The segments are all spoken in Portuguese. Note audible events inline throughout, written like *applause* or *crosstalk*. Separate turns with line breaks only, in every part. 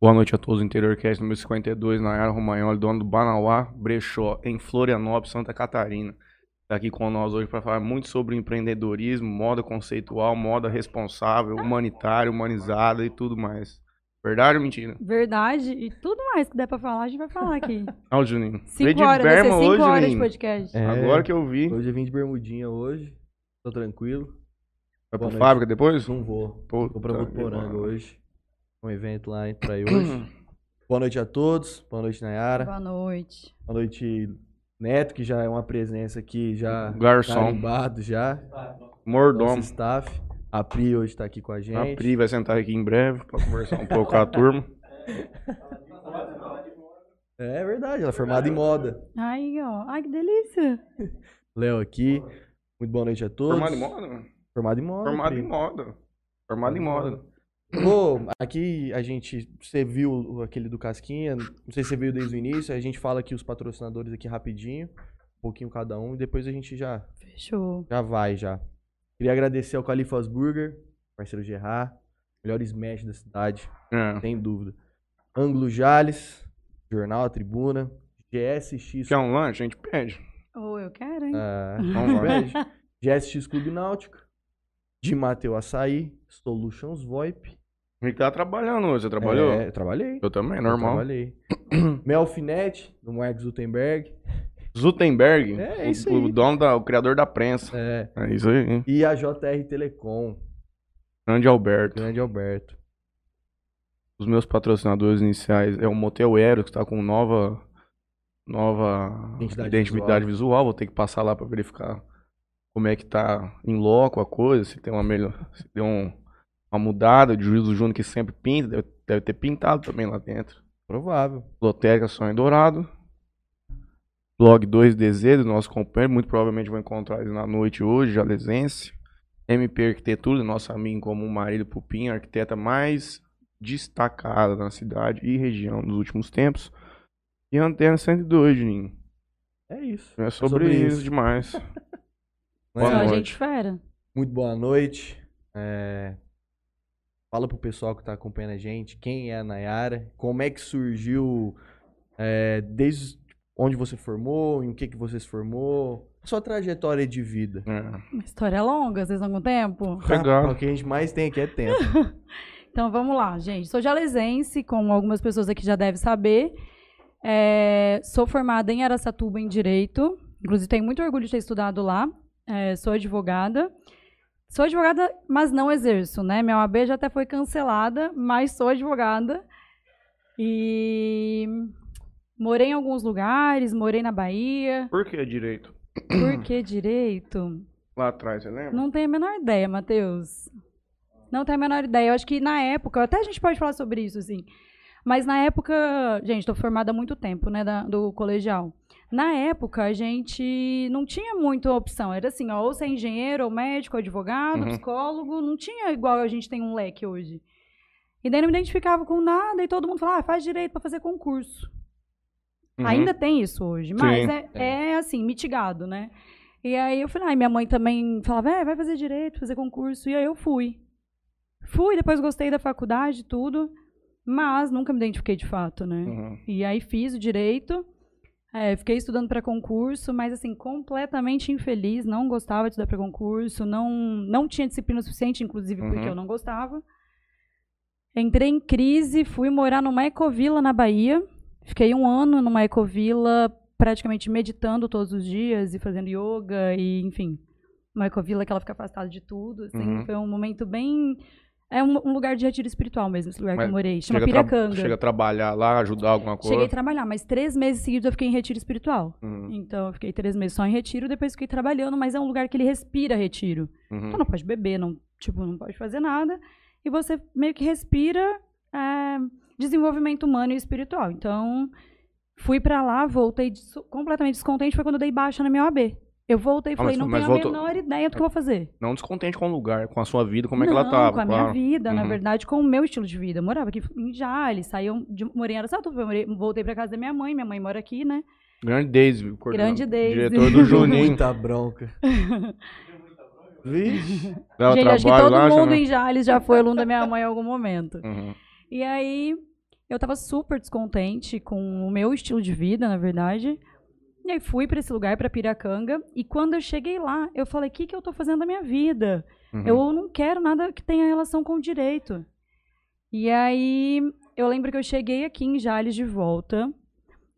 Boa noite a todos do Interior Cast número 52, Nayara Romagnoli, dono do Banauá Brechó, em Florianópolis, Santa Catarina. Está aqui com nós hoje para falar muito sobre empreendedorismo, moda conceitual, moda responsável, humanitária, humanizada e tudo mais. Verdade ou mentira?
Verdade. E tudo mais que der pra falar, a gente vai falar aqui. *laughs*
Olha o Juninho.
Cinco
de
horas, vai ser
berma
cinco
hoje,
horas de
Juninho.
podcast.
É.
Agora que eu vi.
Hoje eu vim de bermudinha hoje. Tô tranquilo.
Vai pra
Boa noite.
fábrica depois?
Não vou.
Puta
Vou pra
pariu.
hoje. Um evento lá pra ir hoje. *clears throat* Boa noite a todos. Boa noite, Nayara.
Boa noite.
Boa noite, Neto, que já é uma presença aqui já
Garçom.
carimbado já. Nosso
Mordomo.
staff. A Pri hoje tá aqui com a gente.
A Pri vai sentar aqui em breve para conversar um pouco com a turma. *laughs*
É verdade, ela é formada em moda.
Aí, ó. Ai, que delícia.
Léo aqui. Muito boa noite a todos.
Formado em moda? mano?
Formado em moda.
Formado
Pri.
em moda. Formado em moda.
Pô, aqui a gente, você viu aquele do Casquinha, não sei se você viu desde o início, a gente fala aqui os patrocinadores aqui rapidinho, um pouquinho cada um, e depois a gente já,
Fechou.
já vai já. Queria agradecer ao Califas Burger, parceiro Gerard, melhor smash da cidade,
É.
sem dúvida. Ângulo Jales, Jornal A Tribuna, GSX,
Quer um lanche? A gente pede.
Ô, eu quero, hein?
ah,
Vamos lá.
Bege, GSX Clube Náutico, de Mateu Açaí, Solutions VoIP.
Gente tá trabalhando hoje. Você trabalhou?
É, eu trabalhei.
Eu também,
Eu
normal.
trabalhei. *clears throat* Melfinet, do Mark Zuckerberg.
Zutenberg,
É,
o,
isso
o
aí.
dono da, o criador da prensa.
É.
É isso aí, hein?
E a JR Telecom,
Grande Alberto.
grande Alberto.
Os meus patrocinadores iniciais é o Motel Aero, que está com nova, nova
Identidade
identidade, visual. Vou ter que passar lá para verificar como é que tá em loco a coisa, se tem uma melhor, se deu um- uma mudada. O juiz do Júnior que sempre pinta, deve, deve ter pintado também lá dentro.
Provável.
Lotérica Sonho Dourado. Blog 2DZ do nosso companheiro, muito provavelmente vou encontrar eles na noite hoje, Jalesense. MP Arquitetura, do nosso amigo comum Marido Pupim, arquiteta mais destacada na cidade e região nos últimos tempos. E Antena 102, Juninho.
É isso.
É sobre,
sobre
isso,
isso.
demais.
Mas *laughs*
Boa
Só
noite.
gente fera.
Muito boa noite. É, Fala pro pessoal que tá acompanhando a gente, quem é a Nayara, como é que surgiu, é, desde onde você formou, em que que você se formou, sua trajetória de vida.
É.
Uma história longa, vocês estão com tempo?
Legal.
O que a gente mais tem aqui é tempo. *laughs*
Então vamos lá, gente. Sou jalesense, como algumas pessoas aqui já devem saber. É, sou formada em Araçatuba em Direito. Inclusive, tenho muito orgulho de ter estudado lá. É, sou advogada. Sou advogada, mas não exerço, né? Minha OAB já até foi cancelada, mas sou advogada. E morei em alguns lugares, morei na Bahia.
Por que direito?
Por que direito?
Lá atrás, você lembra?
Não tenho a menor ideia, Matheus. Não tenho a menor ideia. Eu acho que na época, até a gente pode falar sobre isso, assim. Mas na época, gente, estou formada há muito tempo, né, da- do colegial. Na época, a gente não tinha muita opção. Era assim, ó, ou ser engenheiro, ou médico, ou advogado,
Uhum.
psicólogo. Não tinha igual a gente tem um leque hoje. E daí não me identificava com nada e todo mundo falava, ah, faz direito para fazer concurso.
Uhum.
Ainda tem isso hoje, mas
Sim.
é, é, assim, mitigado, né? E aí eu falei, ah, minha mãe também falava, é, vai fazer direito, fazer concurso. E aí eu fui. Fui, depois gostei da faculdade, tudo, mas nunca me identifiquei de fato, né?
Uhum.
E aí fiz o direito, é, fiquei estudando para concurso, mas assim, completamente infeliz, não gostava de estudar para concurso, não, não tinha disciplina suficiente, inclusive porque
Uhum.
eu não gostava. Entrei em crise, fui morar numa ecovila na Bahia, fiquei um ano numa ecovila, praticamente meditando todos os dias e fazendo yoga e, enfim, uma ecovila que ela fica afastada de tudo, assim,
Uhum.
foi um momento bem... É um, um lugar de retiro espiritual mesmo, esse lugar
Mas
que eu morei, chama
Chega
Piracanga.
chega a trabalhar lá, ajudar alguma coisa.
Cheguei a trabalhar, mas três meses seguidos eu fiquei em retiro espiritual.
Uhum.
Então, eu fiquei três meses só em retiro, depois fiquei trabalhando, mas é um lugar que ele respira retiro.
Uhum.
Então, não pode beber, não, tipo, não pode fazer nada. E você meio que respira é, desenvolvimento humano e espiritual. Então, fui pra lá, voltei des- completamente descontente, foi quando eu dei baixa na minha OAB. Eu voltei e
Ah,
falei,
mas-
não
mas
tenho
voltou-
a menor ideia do que eu vou fazer.
Não descontente com o lugar, com a sua vida, como é que ela tava.
com a
claro.
minha vida, na
Uhum.
verdade, com o meu estilo de vida. Eu morava aqui em Jales, saí, de, morei em Araçatuba, morei- voltei pra casa da minha mãe, minha mãe mora aqui, né?
Grande Daisy, coordenador-
Grande Daisy.
Diretor do *laughs* Juninho.
Muita bronca. *laughs* Vixe.
Dava
Gente, acho que todo
lá,
mundo
já,
em Jales já foi aluno da minha mãe em algum momento. *laughs*
Uhum.
E aí, Eu tava super descontente com o meu estilo de vida, na verdade. E aí fui para esse lugar, para Piracanga, e quando eu cheguei lá, eu falei: "O que que eu tô fazendo da minha vida?
Uhum.
Eu não quero nada que tenha relação com o direito". E aí eu lembro que eu cheguei aqui em Jales de volta.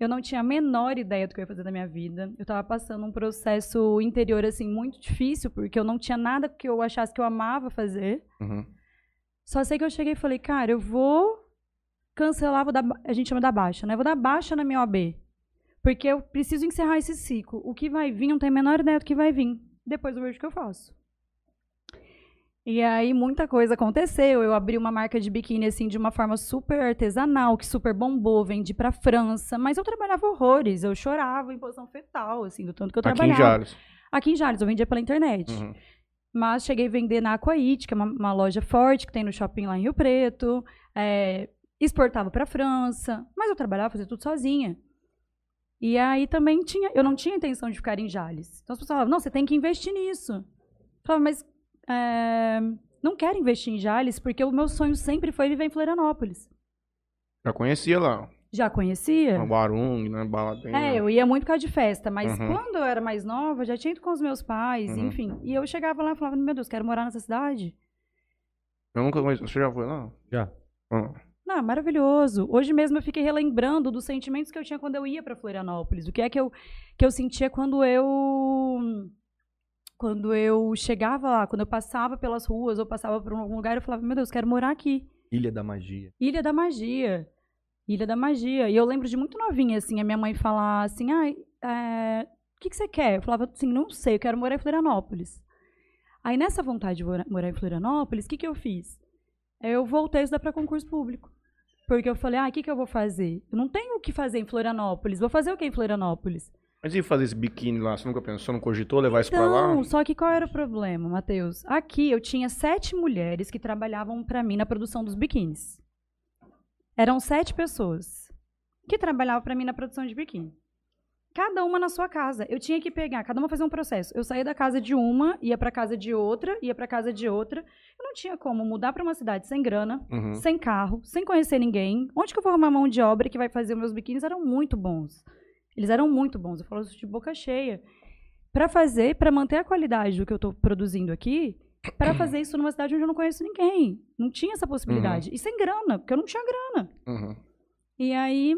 Eu não tinha a menor ideia do que eu ia fazer da minha vida. Eu estava passando um processo interior assim muito difícil, porque eu não tinha nada que eu achasse que eu amava fazer.
Uhum.
Só sei que eu cheguei e falei, cara, eu vou cancelar, vou dar, a gente chama da baixa, né? Vou dar baixa na minha OAB. Porque eu preciso encerrar esse ciclo. O que vai vir, não tenho a menor ideia do que vai vir. Depois eu vejo o que eu faço. E aí muita coisa aconteceu. Eu abri uma marca de biquíni assim de uma forma super artesanal, que super bombou, vendi pra França, mas eu trabalhava horrores, eu chorava em posição fetal, assim, do tanto que eu
Aqui em
trabalhava.
Jales.
Aqui em Jales, eu vendia pela internet.
Uhum.
Mas cheguei a vender na Aquaid, que é uma, uma loja forte que tem no shopping lá em Rio Preto. É, exportava para França, mas eu trabalhava, fazia tudo sozinha. E aí também tinha, eu não tinha intenção de ficar em Jales. Então as pessoas falavam, não, você tem que investir nisso. Eu falava, mas é, não quero investir em Jales porque o meu sonho sempre foi viver em Florianópolis.
Já conhecia lá.
Já conhecia?
No Barung, né? Baladenha.
É, eu ia muito por causa de festa, mas
Uhum.
quando eu era mais nova, eu já tinha ido com os meus pais,
Uhum.
enfim. E eu chegava lá e falava, meu Deus, quero morar nessa cidade.
Eu nunca conheci. Você já foi lá?
Já.
Ah.
Não, maravilhoso. Hoje mesmo eu fiquei relembrando dos sentimentos que eu tinha quando eu ia para Florianópolis. O que é que eu, que eu sentia quando eu quando eu chegava lá, quando eu passava pelas ruas ou passava por algum lugar, eu falava, meu Deus, quero morar aqui.
Ilha da Magia.
Ilha da Magia. Ilha da Magia. E eu lembro de muito novinha, assim, a minha mãe falar assim, ai, é, o que, que você quer? Eu falava assim, não sei, eu quero morar em Florianópolis. Aí, nessa vontade de mora- morar em Florianópolis, o que, que eu fiz? Eu voltei a estudar para concurso público. Porque eu falei, ah, o que, que eu vou fazer? Eu não tenho o que fazer em Florianópolis. Vou fazer o que em Florianópolis?
Mas e fazer esse biquíni lá? Você nunca pensou, não cogitou levar isso pra lá?
Então, só que qual era o problema, Matheus? Aqui eu tinha sete mulheres que trabalhavam para mim na produção dos biquínis. Eram sete pessoas que trabalhavam para mim na produção de biquíni. Cada uma na sua casa. Eu tinha que pegar, cada uma fazia um processo. Eu saía da casa de uma, ia para casa de outra, ia para casa de outra. Eu não tinha como mudar para uma cidade sem grana,
Uhum.
sem carro, sem conhecer ninguém. Onde que eu vou arrumar mão de obra que vai fazer meus biquínis? Eram muito bons. Eles eram muito bons. Eu falo isso de boca cheia. Para fazer, para manter a qualidade do que eu estou produzindo aqui, para fazer isso numa cidade onde eu não conheço ninguém. Não tinha essa possibilidade. E sem grana, porque eu não tinha grana.
Uhum.
E aí,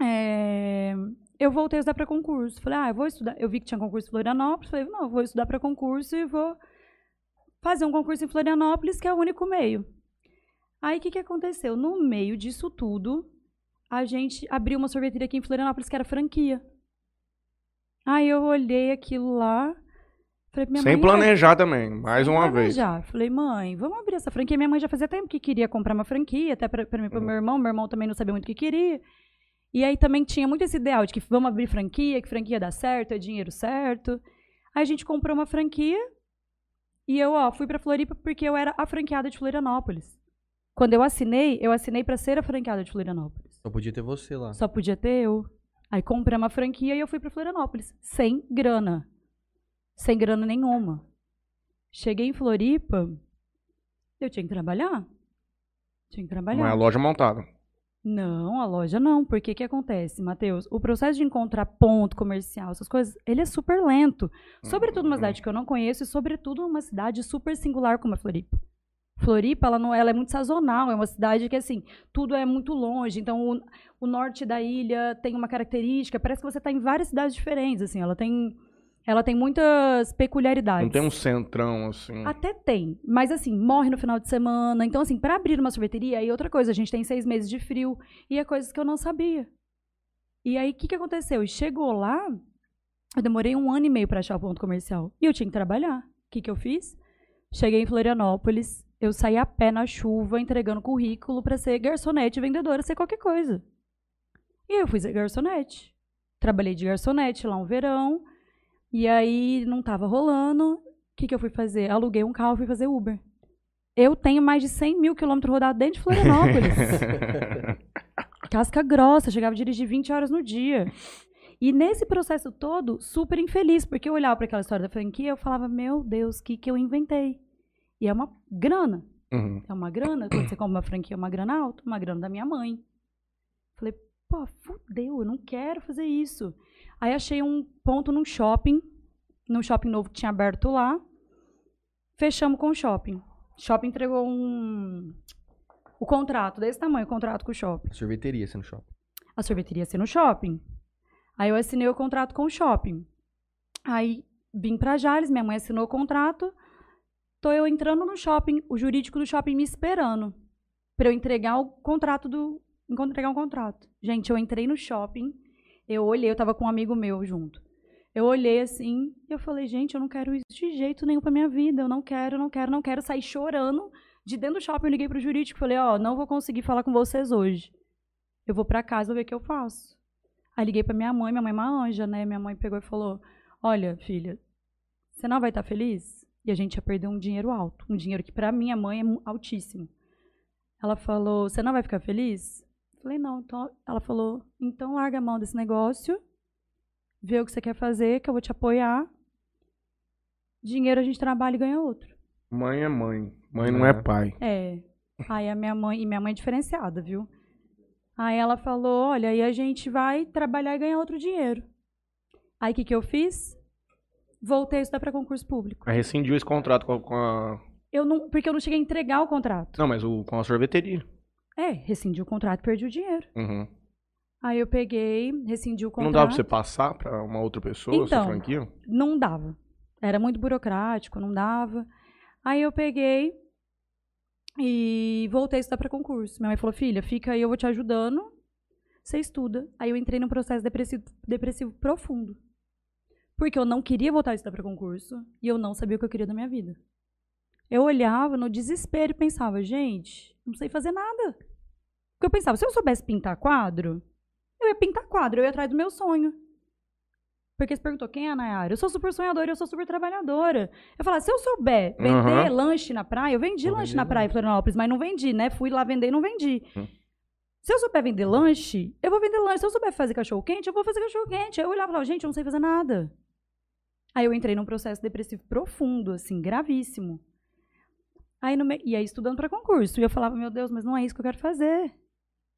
é, eu voltei a estudar para concurso. Falei, ah, eu vou estudar. Eu vi que tinha concurso em Florianópolis. Falei, não, eu vou estudar para concurso e vou fazer um concurso em Florianópolis, que é o único meio. Aí, o que, que aconteceu? No meio disso tudo, a gente abriu uma sorveteria aqui em Florianópolis, que era franquia. Aí eu olhei aquilo lá. Falei
Sem
mãe, "Ai,
planejar também, mais
sem
uma vez.
planejar. Falei, mãe, vamos abrir essa franquia. Minha mãe já fazia tempo que queria comprar uma franquia, até pra mim pro
Uhum.
meu irmão. Meu irmão também não sabia muito o que queria. E aí também tinha muito esse ideal de que vamos abrir franquia, que franquia dá certo, é dinheiro certo. Aí a gente comprou uma franquia e eu, ó, fui pra Floripa porque eu era a franqueada de Florianópolis. Quando eu assinei, eu assinei pra ser a franqueada de Florianópolis.
Só podia ter você lá.
Só podia ter eu. Aí comprei uma franquia e eu fui pra Florianópolis. Sem grana. Sem grana nenhuma. Cheguei em Floripa, eu tinha que trabalhar. Tinha que
Não é a
trabalhar.
loja montada.
Não, a loja não. Porque o que acontece, Matheus? O processo de encontrar ponto comercial, essas coisas, ele é super lento. Sobretudo numa
Uhum.
cidade que eu não conheço e sobretudo numa cidade super singular como a Floripa. Floripa, ela, não, ela é muito sazonal, é uma cidade que, assim, tudo é muito longe. Então, o, o norte da ilha tem uma característica, parece que você está em várias cidades diferentes, assim. Ela tem, ela tem muitas peculiaridades.
Não tem um centrão assim.
Até tem, mas assim, morre no final de semana. Então, assim, para abrir uma sorveteria, aí outra coisa, a gente tem seis meses de frio, e é coisas que eu não sabia. E aí, o que, que aconteceu? Chegou lá, eu demorei um ano e meio para achar o ponto comercial. E eu tinha que trabalhar. O que, que eu fiz? Cheguei em Florianópolis, eu saí a pé na chuva, entregando currículo para ser garçonete, vendedora, ser qualquer coisa. E eu fui ser garçonete. Trabalhei de garçonete lá um verão, e aí não tava rolando. O que, que eu fui fazer? Aluguei um carro e fui fazer Uber. Eu tenho mais de 100 mil quilômetros rodados dentro de Florianópolis. *laughs* Casca grossa, chegava a dirigir 20 horas no dia. E nesse processo todo, super infeliz, porque eu olhava para aquela história da franquia e eu falava, meu Deus, o que, que eu inventei? E é uma grana.
Uhum.
É uma grana, quando você compra uma franquia, é uma grana alta, uma grana da minha mãe. Falei, pô, fudeu, eu não quero fazer isso. Aí achei um ponto num shopping, num shopping novo que tinha aberto lá. Fechamos com o shopping. O shopping entregou um. O contrato, desse tamanho, o contrato com o shopping.
Sorveteria, você no shopping.
A sorveteria ia ser no shopping. Aí eu assinei o contrato com o shopping. Aí vim pra Jales, minha mãe assinou o contrato. Tô eu entrando no shopping, o jurídico do shopping me esperando. Pra eu entregar o contrato do. entregar um contrato. Gente, eu entrei no shopping, eu olhei, eu tava com um amigo meu junto. Eu olhei assim e eu falei, gente, eu não quero isso de jeito nenhum pra minha vida. Eu não quero, não quero, não quero sair chorando. De dentro do shopping, eu liguei pro jurídico e falei, ó, não vou conseguir falar com vocês hoje. Eu vou pra casa ver o que eu faço. Aí liguei pra minha mãe, minha mãe é uma anja, né? Minha mãe pegou e falou: Olha, filha, você não vai estar feliz? E a gente ia perder um dinheiro alto, um dinheiro que pra minha mãe é altíssimo. Ela falou: Você não vai ficar feliz? Falei: Não. Então, ela falou: Então larga a mão desse negócio, vê o que você quer fazer, que eu vou te apoiar. Dinheiro a gente trabalha e ganha outro.
Mãe é mãe. Mãe não é
É.
pai.
É. Aí a minha mãe, e minha mãe é diferenciada, viu? Aí ela falou: olha, aí a gente vai trabalhar e ganhar outro dinheiro. Aí o que, que eu fiz? Voltei a estudar para concurso público.
Aí rescindiu esse contrato com a, com a-
Eu não, porque eu não cheguei a entregar o contrato.
Não, mas o, com a sorveteria.
É, rescindi o contrato e perdi o dinheiro.
Uhum.
Aí eu peguei, rescindi o contrato.
Não dava pra você passar pra uma outra pessoa essa
Então.
franquia?
Não dava. Era muito burocrático, não dava. Aí eu peguei e voltei a estudar para concurso. Minha mãe falou: filha, fica aí, eu vou te ajudando. Você estuda. Aí eu entrei num processo depressivo, depressivo profundo. Porque eu não queria voltar a estudar para concurso e eu não sabia o que eu queria da minha vida. Eu olhava no desespero e pensava: gente, não sei fazer nada. Porque eu pensava: se eu soubesse pintar quadro, eu ia pintar quadro, eu ia atrás do meu sonho. Porque você perguntou quem é a Nayara? Eu sou super sonhadora, eu sou super trabalhadora. Eu falava, se eu souber vender
Aham.
lanche na praia, eu vendi lanche
vender
na praia em Florianópolis, mas não vendi, né? Fui lá vender e não vendi.
Hum.
Se eu souber vender lanche, eu vou vender lanche. Se eu souber fazer cachorro quente, eu vou fazer cachorro quente. Aí eu olhava e falava, gente, eu não sei fazer nada. Aí eu entrei num processo depressivo profundo, assim, gravíssimo. Aí no me- E aí estudando para concurso. E eu falava, meu Deus, mas não é isso que eu quero fazer.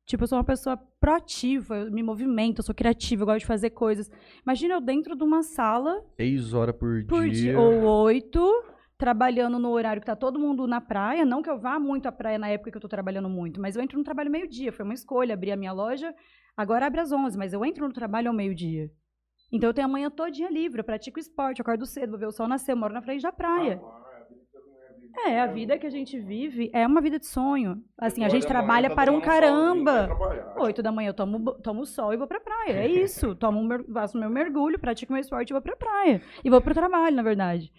Tipo, eu sou uma pessoa proativa, eu me movimento, eu sou criativa, eu gosto de fazer coisas. Imagina eu dentro de uma sala,
Seis horas por,
por
dia.
dia, ou oito, trabalhando no horário que tá todo mundo na praia. Não que eu vá muito à praia na época que eu tô trabalhando muito, mas eu entro no trabalho meio-dia. Foi uma escolha, abrir a minha loja. Agora abre às 11, mas eu entro no trabalho ao meio-dia. Então eu tenho a manhã todinha livre, eu pratico esporte, eu acordo cedo, vou ver o sol nascer, eu moro na frente da praia. É, a vida que a gente vive é uma vida de sonho. Assim, a gente trabalha para um caramba. Oito da manhã eu tomo, tomo sol e vou pra praia. É isso. *laughs* Tomo um faço meu mergulho, pratico meu esporte e vou pra praia. E vou pro trabalho, na verdade.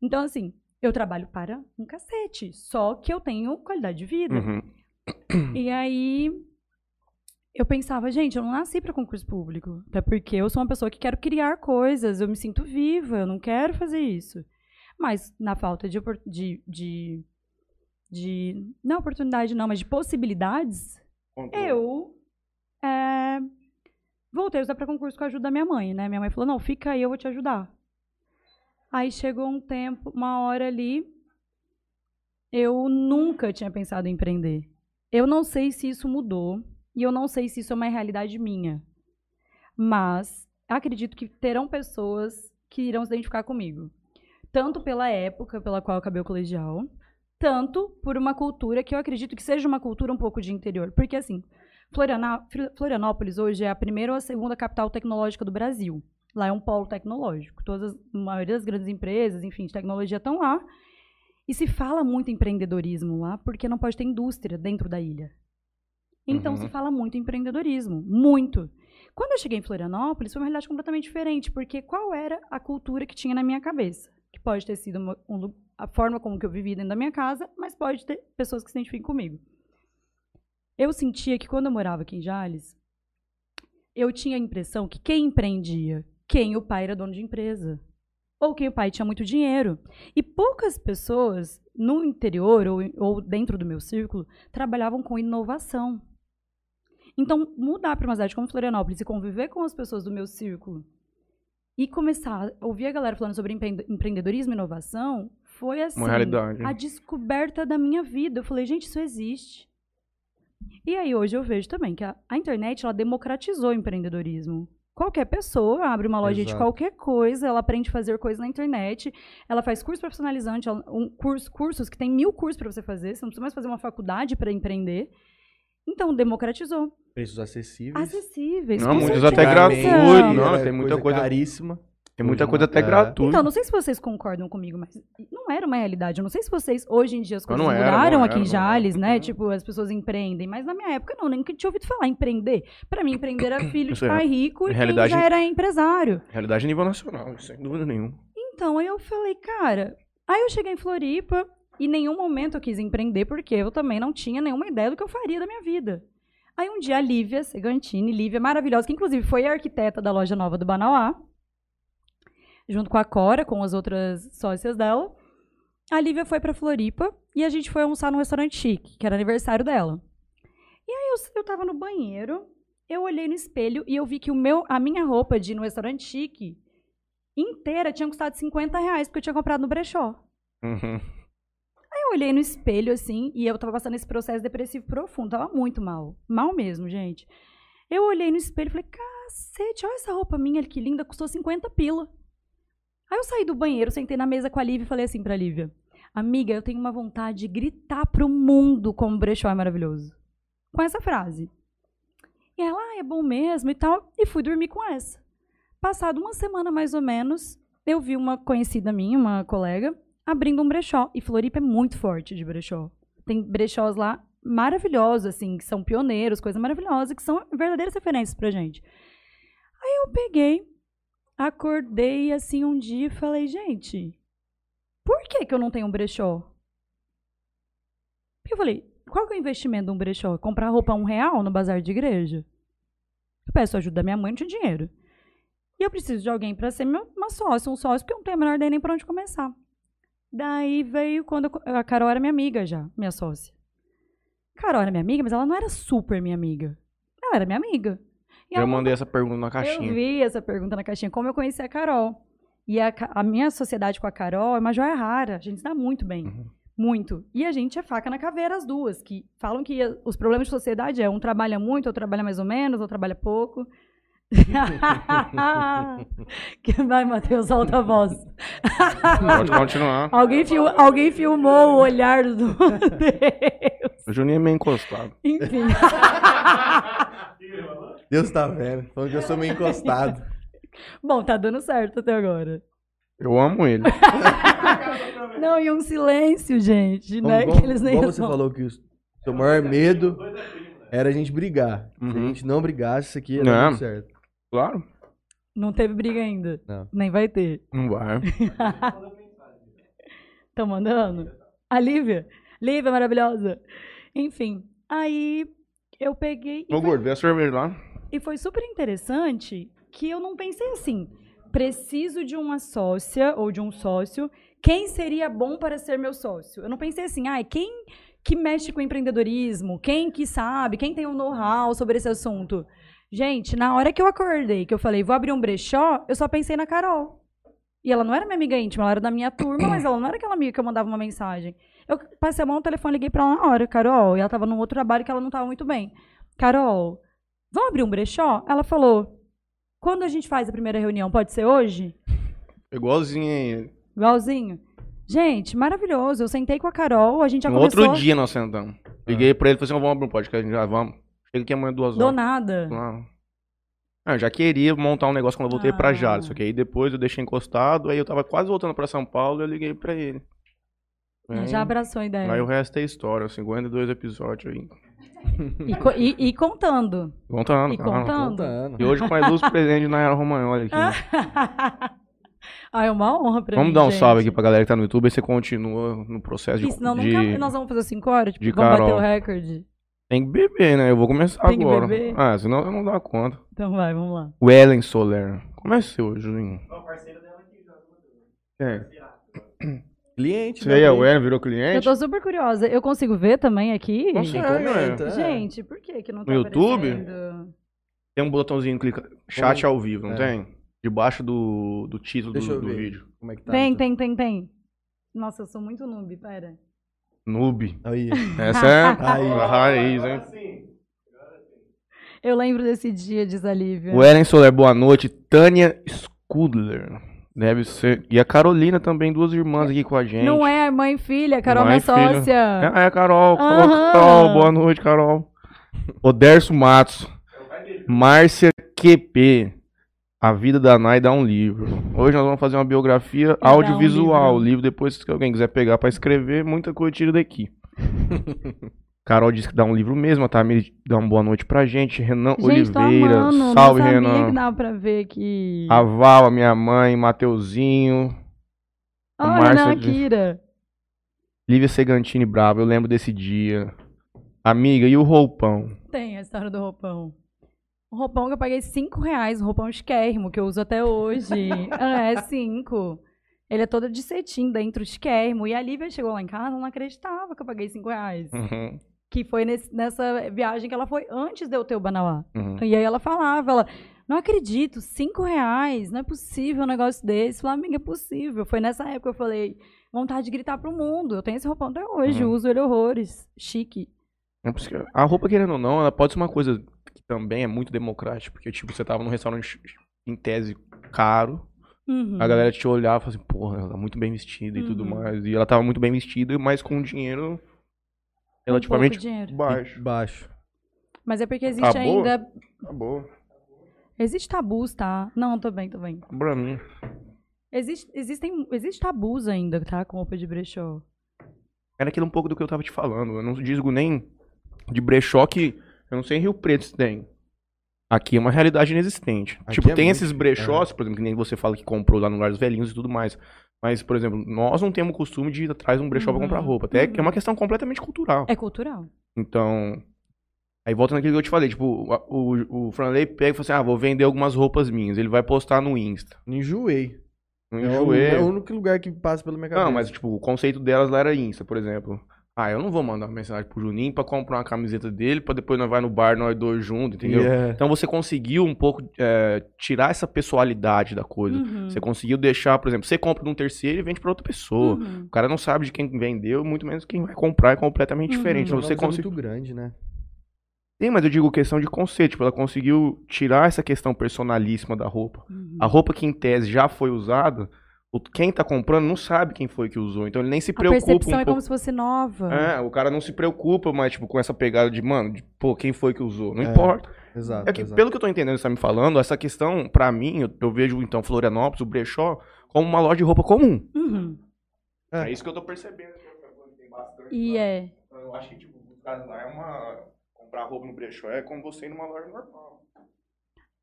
Então, assim, eu trabalho para um cacete. Só que eu tenho qualidade de vida.
Uhum. *coughs*
E aí eu pensava, gente, eu não nasci para concurso público. Até porque eu sou uma pessoa que quero criar coisas, eu me sinto viva, eu não quero fazer isso. Mas na falta de, de, de, de não oportunidade não, mas de possibilidades, eu é, voltei a estudar para concurso com a ajuda da minha mãe, né? Minha mãe falou, não, fica aí, eu vou te ajudar. Aí chegou um tempo, uma hora ali, eu nunca tinha pensado em empreender. Eu não sei se isso mudou e eu não sei se isso é uma realidade minha. Mas acredito que terão pessoas que irão se identificar comigo. Tanto pela época pela qual eu acabei o colegial, tanto por uma cultura que eu acredito que seja uma cultura um pouco de interior. Porque, assim, Florianópolis hoje é a primeira ou a segunda capital tecnológica do Brasil. Lá é um polo tecnológico. Todas, as- a maioria das grandes empresas, enfim, de tecnologia estão lá. E se fala muito em empreendedorismo lá, porque não pode ter indústria dentro da ilha. Então
Uhum.
se fala muito em empreendedorismo, muito. Quando eu cheguei em Florianópolis, foi uma realidade completamente diferente, porque qual era a cultura que tinha na minha cabeça? Que pode ter sido uma- um a forma como que eu vivi dentro da minha casa, mas pode ter pessoas que se identifiquem comigo. Eu sentia que quando eu morava aqui em Jales, eu tinha a impressão que quem empreendia, quem o pai era dono de empresa, ou quem o pai tinha muito dinheiro. E poucas pessoas no interior ou, ou dentro do meu círculo trabalhavam com inovação. Então, mudar para uma cidade como Florianópolis e conviver com as pessoas do meu círculo e começar a ouvir a galera falando sobre empre- empreendedorismo e inovação foi assim,
Uma realidade.
a descoberta da minha vida. Eu falei, gente, isso existe. E aí hoje eu vejo também que a, a internet ela democratizou o empreendedorismo. Qualquer pessoa abre uma loja de
Exato.
qualquer coisa, ela aprende a fazer coisas na internet, ela faz curso profissionalizante, um curso, cursos que tem mil cursos para você fazer, você não precisa mais fazer uma faculdade para empreender. Então, democratizou.
Preços acessíveis.
Acessíveis.
Não, muitos até
Antigamente
gratuito. Não,
era
tem muita coisa.
caríssima.
Tem muita coisa
não-
até
é.
gratuita.
Então, não sei se vocês concordam comigo, mas não era uma realidade. Eu não sei se vocês, hoje em dia, as coisas
não era,
mudaram
não
aqui em
era, não era.
Jales, né?
Uhum.
Tipo, as pessoas empreendem. Mas na minha época, não, nem tinha ouvido falar empreender. Pra mim, empreender era filho de
é.
pai rico e quem já era empresário.
Realidade a nível nacional, sem dúvida nenhuma.
Então, aí eu falei, cara... Aí eu cheguei em Floripa, em nenhum momento eu quis empreender, porque eu também não tinha nenhuma ideia do que eu faria da minha vida. Aí um dia a Lívia Segantini, Lívia maravilhosa, que inclusive foi a arquiteta da loja nova do Banauá, junto com a Cora, com as outras sócias dela. A Lívia foi pra Floripa e a gente foi almoçar num restaurante chique, que era aniversário dela. E aí eu, eu tava no banheiro, eu olhei no espelho e eu vi que o meu, a minha roupa de ir no restaurante chique inteira tinha custado 50 reais, porque eu tinha comprado no brechó.
Uhum.
Eu olhei no espelho, assim, e eu tava passando esse processo depressivo profundo. Tava muito mal. Mal mesmo, gente. Eu olhei no espelho e falei, cacete, olha essa roupa minha, que linda, custou 50 pila. Aí eu saí do banheiro, sentei na mesa com a Lívia e falei assim pra Lívia, amiga, eu tenho uma vontade de gritar pro mundo como o brechó é maravilhoso. Com essa frase. E ela, ah, é bom mesmo e tal, e fui dormir com essa. Passado uma semana mais ou menos, eu vi uma conhecida minha, uma colega, abrindo um brechó. E Floripa é muito forte de brechó. Tem brechós lá maravilhosos, assim, que são pioneiros, coisas maravilhosas, que são verdadeiras referências pra gente. Aí eu peguei, acordei assim um dia e falei, gente, por que, que eu não tenho um brechó? Porque eu falei, qual que é o investimento de um brechó? Comprar roupa a um real no bazar de igreja? Eu peço ajuda da minha mãe, não tinha dinheiro. E eu preciso de alguém para ser meu, uma sócia, um sócio, porque eu não tenho a menor ideia nem para onde começar. Daí veio quando eu- a Carol era minha amiga já, minha sócia. Carol era minha amiga, mas ela não era super minha amiga. Ela era minha amiga. E
Eu mandei essa pergunta na
eu
caixinha.
vi essa pergunta na caixinha, como eu conheci a Carol. E a, a minha sociedade com a Carol é uma joia rara. A gente se dá muito bem.
Uhum.
Muito. E a gente é faca na caveira, as duas, que falam que os problemas de sociedade é um trabalha muito, outro trabalha mais ou menos, outro trabalha pouco. *laughs* que vai, Matheus, solta a voz.
Pode continuar. *laughs*
alguém, fil- alguém filmou o olhar do *laughs* Deus.
O Juninho é meio encostado.
Enfim.
Deus tá vendo. Falando que eu sou meio encostado.
Bom, tá dando certo até agora.
Eu amo ele.
Não, e um silêncio, gente, né?
Como,
que eles nem
como você falou que o seu maior medo era a gente brigar. Se a
Uhum.
gente não brigasse, isso aqui ia
Não.
dar tudo certo.
Claro.
Não teve briga ainda.
Não.
Nem vai ter.
Não vai. *laughs*
Estão mandando? A Lívia. Lívia maravilhosa. Enfim, aí eu peguei.
Ô, gordo, vê a cerveja lá.
e foi super interessante que eu não pensei assim. Preciso de uma sócia ou de um sócio. Quem seria bom para ser meu sócio? Eu não pensei assim, ai, quem que mexe com empreendedorismo? Quem que sabe? Quem tem um know-how sobre esse assunto? Gente, na hora que eu acordei, que eu falei, vou abrir um brechó, eu só pensei na Carol. E ela não era minha amiga íntima, ela era da minha turma, mas ela não era aquela amiga que eu mandava uma mensagem. Eu passei a mão no telefone, liguei pra ela na hora, Carol, e ela tava num outro trabalho que ela não tava muito bem. Carol, vamos abrir um brechó? Ela falou, quando a gente faz a primeira reunião, pode ser hoje?
Igualzinho aí.
Igualzinho. Gente, maravilhoso. Eu sentei com a Carol, a gente já
No
começou...
outro dia nós sentamos. Liguei pra ele e falei assim, vamos abrir um podcast, já vamos. Chega aqui amanhã duas
Do
horas.
nada.
Claro. Ah, eu já queria montar um negócio quando eu voltei pra
Ah.
Jales, só que aí depois eu deixei encostado, aí eu tava quase voltando pra São Paulo e eu liguei pra ele. Aí-
Já abraçou a ideia.
Aí o resto é história, 52 episódios aí.
E, co- e- e contando.
Contando,
E
claro.
contando.
Contando.
E hoje com a ilustre presente na Era Romagnoli aqui. *laughs* né?
ah, é uma honra pra
Vamos
mim,
dar um
gente.
salve aqui pra galera que tá no YouTube, aí você continua no processo de...
E senão
de-
nunca nós vamos fazer 5 horas, tipo,
de
vamos bater
Carol.
o recorde.
Tem que beber, né? Eu vou começar
Tem que
agora.
beber?
Ah, senão eu não dou conta.
Então vai, vamos lá.
O Ellen Soler. Como é seu, Julinho? É.
Cliente,
Você
né?
aí, o
Cliente.
Ellen virou
Eu
cliente?
tô super curiosa. Eu consigo ver também aqui?
Consegue.
Quem
É,
comenta, é.
Gente, por que que não tá
No YouTube?
aparecendo?
Tem um botãozinho clica chat ao vivo, não
É.
tem? Debaixo do, do título
Deixa
do,
eu
do
ver.
vídeo.
Como é que tá?
Tem,
então?
tem, tem, tem. Nossa, eu sou muito noob, pera.
Noob.
Aí.
Essa é *laughs*
Aí.
a raiz, hein?
Eu lembro desse dia, diz a Lívia.
O Eren Soler, boa noite. Tânia Skudler. Deve ser. E a Carolina também, duas irmãs aqui com a gente.
Não é mãe e filha, Carol,
Mãe
minha
e filha.
sócia.
Ah, é a Carol. Carol,
Aham.
Carol, boa noite, Carol. Oderso Matos. Márcia QP. A vida da Nai dá um livro. Hoje nós vamos fazer uma biografia
dá um
audiovisual.
livro.
o livro, depois, se alguém quiser pegar pra escrever, muita coisa tira daqui. *laughs* Carol disse que dá um livro mesmo. A Tamir dá uma boa noite pra gente. Renan
Gente,
Oliveira.
amando.
Salve,
não sabia
Renan.
que dava pra ver que...
A Val, a minha mãe, Mateuzinho. A Márcia
Renan Akira.
Lívia Segantini Bravo, eu lembro desse dia. Amiga, e o roupão?
Tem a história do roupão. Um roupão que eu paguei 5 reais, um roupão esquérrimo, que eu uso até hoje. *laughs* Ah, é, 5. Ele é todo de cetim dentro, esquérrimo. E a Lívia chegou lá em casa, não acreditava que eu paguei 5 reais.
Uhum,
Que foi nesse- nessa viagem que ela foi antes de eu ter o Banauá.
uhum.
E aí ela falava, ela, não acredito, 5 reais, não é possível um negócio desse. Falei, amiga, é possível. Foi nessa época que eu falei, vontade de gritar pro mundo. Eu tenho esse roupão até hoje,
Uhum.
uso ele horrores. Chique.
É por isso que A roupa, querendo ou não, ela pode ser uma coisa também é muito democrática. Porque, tipo, você tava num restaurante em tese caro,
Uhum.
a galera te olhava e falava assim, porra, ela tá muito bem vestida e tudo
Uhum.
mais. E ela tava muito bem vestida, mas com dinheiro
Um
relativamente
pouco dinheiro.
baixo.
Baixo.
Mas é porque existe
Acabou?
ainda.
Acabou.
Existe tabus, tá? Não, tô bem, tô bem.
Pra mim.
Existe, existem, existe tabus ainda, tá? Com roupa de brechó.
Era aquilo um pouco do que eu tava te falando. Eu não digo nem de brechó que. Eu não sei em Rio Preto se tem. Aqui é uma realidade inexistente.
Aqui
tipo,
é
tem
muito-
esses brechós, por exemplo, que nem você fala que comprou lá no Lar dos Velhinhos e tudo mais. Mas, por exemplo, nós não temos o costume de ir atrás de um brechó
Uhum,
pra comprar roupa. Até que é
uhum.
uma questão completamente cultural.
É cultural.
Então. Aí volta naquilo que eu te falei, tipo, o, o, o Franley pega e fala assim: ah, vou vender algumas roupas minhas. Ele vai postar no Insta.
Enjoei.
Não
É
enjoei.
é o único lugar que passa minha cabeça.
Não, mas tipo, o conceito delas lá era Insta, por exemplo. Ah, eu não vou mandar uma mensagem pro Juninho pra comprar uma camiseta dele, pra depois nós vai no bar, nós dois juntos, entendeu?
Yeah.
Então você conseguiu um pouco é, tirar essa pessoalidade da coisa.
Uhum.
Você conseguiu deixar, por exemplo, você compra de um terceiro e vende pra outra pessoa.
Uhum.
O cara não sabe de quem vendeu, muito menos quem vai comprar é completamente
Uhum.
diferente. Então você
Você é
conseguiu.
muito grande, né?
Sim, mas eu digo questão de conceito. Tipo, ela conseguiu tirar essa questão personalíssima da roupa.
Uhum.
A roupa que em tese já foi usada, quem tá comprando não sabe quem foi que usou. Então ele nem se
A
preocupa
percepção
um
é
pouco.
como se fosse nova.
É, o cara não se preocupa mais, tipo, com essa pegada de, mano, de, pô, quem foi que usou? Não
É,
importa.
Exato.
É que,
exato.
pelo que eu tô entendendo, você tá me falando, essa questão, pra mim, eu, eu vejo, então, Florianópolis, o brechó, como uma loja de roupa comum.
Uhum.
É.
isso que eu tô percebendo. Tem bastante.
E é.
Então, Eu acho que, tipo, lá é uma... Comprar roupa no brechó é como você ir numa loja normal.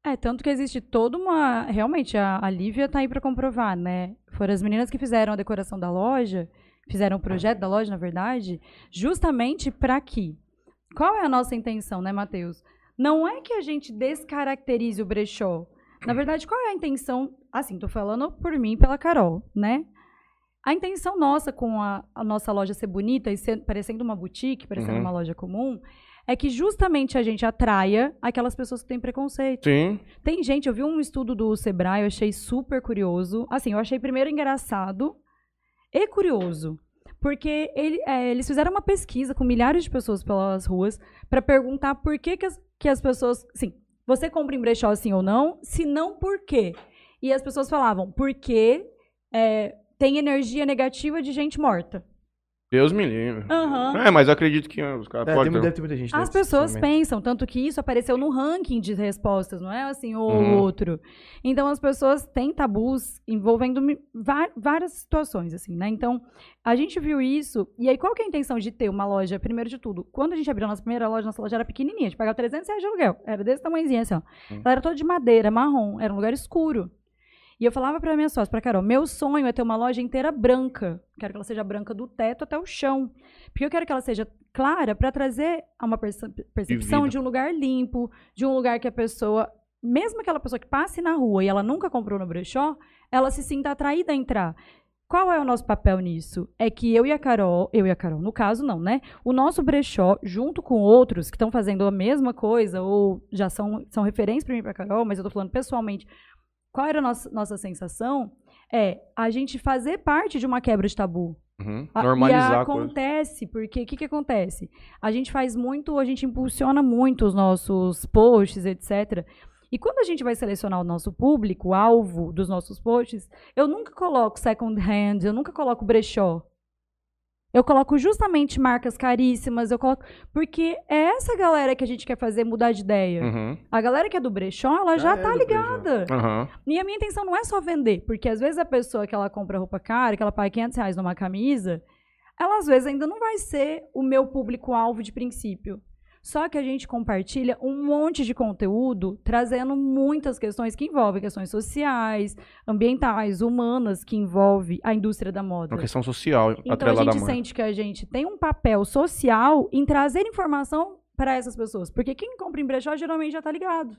É, tanto que existe toda uma. Realmente, a, a Lívia tá aí pra comprovar, né? Foram as meninas que fizeram a decoração da loja, fizeram o projeto da loja, na verdade, justamente pra quê? Qual é a nossa intenção, né, Matheus? Não é que a gente descaracterize o brechó. Na verdade, qual é a intenção? Assim, tô falando por mim pela Carol, né? A intenção nossa com a, a nossa loja ser bonita e ser parecendo uma boutique, parecendo
Uhum.
uma loja comum, é que justamente a gente atraia aquelas pessoas que têm preconceito.
Sim.
Tem gente, eu vi um estudo do Sebrae, eu achei super curioso. Assim, eu achei primeiro engraçado e curioso. Porque ele- é, eles fizeram uma pesquisa com milhares de pessoas pelas ruas para perguntar por que, que, as, que as pessoas. Sim, você compra em brechó sim ou não? Se não, por quê? E as pessoas falavam, porque é, tem energia negativa de gente morta.
Deus me livre.
Aham.
É, mas eu acredito que os caras
É,
podem
deve ter muita gente
As pessoas pensam, tanto que isso apareceu no ranking de respostas, não é assim ou
Uhum.
outro. Então as pessoas têm tabus envolvendo várias situações, assim, né? Então a gente viu isso, e aí qual que é a intenção de ter uma loja, primeiro de tudo? Quando a gente abriu a nossa primeira loja, nossa loja era pequenininha, a gente pagava 300 reais de aluguel, era desse tamanhozinho assim, ó.
Hum.
Ela era toda de madeira, marrom, era um lugar escuro. E eu falava pra minha sócia, pra Carol, meu sonho é ter uma loja inteira branca. Quero que ela seja branca do teto até o chão. Porque eu quero que ela seja clara para trazer uma perce- percepção de um lugar limpo, de um lugar que a pessoa, mesmo aquela pessoa que passe na rua e ela nunca comprou no brechó, ela se sinta atraída a entrar. Qual é o nosso papel nisso? É que eu e a Carol, eu e a Carol, no caso não, né? O nosso brechó, junto com outros que estão fazendo a mesma coisa ou já são, são referências para mim e para Carol, mas eu tô falando pessoalmente, qual era a nossa, nossa sensação? É a gente fazer parte de uma quebra de tabu.
Uhum.
A-
Normalizar
e acontece, porque o que, que acontece? A gente faz muito, a gente impulsiona muito os nossos posts, etc. E quando a gente vai selecionar o nosso público, o alvo dos nossos posts, eu nunca coloco second hand, eu nunca coloco brechó. Eu coloco justamente marcas caríssimas, eu coloco. Porque é essa galera que a gente quer fazer mudar de ideia.
Uhum.
A galera que é do brechó, ela já,
é
tá ligada.
Aham.
E a minha intenção não é só vender, porque às vezes a pessoa que ela compra roupa cara, que ela paga 500 reais numa camisa, ela às vezes ainda não vai ser o meu público-alvo de princípio. Só que a gente compartilha um monte de conteúdo trazendo muitas questões que envolvem questões sociais, ambientais, humanas, que envolve a indústria da moda.
Uma questão social
Então a gente sente que a gente tem um papel social em trazer informação para essas pessoas. Porque quem compra em brechó geralmente já está ligado.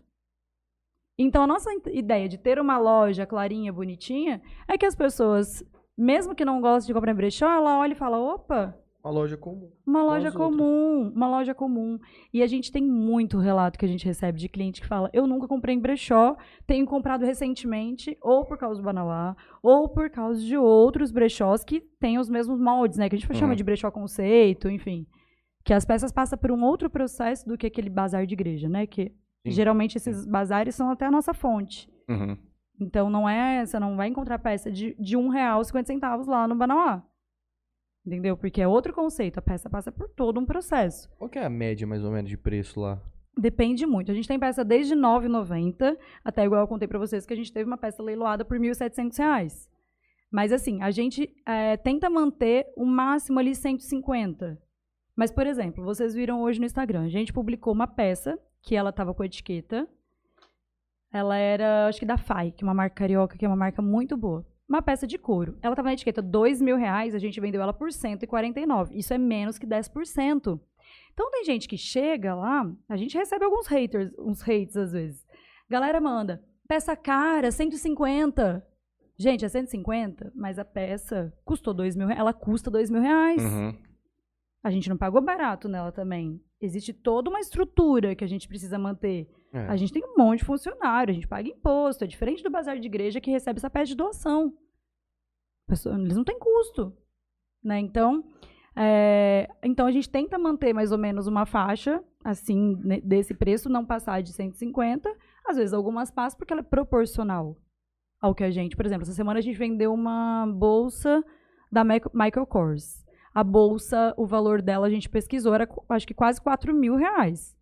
Então a nossa ideia de ter uma loja clarinha, bonitinha, é que as pessoas, mesmo que não gostem de comprar em brechó, ela olha e fala: opa,
Uma loja comum.
uma loja
as outras.
comum, uma loja comum. E a gente tem muito relato que a gente recebe de cliente que fala: eu nunca comprei em brechó, tenho comprado recentemente, ou por causa do Banauá, ou por causa de outros brechós que têm os mesmos moldes, né? Que a gente chama
Uhum.
de brechó conceito, enfim. Que as peças passam por um outro processo do que aquele bazar de igreja, né? Que
Sim.
geralmente esses bazares são até a nossa fonte.
Uhum.
Então não é, você não vai encontrar peça de, de um real 50 centavos lá no Banauá. Entendeu? Porque é outro conceito. A peça passa por todo um processo.
Qual que é a média, mais ou menos, de preço lá?
Depende muito. A gente tem peça desde R$ 9,90 até igual eu contei pra vocês que a gente teve uma peça leiloada por 1.700 reais. Mas assim, a gente é, tenta manter o máximo ali 150. Mas, por exemplo, vocês viram hoje no Instagram, a gente publicou uma peça que ela tava com etiqueta. Ela era, acho que da FAI, que é uma marca carioca, que é uma marca muito boa. Uma peça de couro. Ela tava na etiqueta R$ mil reais, a gente vendeu ela por 149. Isso é menos que 10%. Então tem gente que chega lá, a gente recebe alguns haters, uns hates às vezes. Galera manda, peça cara, 150. Gente, é 150, mas a peça custou dois mil reais. Ela custa dois mil reais.
Uhum.
A gente não pagou barato nela também. Existe toda uma estrutura que a gente precisa manter.
É.
A gente tem um monte de funcionário, a gente paga imposto. É diferente do bazar de igreja que recebe essa peça de doação. Eles não têm custo. Né? Então, é, então, a gente tenta manter mais ou menos uma faixa, assim, ne- desse preço, não passar de 150. Às vezes, algumas passam porque ela é proporcional ao que a gente... Por exemplo, essa semana a gente vendeu uma bolsa da Michael Kors. A bolsa, o valor dela, a gente pesquisou, era acho que quase 4 mil reais.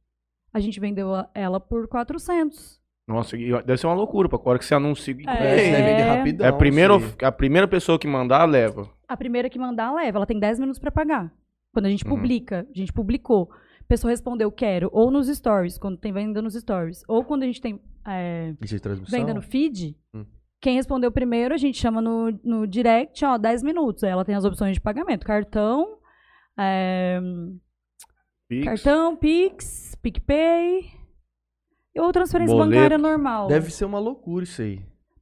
A gente vendeu ela por 400.
Nossa, deve ser uma loucura, pra hora que você anuncia.
É.
É, vender rapidão.
É a primeira, a primeira pessoa que mandar, leva.
A primeira que mandar, leva. Ela tem 10 minutos para pagar. Quando a gente
Uhum.
publica, a gente publicou. A pessoa respondeu, quero. Ou nos stories, quando tem venda nos stories. Ou quando a gente tem é,
transmissão?
venda no feed.
Hum.
Quem respondeu primeiro, a gente chama no, no direct, ó, 10 minutos. Aí ela tem as opções de pagamento. Cartão, é,
Pix.
cartão, Pix, PicPay. Ou transferência
Boleto.
bancária normal.
Deve ser uma loucura isso aí.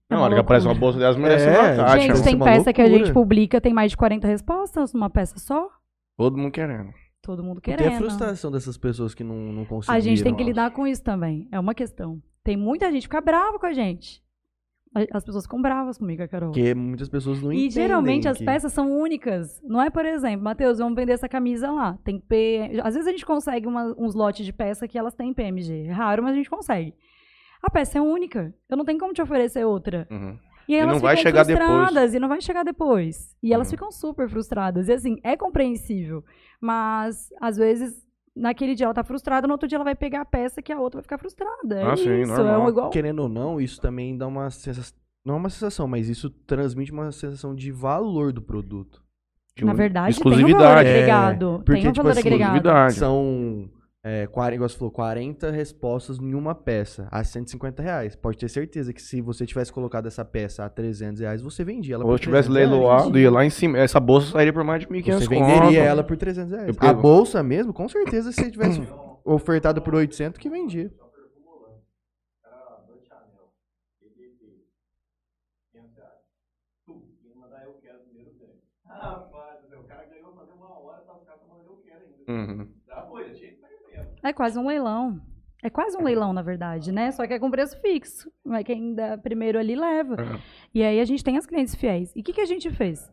É
Na
uma
hora que aparece uma
loucura.
bolsa dessas, merece
É,
uma caixa.
Gente, tem peça que a
loucura.
gente publica, tem mais de 40 respostas numa peça só.
Todo mundo querendo.
Todo mundo
E
querendo.
tem a frustração dessas pessoas que não, não conseguiram.
A gente tem que lidar com isso também. É uma questão. Tem muita gente que fica brava com a gente. As pessoas ficam bravas comigo, a Carol.
Porque muitas pessoas não entendem.
E geralmente as
que-
peças são únicas. Não é, por exemplo, Matheus, vamos vender essa camisa lá. Tem P. Às vezes a gente consegue uma- uns lotes de peça que elas têm PMG. É raro, mas a gente consegue. A peça é única. Eu não tenho como te oferecer outra.
Uhum.
E
E
elas ficam
chegar depois.
frustradas e não vai chegar depois. E elas
Uhum.
ficam super frustradas. E assim, é compreensível. Mas, às vezes, naquele dia ela tá frustrada, no outro dia ela vai pegar a peça que a outra vai ficar frustrada. É
Ah, sim,
isso, é
normal.
um igual.
Querendo ou não, isso também dá uma sensação. Não é uma sensação, mas isso transmite uma sensação de valor do produto.
Na
De
verdade, tem um valor
exclusividade.
agregado.
porque,
tem um
tipo
valor
assim,
agregado.
exclusividade.
São, é, 40, igual você falou, 40 respostas em uma peça a 150 reais. Pode ter certeza que se você tivesse colocado essa peça a 300 reais, você vendia ela
Ou
por
eu tivesse
300 reais.
leiloado, ia lá em cima. Essa bolsa sairia por mais de 1.500
Você
conto.
venderia ela por 300 reais.
Eu
A bolsa mesmo, com certeza, se você tivesse *clears throat* ofertado por 800, que vendia.
Uhum.
É quase um leilão. É quase um leilão, na verdade, né? Só que é com preço fixo. mas quem dá primeiro ali leva.
É.
E aí a gente tem as clientes fiéis. E o que, que a gente fez?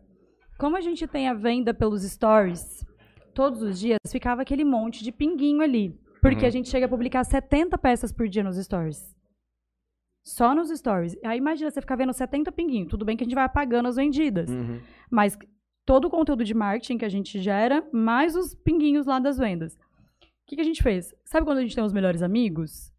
Como a gente tem a venda pelos stories, todos os dias ficava aquele monte de pinguinho ali. Porque
Uhum.
a gente chega a publicar 70 peças por dia nos stories. Só nos stories. Aí imagina você ficar vendo 70 pinguinhos. Tudo bem que a gente vai apagando as vendidas.
Uhum.
Mas todo o conteúdo de marketing que a gente gera, mais os pinguinhos lá das vendas. O que, que a gente fez? Sabe quando a gente tem os melhores amigos?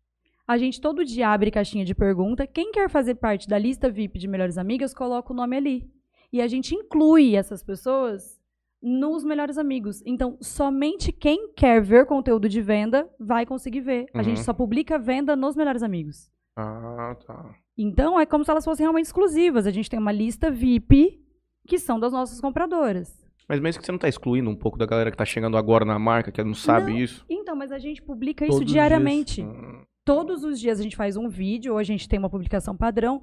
A gente todo dia abre caixinha de pergunta. Quem quer fazer parte da lista VIP de melhores amigas, coloca o nome ali. E a gente inclui essas pessoas nos melhores amigos. Então, somente quem quer ver conteúdo de venda vai conseguir ver. A
Uhum.
gente só publica venda nos melhores amigos.
Ah, tá.
Então, é como se elas fossem realmente exclusivas. A gente tem uma lista VIP que são das nossas compradoras.
Mas mesmo que você não tá excluindo um pouco da galera que tá chegando agora na marca, que não sabe
Não.
isso.
Então, mas a gente publica
Todos
isso diariamente.
Hum,
Todos os dias a gente faz um vídeo, ou a gente tem uma publicação padrão.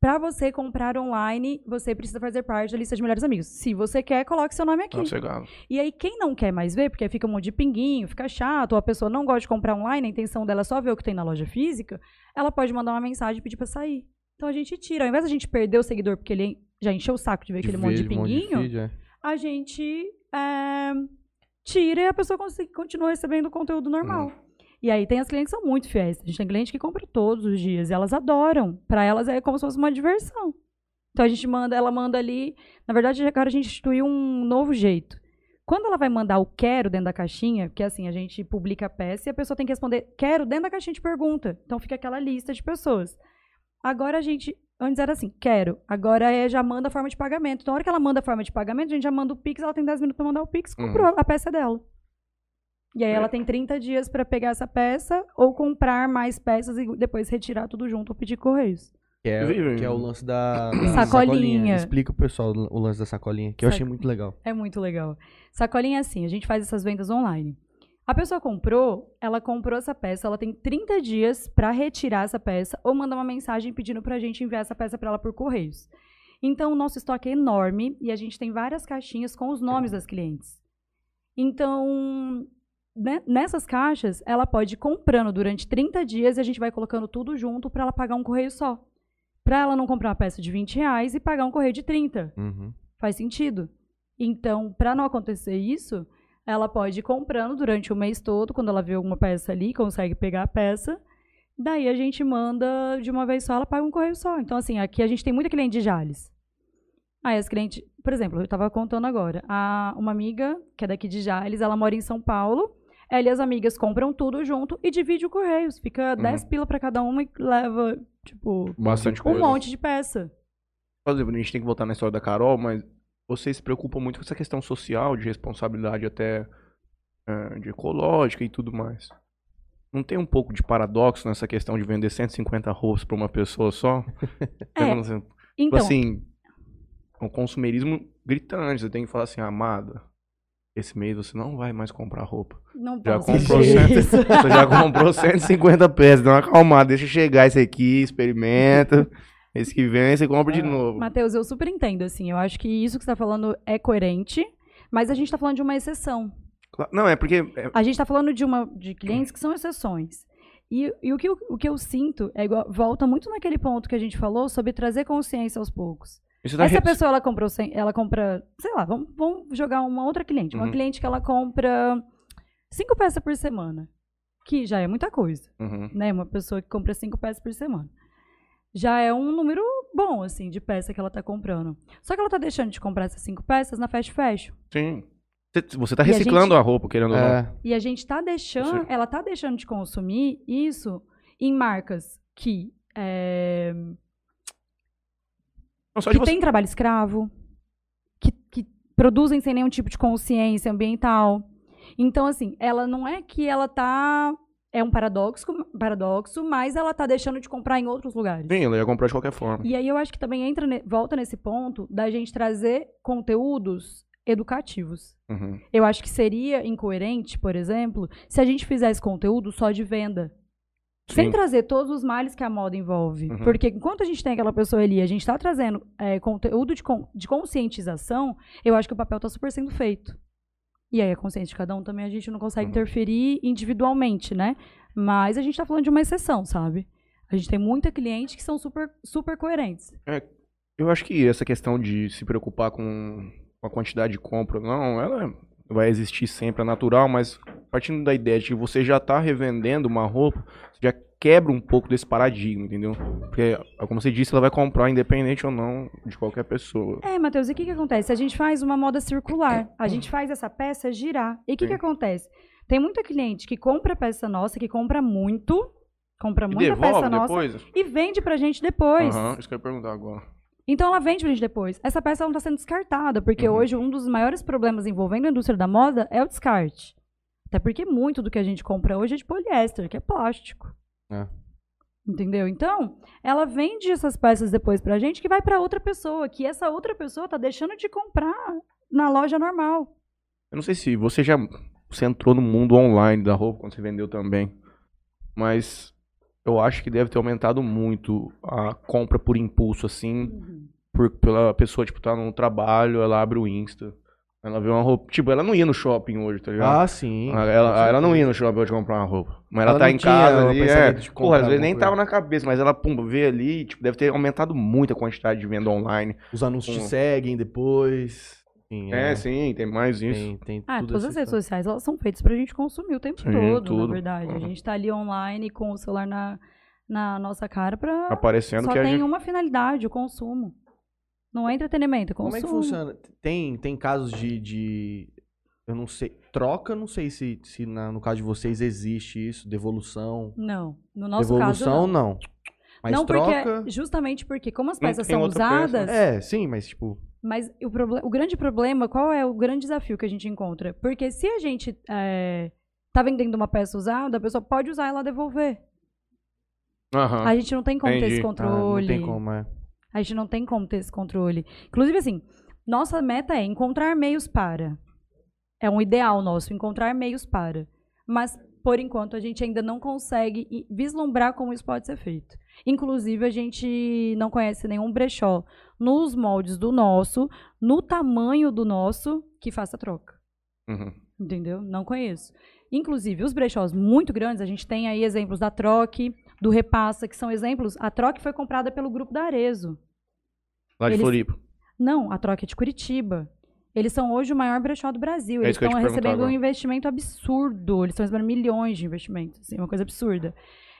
Para você comprar online, você precisa fazer parte da lista de melhores amigos. Se você quer, coloque seu nome aqui.
Não, cegado.
E aí, quem não quer mais ver, porque fica um monte de pinguinho, fica chato, ou a pessoa não gosta de comprar online, a intenção dela é só ver o que tem na loja física, ela pode mandar uma mensagem e pedir para sair. Então a gente tira. Ao invés da gente perder o seguidor porque ele já encheu o saco de ver aquele monte de
ver, um
pinguinho,
feed, é.
A gente é, tira e a pessoa continua recebendo o conteúdo normal. E aí tem as clientes que são muito fiéis. A gente tem cliente que compra todos os dias e elas adoram. Para elas é como se fosse uma diversão. Então a gente manda, ela manda ali. Na verdade, agora a gente instituiu um novo jeito. Quando ela vai mandar o quero dentro da caixinha, que assim, a gente publica a peça e a pessoa tem que responder quero dentro da caixinha de pergunta. Então fica aquela lista de pessoas. Agora a gente. Antes era assim, quero. Agora é já manda a forma de pagamento. Então, na hora que ela manda a forma de pagamento, a gente já manda o Pix, ela tem 10 minutos pra mandar o Pix,
Uhum.
comprou a peça dela. E aí ela tem 30 dias pra pegar essa peça ou comprar mais peças e depois retirar tudo junto ou pedir correios.
Que é, que é o lance da, da
Sacolinha.
Explica pro pessoal o lance da sacolinha, que eu achei muito legal.
É muito legal. Sacolinha é assim, a gente faz essas vendas online. A pessoa comprou, ela comprou essa peça, ela tem 30 dias para retirar essa peça ou mandar uma mensagem pedindo pra gente enviar essa peça para ela por correios. Então, o nosso estoque é enorme e a gente tem várias caixinhas com os nomes das clientes. Então, né, nessas caixas, ela pode ir comprando durante 30 dias e a gente vai colocando tudo junto para ela pagar um correio só. Para ela não comprar uma peça de 20 reais e pagar um correio de 30
Uhum.
faz sentido. Então, para não acontecer isso, ela pode ir comprando durante o mês todo, quando ela vê alguma peça ali, consegue pegar a peça. Daí a gente manda de uma vez só, ela paga um correio só. Então, assim, aqui a gente tem muita cliente de Jales. Aí as clientes, por exemplo, eu estava contando agora, a, uma amiga que é daqui de Jales, ela mora em São Paulo. Ela e as amigas compram tudo junto e divide o correios. Fica 10 pila para cada uma e leva, tipo,
Bastante
um
coisa.
monte de peça.
Por exemplo, a gente tem que voltar na história da Carol, mas vocês se preocupam muito com essa questão social, de responsabilidade até eh, de ecológica e tudo mais. Não tem um pouco de paradoxo nessa questão de vender 150 roupas para uma pessoa só? *laughs*
É,
Tipo
Então,
assim, um consumerismo gritante. Você tem que falar assim, amada, esse mês você não vai mais comprar roupa.
não
Já comprou cento-. *laughs* Você já comprou 150 peças, dá uma acalmada, deixa chegar esse aqui, experimenta. *laughs* Esse que vem, você compra de novo.
Matheus, eu super entendo, assim. Eu acho que isso que você tá falando é coerente, mas a gente tá falando de uma exceção.
Não, é porque. é-
A gente tá falando de, uma, de clientes que são exceções. E, e o, que, eu- o que eu sinto é igual, volta muito naquele ponto que a gente falou sobre trazer consciência aos poucos.
isso tá
Essa
re-
pessoa, ela comprou, ela compra, sei lá, vamos, vamos jogar uma outra cliente. Uma
Uhum.
cliente que ela compra cinco peças por semana, que já é muita coisa
Uhum.
né? Uma pessoa que compra cinco peças por semana. Já é um número bom, assim, de peça que ela tá comprando. Só que ela tá deixando de comprar essas cinco peças na fast fashion.
Sim. Você- Você tá
E a
reciclando
gente-
a roupa, querendo ou não.
É,
E a gente tá deixando,
Sim.
ela tá deixando de consumir isso em marcas que, é,
Não,
que
você.
tem trabalho escravo, que, que produzem sem nenhum tipo de consciência ambiental. Então, assim, ela não é que ela tá. É um paradoxo, paradoxo, mas ela tá deixando de comprar em outros lugares.
Sim, ela ia comprar de qualquer forma.
E aí eu acho que também entra, volta nesse ponto da gente trazer conteúdos educativos.
Uhum.
Eu acho que seria incoerente, por exemplo, se a gente fizesse conteúdo só de venda. Sem
Sim.
trazer todos os males que a moda envolve.
Uhum.
Porque enquanto a gente tem aquela pessoa ali, a gente está trazendo é, conteúdo de, con- de conscientização, eu acho que o papel está super sendo feito. E aí a consciência de cada um também a gente não consegue
Uhum.
interferir individualmente, né? Mas a gente está falando de uma exceção, sabe? A gente tem muita cliente que são super, super coerentes.
Eu acho que essa questão de se preocupar com a quantidade de compra, não, ela vai existir sempre, é natural, mas partindo da ideia de que você já está revendendo uma roupa, você já quebra um pouco desse paradigma, entendeu? Porque, como você disse, ela vai comprar independente ou não de qualquer pessoa.
É, Matheus, e o que, que acontece? A gente faz uma moda circular, a gente faz essa peça girar. E o que, que acontece? Tem muita cliente que compra peça nossa, que compra muito, compra muita peça
devolve
nossa
depois?
e vende pra gente depois.
Aham, isso que eu ia perguntar agora.
Então ela vende pra gente depois. Essa peça não está sendo descartada, porque
Uhum.
hoje um dos maiores problemas envolvendo a indústria da moda é o descarte. Até porque muito do que a gente compra hoje é de poliéster, que é plástico.
É.
Entendeu? Então, ela vende essas peças depois pra gente que vai pra outra pessoa, que essa outra pessoa tá deixando de comprar na loja normal.
Eu não sei se você já você entrou no mundo online da roupa quando você vendeu também, mas eu acho que deve ter aumentado muito a compra por impulso, assim, por, pela pessoa, tipo, tá no trabalho, ela abre o Insta, ela vê uma roupa, tipo, ela não ia no shopping hoje, tá ligado?
Ah, sim.
ela, ela, ela não ia no shopping hoje comprar uma roupa. Mas ela,
Ela
tá em casa ali, é. Porra, às vezes nem tava na cabeça, mas ela, pum, vê ali, tipo, deve ter aumentado muito a quantidade de venda online.
Os anúncios te seguem depois. Sim,
É, sim, tem mais isso.
Tem, tem
Ah,
tudo
todas as redes sociais, elas são feitas pra gente consumir o tempo
Sim,
todo,
tudo.
na verdade. A
Uhum.
gente tá ali online com o celular na, na nossa cara pra...
Aparecendo
Só
que a
tem
gente...
uma finalidade, o consumo. Não é entretenimento, é consumo.
Como é que funciona? Tem, tem casos de, de. Eu não sei. Troca, não sei se, se na- no caso de vocês existe isso, devolução.
Não, no nosso
devolução,
caso não.
não. Mas
não,
troca.
porque justamente porque como as peças são
outra peça,
usadas,
É, sim, mas tipo.
mas o, o grande problema, qual é o grande desafio que a gente encontra? Porque se a gente é, tá vendendo uma peça usada, a pessoa pode usar e ela devolver.
Aham.
A gente não tem como ter
Entendi.
esse
ah,
controle.
não tem como, é.
A gente não tem como ter esse controle. Inclusive, assim, nossa meta é encontrar meios para. É um ideal nosso, encontrar meios para. Mas, por enquanto, a gente ainda não consegue vislumbrar como isso pode ser feito. Inclusive, a gente não conhece nenhum brechó nos moldes do nosso, no tamanho do nosso, que faça troca.
Uhum.
Entendeu? Não conheço. Inclusive, os brechós muito grandes, a gente tem aí exemplos da Troque, do Repassa, que são exemplos. A Troque foi comprada pelo grupo da Arezo.
Lá de
Eles-
Floripa.
Não, a troca é de Curitiba. Eles são hoje o maior brechó do Brasil.
É
Eles
ia
estão recebendo um investimento absurdo. Eles estão recebendo milhões de investimentos. Assim, uma coisa absurda.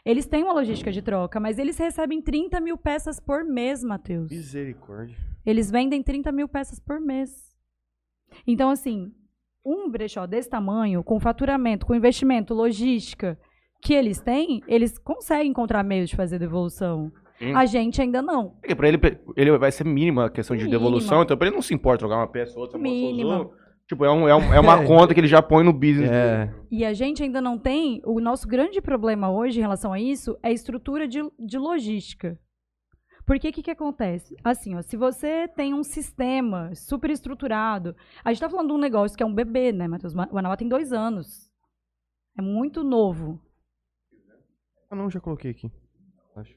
Eles têm uma logística de troca, mas eles recebem 30 mil peças por mês, Matheus.
Misericórdia.
Eles vendem 30 mil peças por mês. Então, assim, um brechó desse tamanho, com faturamento, com investimento, logística que eles têm, eles conseguem encontrar meios de fazer devolução.
Sim.
A gente ainda não.
Porque pra ele, ele vai ser mínima a questão de
Mínima.
devolução, então pra ele não se importa trocar uma peça ou outra. uma
Mínima.
usou. Tipo, é, um- é um- é uma *laughs* conta que ele já põe no business.
É.
E a gente ainda não tem. O nosso grande problema hoje em relação a isso é a estrutura de, de logística. Porque o que, que acontece? Assim, ó, se você tem um sistema super estruturado. A gente tá falando de um negócio que é um bebê, né, Matheus? O Manaus tem dois anos. É muito novo.
Ah, não, já coloquei aqui. Acho.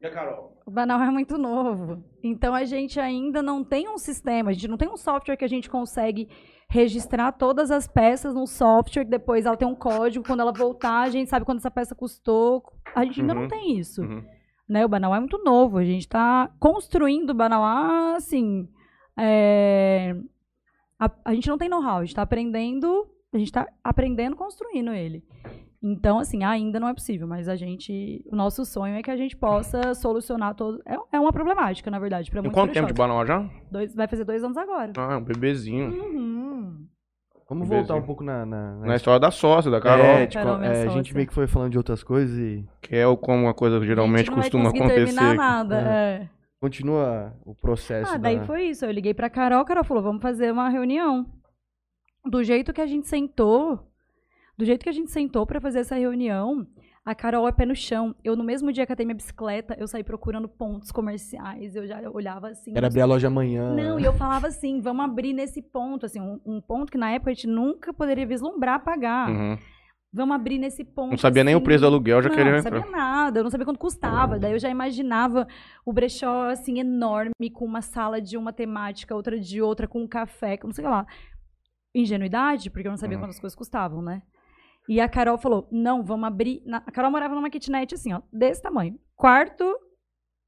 E a Carol?
O Banal é muito novo. Então a gente ainda não tem um sistema, a gente não tem um software que a gente consegue registrar todas as peças num software, que depois ela tem um código, quando ela voltar, a gente sabe quanto essa peça custou. A gente ainda
Uhum.
não tem isso.
Uhum.
Né? O Banal é muito novo, a gente está construindo o Banal assim. é, A, a gente não tem know-how, a gente está aprendendo, a gente está aprendendo construindo ele. Então, assim, ainda não é possível, mas a gente. O nosso sonho é que a gente possa solucionar todo. É, é uma problemática, na verdade, para
Tem
muitos
quanto tempo de banal já?
Dois, vai fazer dois anos agora.
Ah, um bebezinho.
Uhum.
Vamos
Beleza.
voltar um pouco na. na, na
Na história da sócia, da Carol.
É, tipo,
Carol, minha
é, a gente meio que foi falando de outras coisas e
Que é o- como uma coisa que geralmente
a gente
costuma
não
acontecer. aqui.
nada. é.
continua o processo.
Ah, daí
da...
foi isso. Eu liguei pra Carol, a Carol falou, vamos fazer uma reunião. Do jeito que a gente sentou, do jeito que a gente sentou pra fazer essa reunião, a Carol é pé no chão. Eu, no mesmo dia que eu tenho minha bicicleta, eu saí procurando pontos comerciais, eu já olhava assim.
Era abrir a loja amanhã.
Não, e eu falava assim, vamos abrir nesse ponto, assim, um, um ponto que na época a gente nunca poderia vislumbrar pagar.
Uhum.
Vamos abrir nesse ponto.
Não sabia nem o
assim.
preço do aluguel, já
não,
queria
não sabia nada, eu não sabia quanto custava. Daí eu já imaginava o brechó, assim, enorme, com uma sala de uma temática, outra de outra, com um café, com não sei o que lá. Ingenuidade, porque eu não sabia
Uhum.
quantas coisas custavam, né? E a Carol falou: não, vamos abrir. na- A Carol morava numa kitnet assim, ó, desse tamanho. Quarto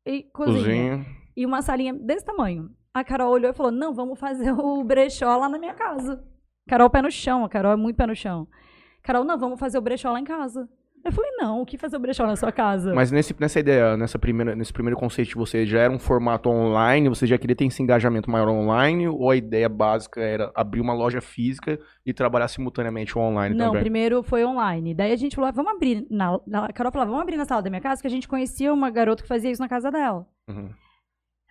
e cozinha.
Cozinha.
E uma salinha desse tamanho. A Carol olhou e falou: não, vamos fazer o brechó lá na minha casa. Carol, pé no chão. A Carol é muito pé no chão. Carol, não, vamos fazer o brechó lá em casa. Eu falei: não, o que fazer o brechó na sua casa?
Mas nesse, nessa ideia, nessa primeira, nesse primeiro conceito de você, já era um formato online? Você já queria ter esse engajamento maior online? Ou a ideia básica era abrir uma loja física e trabalhar simultaneamente online
Não,
também?
primeiro foi online. Daí a gente falou, ah, vamos abrir. Na, na- a Carol falou, vamos abrir na sala da minha casa, que a gente conhecia uma garota que fazia isso na casa dela.
Uhum.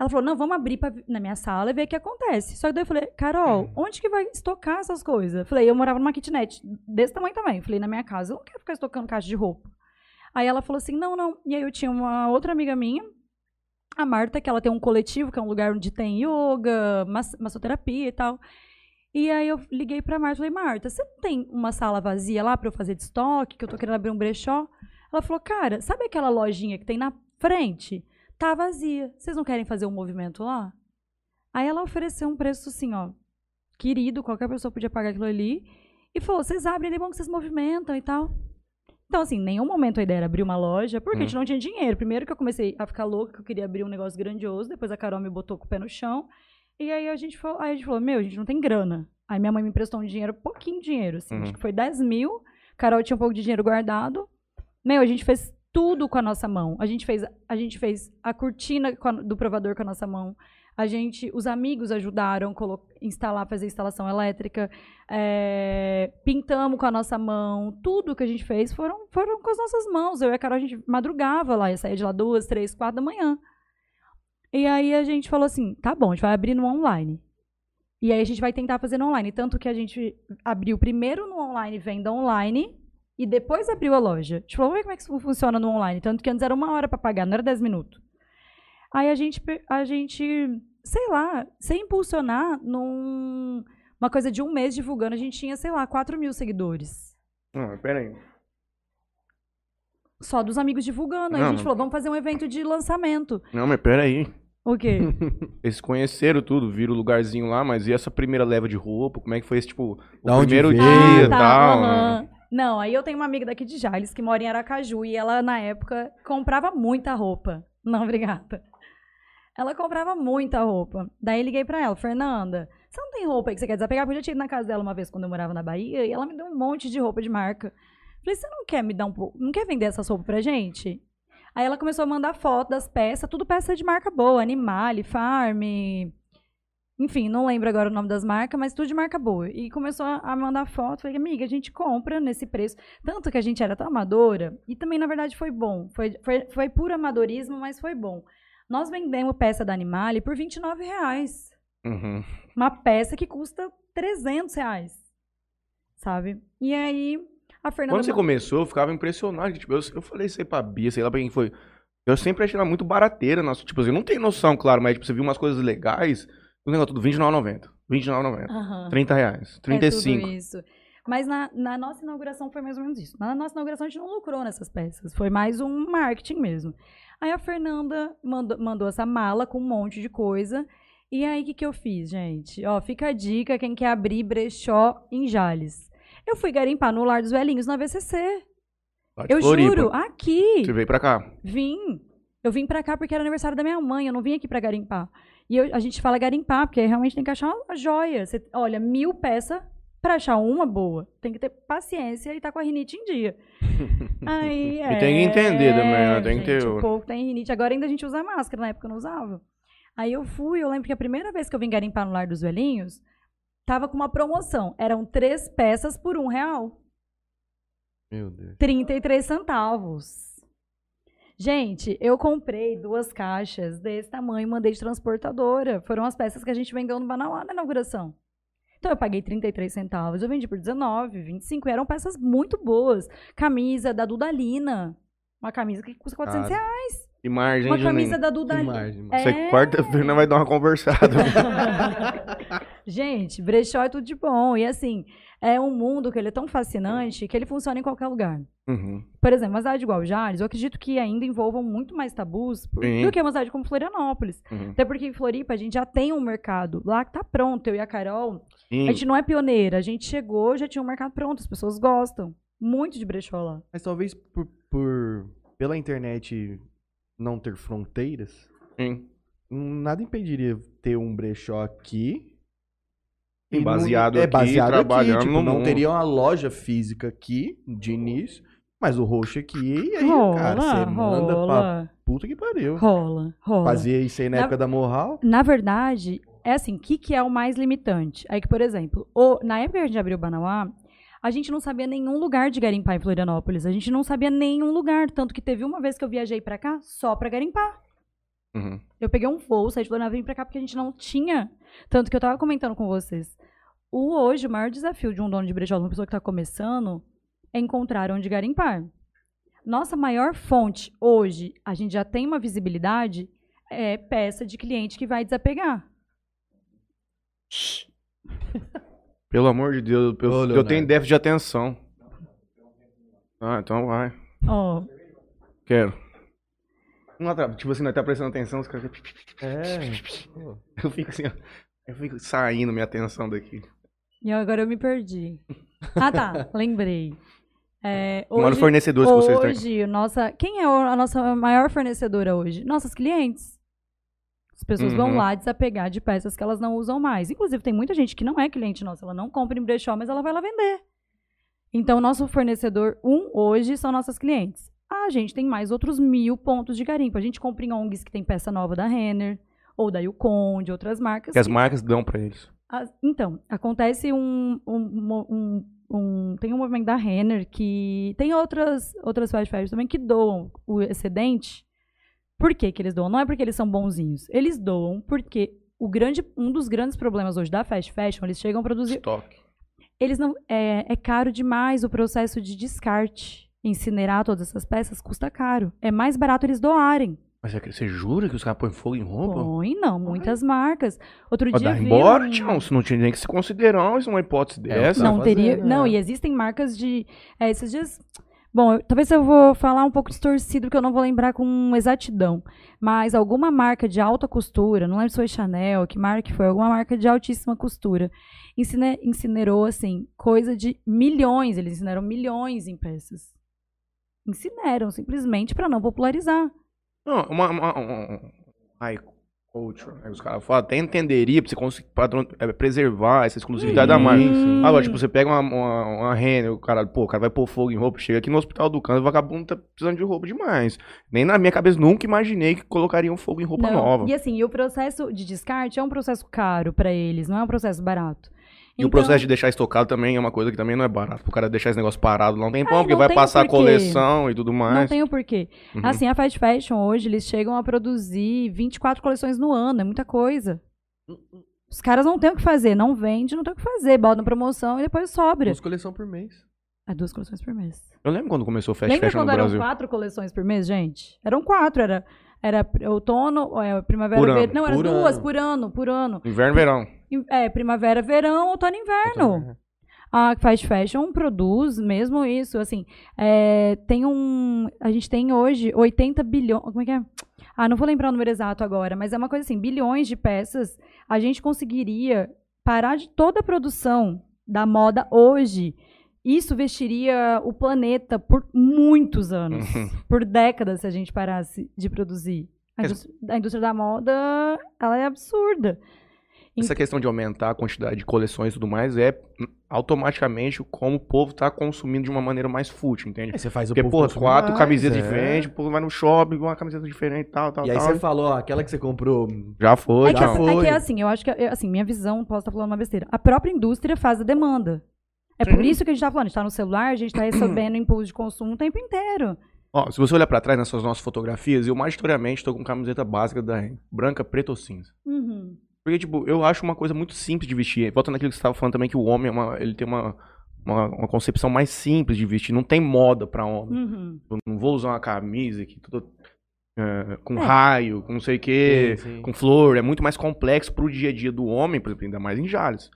Ela falou, não, vamos abrir pra- na minha sala e ver o que acontece. Só que daí eu falei, Carol, onde que vai estocar essas coisas? Falei, eu morava numa kitnet desse tamanho também. Falei, na minha casa, eu não quero ficar estocando caixa de roupa. Aí ela falou assim, não, não. E aí eu tinha uma outra amiga minha, a Marta, que ela tem um coletivo, que é um lugar onde tem yoga, mas- massoterapia e tal. E aí eu liguei pra Marta e falei, Marta, você não tem uma sala vazia lá pra eu fazer de estoque, que eu tô querendo abrir um brechó? Ela falou, cara, sabe aquela lojinha que tem na frente? Tá vazia. Vocês não querem fazer um movimento lá? Aí ela ofereceu um preço assim, ó, querido, qualquer pessoa podia pagar aquilo ali. E falou, vocês abrem, é bom que vocês movimentam e tal. Então, assim, em nenhum momento a ideia era abrir uma loja, porque a gente não tinha dinheiro. Primeiro que eu comecei a ficar louca, que eu queria abrir um negócio grandioso, depois a Carol me botou com o pé no chão. E aí a gente falou, aí a gente falou, meu, a gente não tem grana. Aí minha mãe me emprestou um dinheiro, pouquinho de dinheiro, assim,
Uhum.
acho que foi 10 mil. Carol tinha um pouco de dinheiro guardado. Meu, a gente fez tudo com a nossa mão. A gente fez, a gente fez a cortina a- do provador com a nossa mão. A gente, os amigos ajudaram a instalar, fazer instalação elétrica. É, pintamos com a nossa mão. Tudo que a gente fez foram, foram com as nossas mãos. Eu e a Carol, a gente madrugava lá, ia sair de lá duas, três, quatro da manhã. E aí a gente falou assim, tá bom, a gente vai abrir no online. E aí a gente vai tentar fazer no online. Tanto que a gente abriu primeiro no online, venda online, e depois abriu a loja. A gente falou, vamos ver como é que isso funciona no online. Tanto que antes era uma hora para pagar, não era 10 minutos. Aí a gente, a gente, sei lá, sem impulsionar, num, uma coisa de um mês divulgando, a gente tinha, sei lá, 4 mil seguidores.
Não, mas peraí.
Só dos amigos divulgando. Aí a
Não,
gente
não.
falou, vamos fazer um evento de lançamento.
Não, mas peraí.
O quê? *laughs*
Eles conheceram tudo, viram o lugarzinho lá, mas e essa primeira leva de roupa? Como é que foi esse, tipo, o
Da
primeiro dia e
Ah, tá,
tal?
aham. Não, aí eu tenho uma amiga daqui de Jales que mora em Aracaju e ela, na época, comprava muita roupa. *laughs* Não, obrigada. Ela comprava muita roupa. Daí liguei pra ela, Fernanda, você não tem roupa aí que você quer desapegar? Porque eu já tinha ido na casa dela uma vez quando eu morava na Bahia e ela me deu um monte de roupa de marca. Falei, você não quer me dar um pouco, não quer vender essas roupas pra gente? Aí ela começou a mandar foto das peças, tudo peça de marca boa, Animale, Farm, enfim, não lembro agora o nome das marcas, mas tudo de marca boa. E começou a mandar foto. Falei, amiga, a gente compra nesse preço. Tanto que a gente era tão amadora. E também, na verdade, foi bom. Foi, foi, foi puro amadorismo, mas foi bom. Nós vendemos peça da Animale por 29 reais.
Uhum.
Uma peça que custa 300 reais. Sabe? E aí, a Fernanda...
Quando você começou, eu ficava impressionado. Tipo, eu, eu falei isso aí pra Bia, sei lá pra quem foi. Eu sempre achei ela muito barateira. Nossa, tipo assim, eu não tenho noção, claro, mas tipo, você viu umas coisas legais. O negócio tudo R$29,90. R$29,90.
Aham.
30 reais.
É
35.
tudo isso. Mas na, na nossa inauguração foi mais ou menos isso. Na nossa inauguração a gente não lucrou nessas peças. Foi mais um marketing mesmo. Aí a Fernanda mandou, mandou essa mala com um monte de coisa. E aí o que, que eu fiz, gente? Ó, fica a dica, quem quer abrir brechó em Jales. Eu fui garimpar no Lar dos Velhinhos, na VCC. Eu
Floripa.
juro, aqui.
Você veio pra cá.
Vim. Eu vim pra cá porque era aniversário da minha mãe, eu não vim aqui pra garimpar. E eu- a gente fala garimpar, porque realmente tem que achar uma joia. Você, olha, mil peças pra achar uma boa. Tem que ter paciência e tá com a rinite em dia. *laughs* Aí,
E tem que entender também, né?
é,
Tem que ter
gente,
o-
O povo tem rinite. Agora ainda a gente usa máscara, na época eu não usava. Aí eu fui, eu lembro que a primeira vez que eu vim garimpar no Lar dos Velhinhos, tava com uma promoção. Eram três peças por um real.
Meu Deus.
33 centavos. Gente, eu comprei duas caixas desse tamanho e mandei de transportadora. Foram as peças que a gente vendeu no Banauá na inauguração. Então eu paguei 33 centavos, eu vendi por 19, 25. Eram peças muito boas. Camisa da Dudalina. Uma camisa que custa 400
Caro.
reais.
E margem,
Uma camisa
Juninho?
da
Que
Dudalina. É.
Você quarta-feira vai dar uma conversada. *laughs*
Gente, brechó é tudo de bom. E assim, é um mundo que ele é tão fascinante que ele funciona em qualquer lugar.
Uhum.
Por exemplo, uma cidade igual Jales, eu acredito que ainda envolvam muito mais tabus
Sim.
do que uma cidade como Florianópolis.
Uhum.
Até porque em Floripa a gente já tem um mercado lá que tá pronto. Eu e a Carol,
Sim.
a gente não é pioneira. A gente chegou, já tinha um mercado pronto, as pessoas gostam. Muito de brechó lá.
Mas talvez por, por- pela internet não ter fronteiras,
Sim.
nada impediria ter um brechó aqui.
E baseado
é,
aqui,
baseado
trabalhando
aqui, tipo,
no
não
mundo.
teria uma loja física aqui de início, mas o roxo aqui, e aí,
rola,
cara, você manda pra puta que pariu.
rola, rola.
Fazia isso aí na,
Na-
época da Morral.
Na verdade, é assim, o que, que é o mais limitante? Aí que, por exemplo, o- na época que a gente abriu o Banauá, a gente não sabia nenhum lugar de garimpar em Florianópolis. A gente não sabia nenhum lugar. Tanto que teve uma vez que eu viajei pra cá só pra garimpar.
Uhum.
Eu peguei um voo, saí de Florianópolis vim pra cá porque a gente não tinha. Tanto que eu tava comentando com vocês. O hoje, o maior desafio de um dono de brechó, de uma pessoa que tá começando, é encontrar onde garimpar. Nossa maior fonte hoje, a gente já tem uma visibilidade, é peça de cliente que vai desapegar. *laughs*
Pelo amor de Deus, eu,
Ô,
eu tenho déficit de atenção. Ah, então vai.
Ó,
Quero. Não atra- Tipo assim, não tá prestando atenção, os caras.
É. *laughs*
Eu fico assim, ó. Eu fico saindo minha atenção daqui.
e agora eu me perdi. Ah, tá, *laughs* lembrei. É,
Maior
hoje,
fornecedores que vocês têm.
hoje nossa, quem é a nossa maior fornecedora hoje? Nossas clientes. As pessoas vão
Uhum.
lá desapegar de peças que elas não usam mais. Inclusive, tem muita gente que não é cliente nossa, ela não compra em brechó, mas ela vai lá vender. Então, nosso fornecedor um hoje são nossas clientes. A gente tem mais outros mil pontos de garimpo. A gente compra em ONGs que tem peça nova da Renner, ou da Yukon, de outras marcas.
Que as
que-
marcas dão pra eles.
as- então, acontece um, um, um- um- Tem um movimento da Renner que. Tem outras, outras fast fashion também que doam o excedente. Por que, que eles doam? Não é porque eles são bonzinhos. Eles doam porque o grande, um dos grandes problemas hoje da fast fashion, eles chegam a produzir.
Estoque.
Eles não. É, é caro demais o processo de descarte. Incinerar todas essas peças custa caro. É mais barato eles doarem.
Mas é que você jura que os caras põem fogo em roupa?
Põe, não, muitas marcas. Outro
Ó,
dia.
dá embora,
um-
Tião. Você não tinha nem que se considerar isso uma hipótese dessa.
tá
não
fazendo,
teria.
né?
Não, e existem marcas de. é, esses dias. Bom, eu- talvez eu vou falar um pouco distorcido, que eu não vou lembrar com exatidão. Mas alguma marca de alta costura, não lembro se foi Chanel, que marca que foi, alguma marca de altíssima costura, incinerou, assim, coisa de milhões, eles incineraram milhões em peças. Incineram, simplesmente para não popularizar.
Não, uma. uma, um, high culture, né? Os caras falam, até entenderia pra você conseguir padrão, é, preservar essa exclusividade da marca.
Hum.
Agora, tipo, você pega uma, uma, uma o cara, pô, o cara vai pôr fogo em roupa, chega aqui no hospital do câncer, o vagabundo tá precisando de roupa demais. Nem na minha cabeça nunca imaginei que colocariam fogo em roupa
Não.
nova.
E assim, e o processo de descarte é um processo caro para eles, não é um processo barato.
E o
Então-
processo de deixar estocado também é uma coisa que também não é barato. O cara deixar esse negócio parado lá um tempão,
É,
porque
não
vai passar a
porquê.
coleção e tudo
Não
mais.
tem o porquê.
Uhum.
Assim, a fast fashion hoje, eles chegam a produzir 24 coleções no ano, é muita coisa. Os caras não têm o que fazer, não vende, não tem o que fazer, bota na promoção e depois sobra.
Duas coleções por mês.
É duas coleções por mês.
Eu lembro quando começou o Fast
Lembra
Fashion no
quando eram
Brasil.
quatro coleções por mês, gente? Eram quatro, era, era outono, é, primavera, verão. Não, eram duas
ano.
por ano, por ano.
Inverno, verão.
É, primavera, verão, outono inverno. A fast fashion produz mesmo isso, assim, é, tem um, a gente tem hoje 80 bilhões, como é que é? Ah, não vou lembrar o número exato agora, mas é uma coisa assim, bilhões de peças, a gente conseguiria parar de toda a produção da moda hoje, isso vestiria o planeta por muitos anos,
Uhum.
por décadas se a gente parasse de produzir. A indústria, a indústria da moda, ela é absurda.
Essa questão de aumentar a quantidade de coleções e tudo mais é automaticamente como o povo tá consumindo de uma maneira mais fútil, entende?
Aí você faz o
Porque,
povo
pô, quatro
mais,
camisetas
é.
diferentes, o povo vai no shopping com uma camiseta diferente e tal, tal,
E aí
tal.
você falou, ó, aquela que você comprou.
Já foi,
É que,
já
tchau.
assim, é
foi.
que assim, eu acho que, eu- assim, minha visão, posso estar falando uma besteira. A própria indústria faz a demanda. É por isso que a gente tá falando, a gente tá no celular, a gente tá recebendo *clears throat* impulso de consumo o tempo inteiro.
Ó, se você olhar pra trás nessas nossas fotografias, eu majoritariamente tô com camiseta básica da branca, preta ou cinza.
Uhum.
Porque, tipo, eu acho uma coisa muito simples de vestir. Voltando naquilo que você tava falando também, que o homem é uma, ele tem uma, uma, uma concepção mais simples de vestir. Não tem moda pra homem.
Uhum.
Eu não vou usar uma camisa que tudo é, com
É.
raio, com não sei o quê,
Sim, sim.
com flor. É muito mais complexo pro dia a dia do homem, por exemplo, ainda mais em Jales.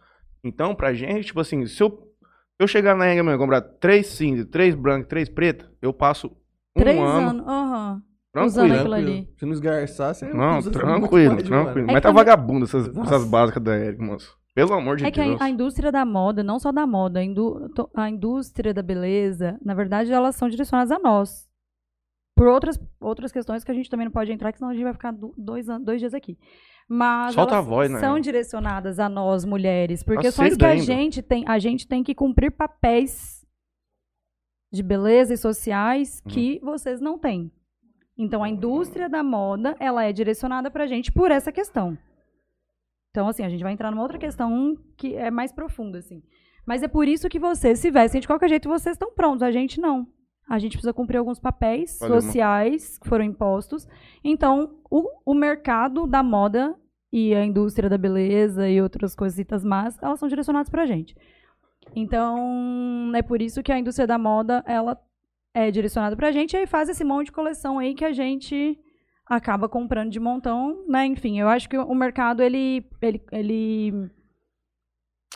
Então, pra gente, tipo assim, se eu, se eu chegar na Engelmann e comprar três cinza, três brancas, três pretas, eu passo um
Três
ano,
anos. Aham.
Tranquilo.
usando aquilo
Tranquilo.
ali.
Se não esgarçar, você
Não,
usa
tranquilo, tranquilo.
É
Mas
que
tá
também-
vagabundo essas, essas básicas da Eric, moço. Pelo amor de
É que
Deus.
a, a indústria da moda, não só da moda, a, indú- a indústria da beleza, na verdade, elas são direcionadas a nós. Por outras, outras questões que a gente também não pode entrar, que senão a gente vai ficar do- dois, dois dias aqui. Mas
Solta
elas
a voz, né?
são direcionadas a nós, mulheres, por questões que a gente, tem, a gente tem que cumprir papéis de beleza e sociais que vocês não têm. Então, a indústria da moda, ela é direcionada pra gente por essa questão. Então, assim, a gente vai entrar numa outra questão que é mais profunda, assim. Mas é por isso que vocês se vestem de qualquer jeito, vocês estão prontos. A gente não. A gente precisa cumprir alguns papéis sociais que foram impostos. Então, o, o mercado da moda e a indústria da beleza e outras coisitas más, elas são direcionadas pra gente. Então, é por isso que a indústria da moda, ela é direcionada pra gente e aí faz esse monte de coleção aí que a gente acaba comprando de montão, né? Enfim, eu acho que o mercado, ele, ele, ele,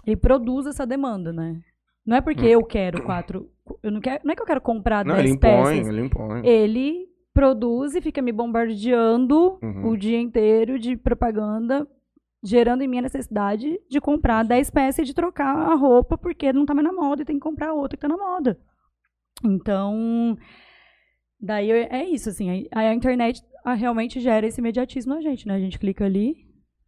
ele produz essa demanda, né? Não é porque eu quero quatro... Eu não, quero, não é que eu quero comprar
Não,
dez
ele impõe,
peças.
ele impõe.
Ele produz e fica me bombardeando
Uhum.
o dia inteiro de propaganda, gerando em mim a necessidade de comprar 10 peças e de trocar a roupa porque não tá mais na moda e tem que comprar outra que tá na moda. Então, daí é isso, assim, a, a internet ah, realmente gera esse imediatismo na gente, né? A gente clica ali.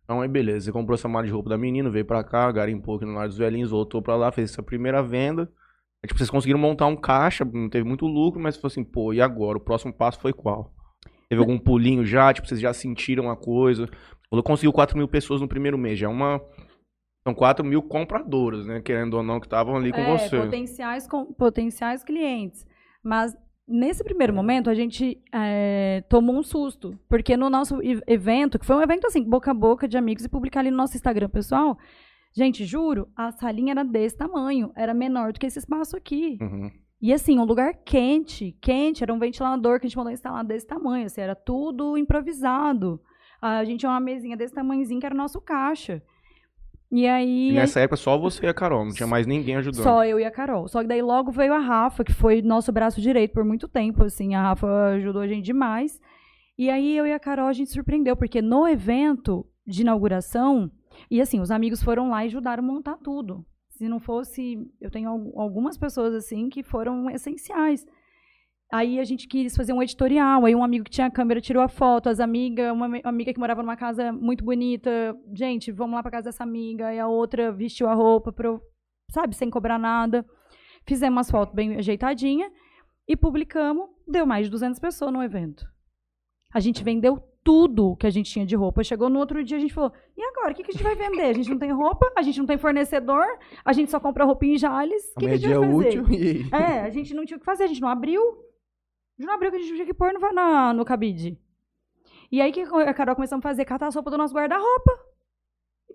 Então aí beleza, você comprou essa mala de roupa da menina, veio pra cá, garimpou aqui no lar dos velhinhos, voltou pra lá, fez essa primeira venda. Aí, tipo, vocês conseguiram montar um caixa, não teve muito lucro, mas foi assim, pô, e agora? O próximo passo foi qual? Teve algum pulinho já? Tipo, vocês já sentiram a coisa? Falou, conseguiu 4 mil pessoas no primeiro mês, já é uma... São 4 mil compradoras, né? Querendo ou não, que estavam ali com
é,
você.
Potenciais, com- potenciais clientes. Mas nesse primeiro momento a gente é, tomou um susto. Porque no nosso evento, que foi um evento assim, boca a boca de amigos, e publicar ali no nosso Instagram pessoal, gente, juro, a salinha era desse tamanho. Era menor do que esse espaço aqui.
Uhum.
E assim, um lugar quente, quente, era um ventilador que a gente mandou instalar desse tamanho, assim, era tudo improvisado. A gente tinha uma mesinha desse tamanhozinho que era o nosso caixa. E aí.
E nessa época só você e a Carol, não tinha mais ninguém ajudando.
Só eu e a Carol. Só que daí logo veio a Rafa, que foi nosso braço direito por muito tempo, assim. A Rafa ajudou a gente demais. E aí eu e a Carol a gente surpreendeu, porque no evento de inauguração, e assim, os amigos foram lá e ajudaram a montar tudo. Se não fosse, eu tenho al- algumas pessoas assim que foram essenciais. Aí a gente quis fazer um editorial, aí um amigo que tinha a câmera tirou a foto, as amigas, uma ami- amiga que morava numa casa muito bonita, gente, vamos lá pra casa dessa amiga, e a outra vestiu a roupa sabe, sem cobrar nada. Fizemos umas fotos bem ajeitadinha e publicamos. Deu mais de 200 pessoas no evento. A gente vendeu tudo que a gente tinha de roupa. Chegou no outro dia, a gente falou: e agora? O que, que a gente vai vender? A gente não tem roupa, a gente não tem fornecedor, a gente só compra roupa em Jales. O que, que a
é
gente vai fazer?
útil e...
É, a gente não tinha o que fazer, a gente não abriu. A gente não abriu, que a gente tinha que pôr no, na, no cabide. E aí que a Carol começamos a fazer? Catar as roupas do nosso guarda-roupa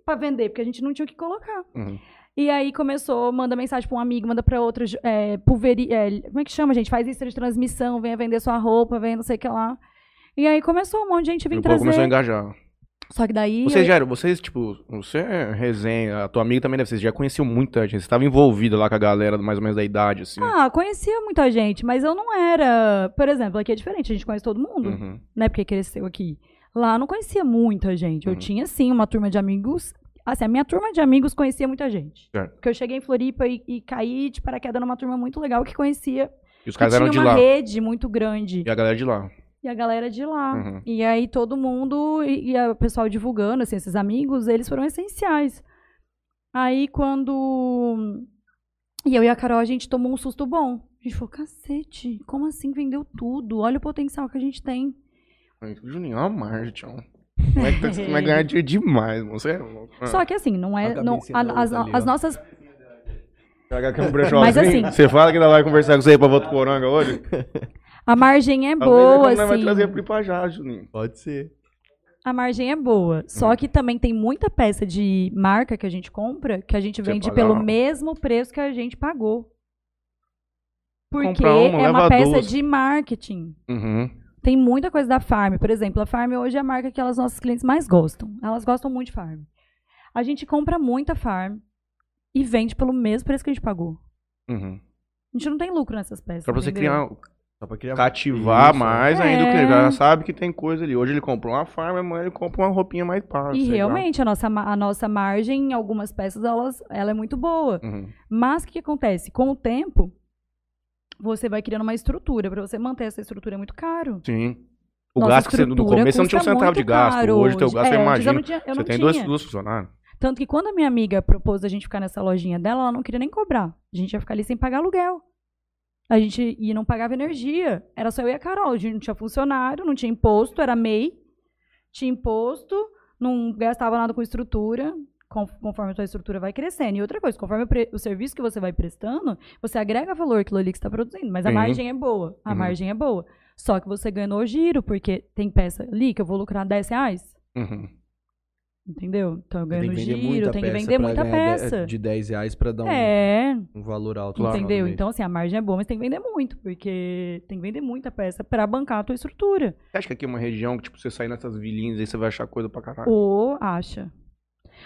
pra vender, porque a gente não tinha o que colocar.
Uhum.
E aí começou, manda mensagem pra um amigo, manda pra outro, é, pulveri, é, como é que chama, gente? Faz lista de transmissão, venha vender sua roupa, venha não sei o que lá. E aí começou um monte de gente vir
povo começou a
trazer.
engajar.
Só que daí...
Vocês
eu-
já eram, vocês, tipo, você é resenha, a tua amiga também deve ser, você já conheceu muita gente, você estava envolvida lá com a galera mais ou menos da idade, assim.
Ah, conhecia muita gente, mas eu não era... Por exemplo, aqui é diferente, a gente conhece todo mundo.
Uhum.
né? Porque cresceu aqui. Lá eu não conhecia muita gente. Eu
Uhum.
tinha, sim, uma turma de amigos. Assim, a minha turma de amigos conhecia muita gente.
Certo.
Porque eu cheguei em Floripa e, e caí de paraquedas numa turma muito legal que conhecia.
E os caras
tinha
eram de
uma
lá.
rede muito grande.
E a galera de lá.
E a galera de lá.
Uhum.
E aí todo mundo, e, e o pessoal divulgando, assim, esses amigos, eles foram essenciais. Aí quando. E eu e a Carol, a gente tomou um susto bom. A gente falou, cacete, como assim vendeu tudo? Olha o potencial que a gente tem.
Juninho, ó a margem. Como é que tá- você vai ganhar dinheiro demais? Você é louco. Ah.
Só que assim, não é. Não, a- as,
ali,
as nossas. *laughs* Mas assim-
Você fala que ainda vai conversar com você aí pra voto poranga hoje? *laughs*
A margem é boa,
quando nós vai
assim.
trazer pro Ipajá, Juninho.
Pode ser.
A margem é boa. Só
Uhum.
que também tem muita peça de marca que a gente compra que a gente
Você
vende
paga
pelo mesmo preço que a gente pagou. Porque
uma,
é uma
leva
peça
duas.
de marketing.
Uhum.
Tem muita coisa da Farm. Por exemplo, a Farm hoje é a marca que as nossas clientes mais gostam. Elas gostam muito de Farm. A gente compra muita Farm e vende pelo mesmo preço que a gente pagou.
Uhum.
A gente não tem lucro nessas peças.
Pra você
entendeu?
criar.
Só pra criar
cativar
Isso,
mais
É.
ainda o cliente. Já sabe que tem coisa ali. Hoje ele comprou uma farma, amanhã ele compra uma roupinha mais paga.
E
lá.
realmente, a nossa, a nossa margem em algumas peças, elas, ela é muito boa.
Uhum.
Mas o que, que acontece? Com o tempo, você vai criando uma estrutura. Para você manter essa estrutura é muito caro.
Sim. O
Nossa
gasto que você no começo você não tinha um centavo de gasto.
caro
Hoje teu
hoje.
gasto,
É,
eu
antes eu
imagino.
não tinha- eu
você
não
tem duas, duas funcionários.
Tanto que quando a minha amiga propôs a gente ficar nessa lojinha dela, ela não queria nem cobrar. A gente ia ficar ali sem pagar aluguel. A gente ia não pagava energia. Era só eu e a Carol. A gente não tinha funcionário, não tinha imposto, era MEI. Tinha imposto, não gastava nada com estrutura. con- Conforme a sua estrutura vai crescendo. E outra coisa, conforme o, pre- o serviço que você vai prestando, você agrega valor aquilo ali que está produzindo. Mas a
Sim.
margem é boa. A
Uhum.
margem é boa. Só que você ganhou giro, porque tem peça ali que eu vou lucrar 10 reais.
Uhum.
Entendeu? Então eu ganho
Tem
no
que vender
giro, tem que vender muita peça.
De 10 reais pra dar um,
É,
um valor alto. do
entendeu? Então, assim, a margem é boa, mas tem que vender muito, porque tem que vender muita peça pra bancar a tua estrutura.
Você acha que aqui é uma região que, tipo, você sair nessas vilinhas aí você vai achar coisa pra caralho?
Ou acha.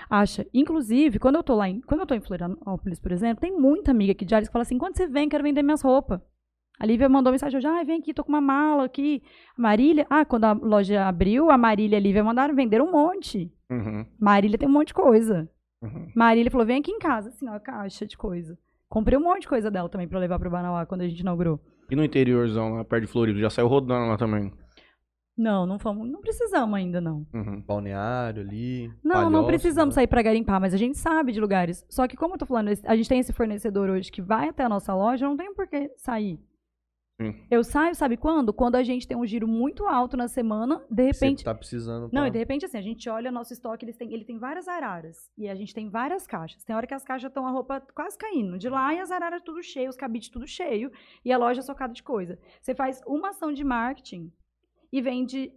Acha. Inclusive, quando eu tô lá em, quando eu tô em Florianópolis, por exemplo, tem muita amiga aqui de Ares que fala assim: quando você vem, quero vender minhas roupas. A Lívia mandou mensagem hoje, ah, vem aqui, tô com uma mala aqui. A Marília, ah, quando a loja abriu, a Marília e a Lívia mandaram vender um monte.
Uhum.
Marília tem um monte de coisa.
Uhum.
Marília falou: vem aqui em casa, assim, ó, caixa de coisa. Comprei um monte de coisa dela também pra levar pro Banauá quando a gente inaugurou.
E no interiorzão, lá perto de Floripa, já saiu rodando lá também.
Não, não fomos, não precisamos ainda, não.
Uhum.
Balneário ali.
Não, não precisamos
né?
sair pra garimpar, mas a gente sabe de lugares. Só que como eu tô falando, a gente tem esse fornecedor hoje que vai até a nossa loja, não tem por que sair.
Sim.
Eu saio, sabe quando? Quando a gente tem um giro muito alto na semana, de repente.
Você tá precisando.
Não,
pra-
e de repente, assim, a gente olha nosso estoque, eles têm, ele tem várias araras. E a gente tem várias caixas. Tem hora que as caixas estão a roupa quase caindo. De lá e as araras tudo cheio, os cabides tudo cheio. E a loja socada de coisa. Você faz uma ação de marketing e vende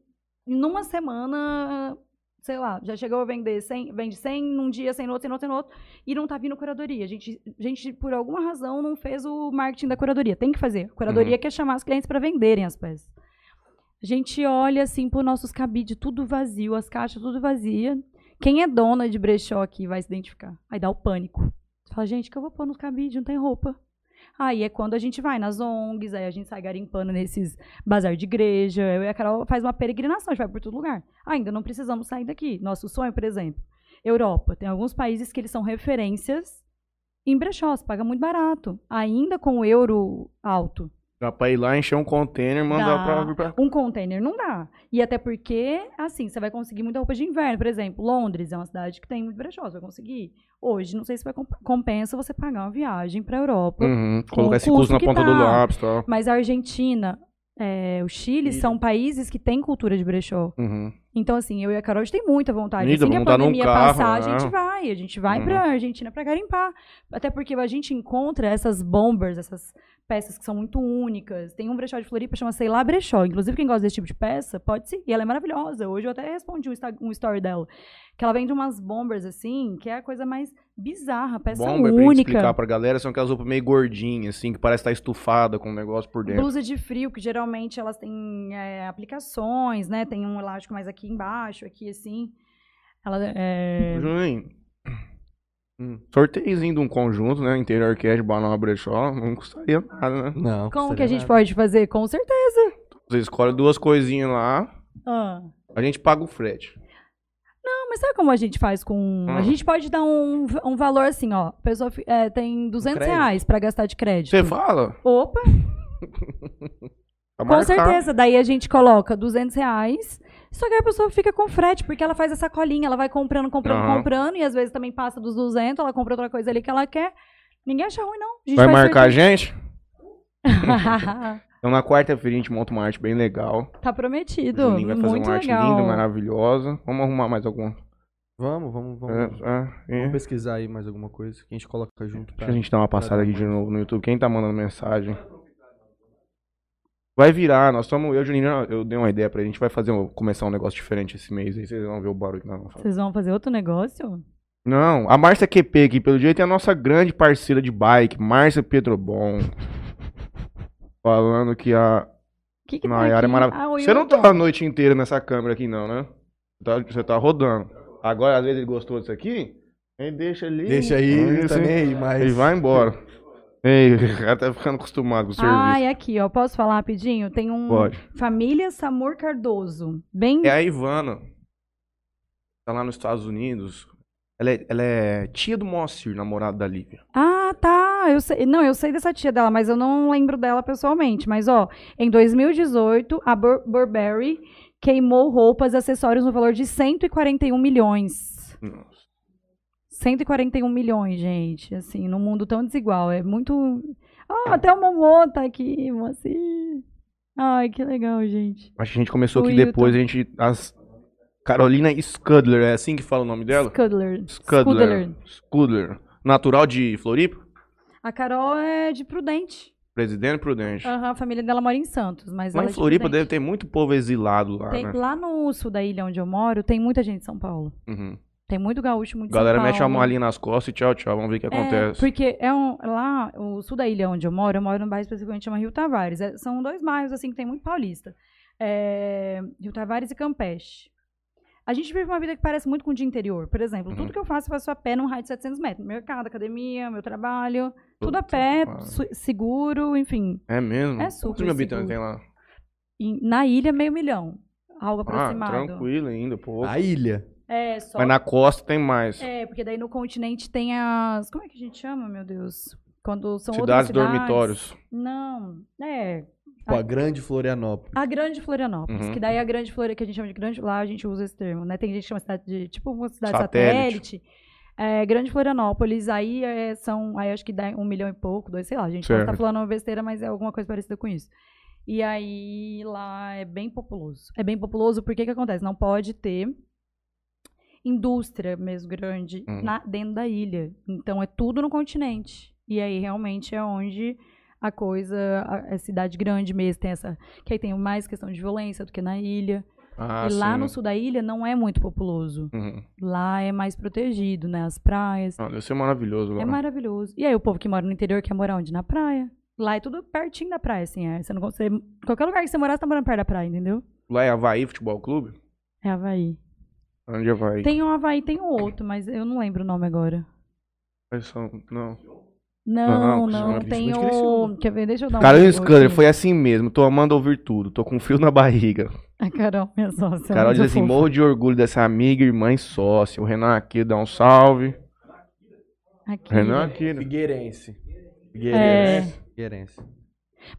numa semana, sei lá, já chegou a vender 100, vende 100 num dia, 100 no outro, 100 no outro, 100 no outro. E não tá vindo curadoria. A gente, a gente, por alguma razão, não fez o marketing da curadoria. Tem que fazer. A curadoria quer chamar os clientes para venderem as peças. A gente olha assim pro nossos cabides, tudo vazio, as caixas tudo vazia. Quem é dona de brechó aqui vai se identificar. Aí dá o pânico. Você fala, gente, o que eu vou pôr nos cabides? Não tem roupa. Aí é quando a gente vai nas ONGs, aí a gente sai garimpando nesses bazar de igreja. Eu e a Carol faz uma peregrinação, a gente vai por todo lugar. Ainda não precisamos sair daqui. Nosso sonho, por exemplo, Europa. Tem alguns países que eles são referências em brechó, você paga muito barato. Ainda com o euro alto.
Dá pra ir lá, encher um container e mandar
Dá.
pra vir pra
Um container não dá. E até porque, assim, você vai conseguir muita roupa de inverno. Por exemplo, Londres é uma cidade que tem muito brechó, você vai conseguir. Hoje, não sei se vai comp- compensa você pagar uma viagem pra Europa.
Uhum. Colocar esse custo na ponta
tá.
do lápis e tal.
Mas a Argentina, é, o Chile,
Chile.
são países que têm cultura de brechó.
Uhum.
Então, assim, eu e a Carol, a gente tem muita vontade.
Ida,
assim que a pandemia
carro,
passar, a
né?
gente vai. A gente vai
Uhum.
pra Argentina pra garimpar. Até porque a gente encontra essas bombers, essas peças que são muito únicas. Tem um brechó de Floripa chama Sei Lá Brechó. Inclusive, quem gosta desse tipo de peça, pode seguir. Ela é maravilhosa. Hoje eu até respondi um, um story dela. Que ela vende umas bombers, assim, que é a coisa mais bizarra. Peça
Bomber, pra gente
única.
explicar pra galera, são aquelas roupas meio gordinhas, assim, que parece estar estufada com um negócio por dentro.
Blusa de frio, que geralmente elas têm é, aplicações, né? Tem um elástico mais aqui embaixo, aqui assim. Ela é...
Juninho,
Hum.
sorteiozinho de um conjunto, né? Interior Cash, Banal Brechó, não custaria nada, né?
Não.
Como que a gente
nada.
pode fazer? Com certeza.
Você escolhe duas coisinhas lá,
Ah.
a gente paga o frete.
Mas sabe como a gente faz com. A
Ah.
gente pode dar um, um valor assim, ó. A pessoa é, tem 200
crédito?
reais pra gastar de crédito.
Você fala?
Opa, *laughs*
Tá
com
marcado.
certeza. Daí a gente coloca 200 reais. Só que a pessoa fica com frete, porque ela faz essa colinha, ela vai comprando, comprando,
Aham.
comprando, e às vezes também passa dos 200, ela compra outra coisa ali que ela quer. Ninguém acha ruim, não. A
Vai marcar a gente? *laughs* Então na quarta-feira a gente monta uma arte bem legal.
tá
O
prometido.
Juninho vai fazer
Muito
uma arte
legal.
linda, maravilhosa. Vamos arrumar mais alguma.
Vamos, vamos, vamos.
É, é, é.
Vamos pesquisar aí mais alguma coisa que a gente coloca junto
Deixa
pra...
a gente dar uma passada aqui de novo no YouTube. Quem tá mandando mensagem? Vai virar, nós estamos. Eu, Juninho, eu dei uma ideia pra ele. A gente vai fazer um- começar um negócio diferente esse mês. Aí vocês vão ver o barulho que nós vamos fazer.
Vocês vão fazer outro negócio?
Não, a Márcia QP aqui, pelo jeito, é a nossa grande parceira de bike, Márcia Petrobon. Falando que a
O que que tá
Nayara é
aqui?
maravilhosa.
Ah,
Você não
YouTube.
tá a noite inteira nessa câmera aqui, não, né? Tá- Você tá rodando. Agora, às vezes, ele gostou disso aqui, ele deixa ali.
Deixa aí, tá
você-
nem aí, mas...
Ele vai embora. Ei, *laughs* o cara tá ficando acostumado com o serviço.
Ah, e aqui, ó. Posso falar rapidinho? Tem um.
Pode.
Família Samur Cardoso. Bem.
É a Ivana. Tá lá nos Estados Unidos. Ela é, ela é tia do Moacir, namorado da Lívia.
Ah, tá. Eu sei. Não, eu sei dessa tia dela, mas eu não lembro dela pessoalmente. Mas, ó, em 2018, a Bur Burberry queimou roupas e acessórios no valor de 141 milhões.
Nossa.
141 milhões, gente. Assim, num mundo tão desigual. É muito. Ah, até o Momô tá aqui, assim. Ai, que legal, gente.
Acho que a gente começou
O
aqui
Hilton.
depois, a gente. As... Carolina Scudler, é assim que fala o nome dela?
Scudler.
Scudler. Scudler. Natural de Floripa?
A Carol é de Prudente.
Presidente Prudente.
Aham, a família dela mora em Santos, mas ela
em
é
Floripa
Prudente.
deve ter muito povo exilado lá,
Tem-
né?
Lá no sul da ilha onde eu moro, tem muita gente de São Paulo.
Uhum.
Tem muito gaúcho, muito
A galera
São
mete a
Paulo.
malinha nas costas e tchau, tchau. Vamos ver o que
É,
acontece.
porque é um, lá, o sul da ilha onde eu moro, eu moro num bairro especificamente chama Rio Tavares. É, são dois bairros, assim, que tem muito paulista. É, Rio Tavares e Campeche. A gente vive uma vida que parece muito com o dia interior. Por exemplo,
Uhum.
tudo que eu faço, eu faço a pé num raio de 700 metros. Mercado, academia, meu trabalho, tudo a
Puta
pé, seguro, enfim.
É mesmo?
É
Quantos
super
mil habitantes tem lá?
E na ilha, meio milhão. Algo
Ah,
aproximado.
tranquilo ainda, pô.
A ilha.
É, só
Mas na costa tem mais.
É, porque daí no continente tem as. Como é que a gente chama, meu Deus? Quando são
cidades,
outras cidades.
dormitórios.
Não, é.
Pô, a grande Florianópolis.
A Grande Florianópolis,
Uhum.
que daí a Grande Florianópolis, que a gente chama de grande, lá a gente usa esse termo, né? Tem gente que chama cidade de, tipo uma cidade
Satélite.
satélite. É, grande Florianópolis, aí é, são, aí acho que dá um milhão e pouco, dois, sei lá, a gente pode estar
Certo.
falando uma besteira, mas é alguma coisa parecida com isso. E aí lá é bem populoso. É bem populoso porque que acontece? Não pode ter indústria mesmo grande
Uhum.
na- dentro da ilha. Então é tudo no continente. E aí realmente é onde a coisa, a, a cidade grande mesmo tem essa, que aí tem mais questão de violência do que na ilha.
Ah,
e lá
sim.
no sul da ilha não é muito populoso.
Uhum.
Lá é mais protegido, né? As praias.
Ah, deve ser maravilhoso lá.
É maravilhoso. E aí o povo que mora no interior quer morar onde? Na praia. Lá é tudo pertinho da praia, assim. É. Você não consegue... Qualquer lugar que você morar, você tá morando perto da praia, entendeu?
Lá é Havaí Futebol Clube?
É Havaí.
Onde é Havaí?
Tem um Havaí, tem um outro, mas eu não lembro o nome agora.
Não.
Não,
Não,
não. Tem o... Quer ver? Deixa eu dar um
Carolina
aqui.
foi assim mesmo. Tô amando ouvir tudo. Tô com frio na barriga.
A Carol, minha sócia.
Carol
muito
diz assim:
fofa.
morro de orgulho dessa amiga, irmã e sócia. O Renan aqui dá um salve.
Aqui.
Renan aqui, né?
Figueirense.
É.
Figueirense. Figueirense.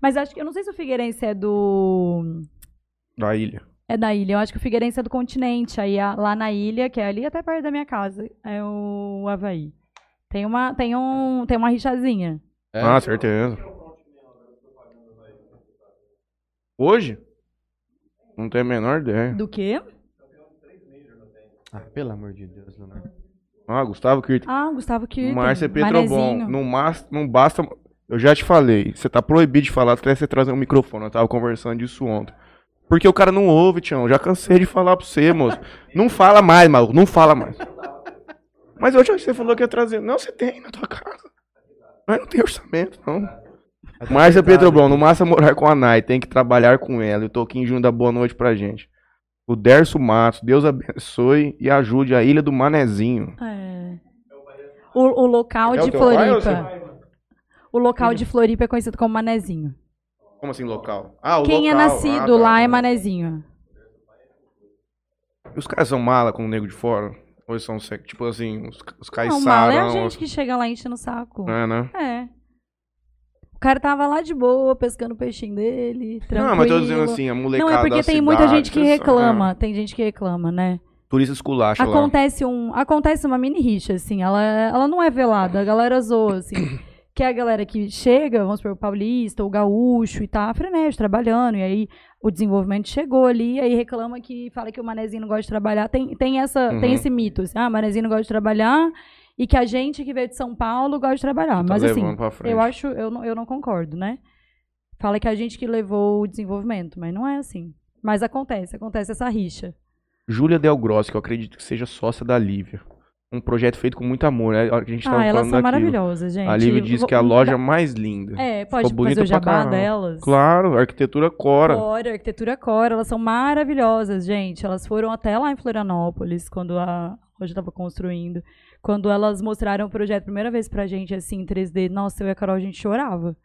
Mas acho que... Eu não sei se o Figueirense é do...
Da ilha.
É da ilha. Eu acho que o Figueirense é do continente. Aí lá na ilha, que é ali até perto da minha casa, é o Havaí. Tem uma, tem um, tem uma rixazinha.
É?
Ah, certeza. Hoje? Não tenho a menor ideia.
Do quê?
Ah, pelo amor de Deus, Leonardo.
Ah, Gustavo Kirten.
Ah, Gustavo Kirten.
Márcia Petrobon. Não, mas- não basta. Eu já te falei. Você tá proibido de falar até você trazer um microfone. Eu tava conversando disso ontem. Porque o cara não ouve, Tião. Eu já cansei de falar pra você, moço. Não fala mais, maluco. Não fala mais. Mas hoje você falou que ia trazer. Não, você tem na tua casa. Mas não tem orçamento, não. Márcia Petrobon, no massa morar com a Nai, tem que trabalhar com ela. E o Toquinho Júnior dá boa noite pra gente. O Derso Matos, Deus abençoe e ajude a Ilha do Manezinho.
É. O, o local
É o
de
pai ou
Floripa. O local de Floripa é conhecido como Manezinho.
Como assim local? Ah, o
Quem é
local.
nascido
Ah, tá.
lá é Manezinho.
Os caras são mala com o nego de fora? Ou eles são, sec- tipo assim, os, os
Não, mal é a gente que chega lá enchendo o saco.
É, né?
É. O cara tava lá de boa, pescando o peixinho dele, tranquilo.
Não, mas tô dizendo assim, a molecada
Não, é porque tem muita
cidade,
gente que reclama.
ah,
Tem gente que reclama, né?
turista esculacha lá.
Acontece, um, acontece uma mini rixa, assim. Ela, ela não é velada, a galera zoa, assim. que é a galera que chega, vamos supor, o paulista, o gaúcho e tá frenético, trabalhando. E aí o desenvolvimento chegou ali, aí reclama que fala que o manezinho não gosta de trabalhar. Tem, tem, essa,
Uhum.
tem esse mito, assim. Ah, manezinho não gosta de trabalhar e que a gente que veio de São Paulo gosta de trabalhar.
Tá
Mas assim, eu acho, eu não, eu não concordo, né? Fala que é a gente que levou o desenvolvimento, mas não é assim. Mas acontece, acontece essa rixa.
Júlia Del Grosso, que eu acredito que seja sócia da Lívia. Um projeto feito com muito amor, né? A gente
Ah, elas são
daquilo.
maravilhosas, gente.
A Lívia
Vou-
que é a loja mais linda.
É, pode
Ficou
fazer o jabá delas.
Claro, arquitetura Cora.
Cora, arquitetura Cora, elas são maravilhosas, gente. Elas foram até lá em Florianópolis, quando a loja estava construindo. Quando elas mostraram o projeto primeira vez pra gente, assim, em 3D, nossa, eu e a Carol, a gente chorava.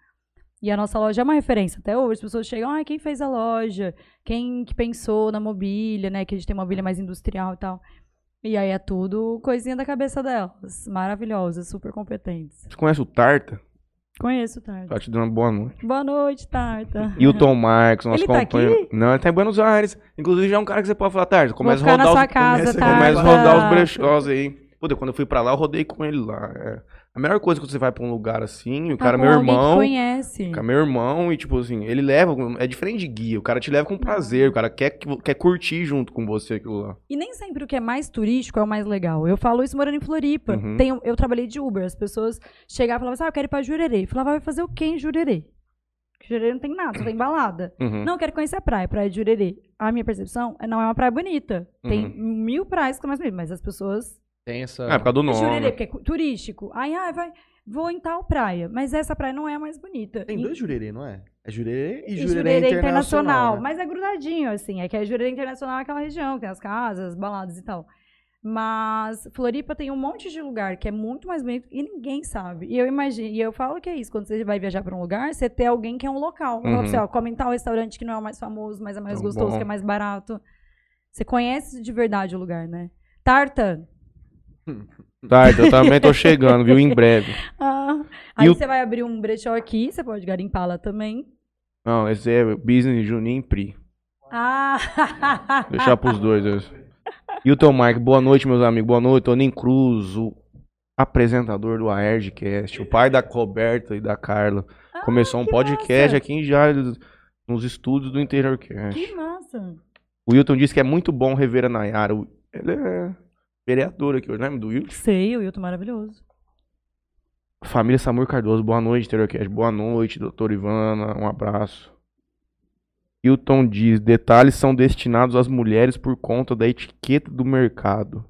E a nossa loja é uma referência até hoje. As pessoas chegam, ah, quem fez a loja? Quem que pensou na mobília, né? Que a gente tem mobília mais industrial e tal. E aí é tudo coisinha da cabeça delas. Maravilhosas, super competentes.
Você conhece o Tarta?
Conheço, Tarta.
Tá te dando uma boa noite.
Boa noite, Tarta.
E o Tom Marcos, nosso
Ele tá
companheiro.
aqui?
Não, ele tá em Buenos Aires. Inclusive, já é um cara que você pode falar, Tarta. Começa a
na
rodar
sua
os.
casa,
começa-.
Começa a rodar os brechós aí. Puta, quando eu fui pra lá, eu rodei com ele lá. É. A melhor coisa quando você vai pra um lugar assim, o cara é
com
meu irmão.
conhece.
O cara é meu irmão e, tipo assim, ele leva. É diferente de guia. O cara te leva com prazer. O cara quer, que- quer curtir junto com você aquilo lá.
E nem sempre o que é mais turístico é o mais legal. Eu falo isso morando em Floripa.
Uhum.
Tem- eu trabalhei de Uber. As pessoas chegavam e falavam assim, ah, eu quero ir pra Jurerê. Eu falava, vai fazer o quê em Jurerê? Jurerê não tem nada, só tem *clears throat* balada.
Uhum.
Não, eu quero conhecer a praia, praia de Jurerê. A minha percepção é não é uma praia bonita. Tem
Uhum.
mil praias que são mais bonitas, mas as pessoas...
Tem essa.
É, por causa do nome.
Jurerê, porque é turístico. Aí, ah, vai, vou em tal praia. Mas essa praia não é a mais bonita.
Tem
E-
dois jurerê, não é? É jurerê e,
e
jurerê,
Jurerê
internacional. né?
Mas é grudadinho, assim. É que a Jurerê Internacional é aquela região, que tem as casas, baladas e tal. Mas Floripa tem um monte de lugar que é muito mais bonito e ninguém sabe. E eu imagino, e eu falo que é isso, quando você vai viajar para um lugar, você ter alguém que é um local. Fala pra
Uhum.
você, ó, come em tal restaurante que não é o mais famoso, mas é mais
Tão
gostoso,
bom.
que é mais barato. Você conhece de verdade o lugar, né? Tarta.
Tarta, eu também tô chegando, viu? Em breve. *laughs*
Ah, aí
o-
você vai abrir um brechó aqui, você pode garimpar lá também.
Não, esse é Business Juninho e Pri.
Ah!
Deixar pros dois. esse. E o Tom Mark, boa noite, meus amigos. Boa noite, Toninho Cruz, o apresentador do AERGcast, o pai da Roberta e da Carla. Começou um
Ah,
podcast
massa.
aqui em Jales, nos estúdios do Interiorcast.
Que massa!
O Wilton disse que é muito bom rever a Nayara. O- Ele é vereador aqui hoje, lembra do Wilton?
Sei, o Wilton maravilhoso.
Família Samur Cardoso, boa noite, Interiorcast. Boa noite, doutor Ivana, um abraço. Hilton diz, detalhes são destinados às mulheres por conta da etiqueta do mercado.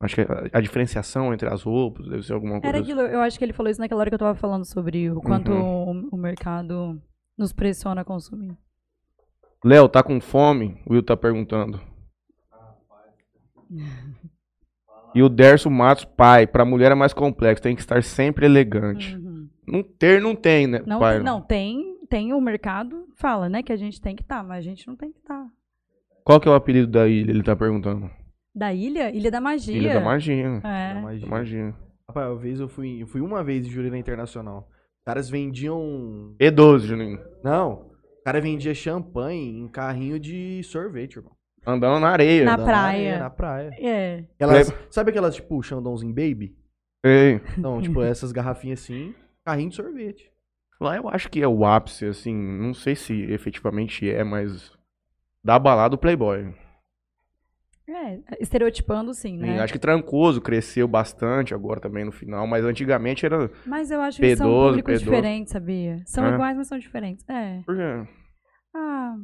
Acho que a, a diferenciação entre as roupas deve ser alguma coisa.
Era aquilo, eu acho que ele falou isso naquela hora que eu tava falando sobre o quanto
Uhum.
o, o mercado nos pressiona a consumir.
Léo, tá com fome? O Will tá perguntando. E o Derso Matos, pai, pra mulher é mais complexo, tem que estar sempre elegante.
Uhum.
Não ter, não tem, né,
Não,
pai?
tem, não, tem, tem o mercado, fala, né, que a gente tem que estar, mas a gente não tem que estar.
Qual que é o apelido da ilha? Ele tá perguntando.
Da ilha? Ilha da Magia.
Ilha da Magia.
É.
Da magia.
Magia.
Rapaz, uma vez eu fui, eu fui uma vez em Jurerê Internacional. Os caras vendiam.
E12, Juninho.
Não. O cara vendia champanhe em carrinho de sorvete, irmão.
Andando na areia.
Na
Andando
praia.
areia, Na praia.
É.
Aquelas, sabe aquelas, tipo, Xandãozinho Baby?
Ei.
Não, tipo, *laughs* essas garrafinhas assim, carrinho de sorvete.
Lá eu acho que é o ápice, assim, não sei se efetivamente é, mas da balada do Playboy.
É, estereotipando sim, né?
Acho que Trancoso cresceu bastante agora também no final, mas antigamente era.
Mas eu acho que são
P12,
públicos
P12.
diferentes, sabia? São
É.
iguais, mas são diferentes. É.
Por quê?
Ah,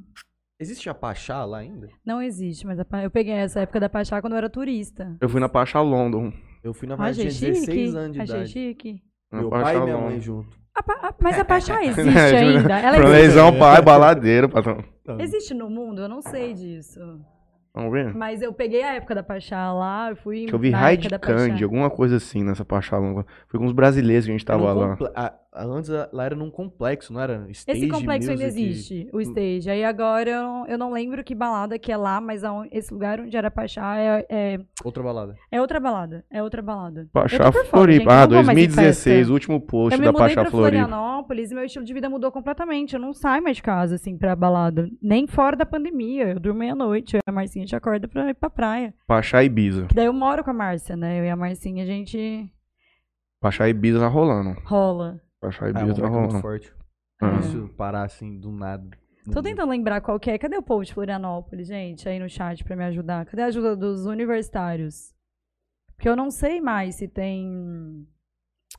Existe a Pachá lá ainda?
não existe, mas a eu peguei essa época da Pachá quando eu era turista.
Eu fui na Pacha London.
Eu fui na Pachá,
Achei
tinha 16
chique.
anos de
Achei
idade.
chique.
Na
Meu pai e minha
London.
mãe junto.
A Pa- a- mas a Pachá *laughs* existe
É,
ainda. Ela existe.
pai, *laughs* baladeiro, patrão.
existe no mundo? Eu não sei disso.
Vamos ver?
Mas eu peguei a época da Pachá lá, eu fui
Que eu vi Raid
Pachá.
Candy, alguma coisa assim nessa Pacha London. Foi com os brasileiros que a gente tava lá.
Antes lá era num complexo, não era? Stage
Esse complexo ainda existe, o stage. Aí agora eu não, eu não lembro que balada que é lá, mas aon- esse lugar onde era Pachá é, é,
Outra balada.
é outra balada. É outra balada. Eu fora,
Floripa.
eu
ah,
não vou mais em
2016,
festa.
último post
Eu me
da
mudei
Pacha
pra
Floripa.
Florianópolis e meu estilo de vida mudou completamente. Eu não saio mais de casa, assim, pra balada. Nem fora da pandemia. Eu durmo meia-noite. Eu e a Marcinha, gente acorda pra ir pra praia.
Pacha Ibiza.
Que daí eu moro com a Márcia, né? Eu e a Marcinha, a gente
Pacha Ibiza tá rolando.
rola.
Pacha
Ah, é uma
tá
muito forte.
Ah.
Isso parar assim, do nada.
Tô tentando lembrar qual que é. Cadê o povo de Florianópolis, gente, aí no chat pra me ajudar? Cadê a ajuda dos universitários? Porque eu não sei mais se tem.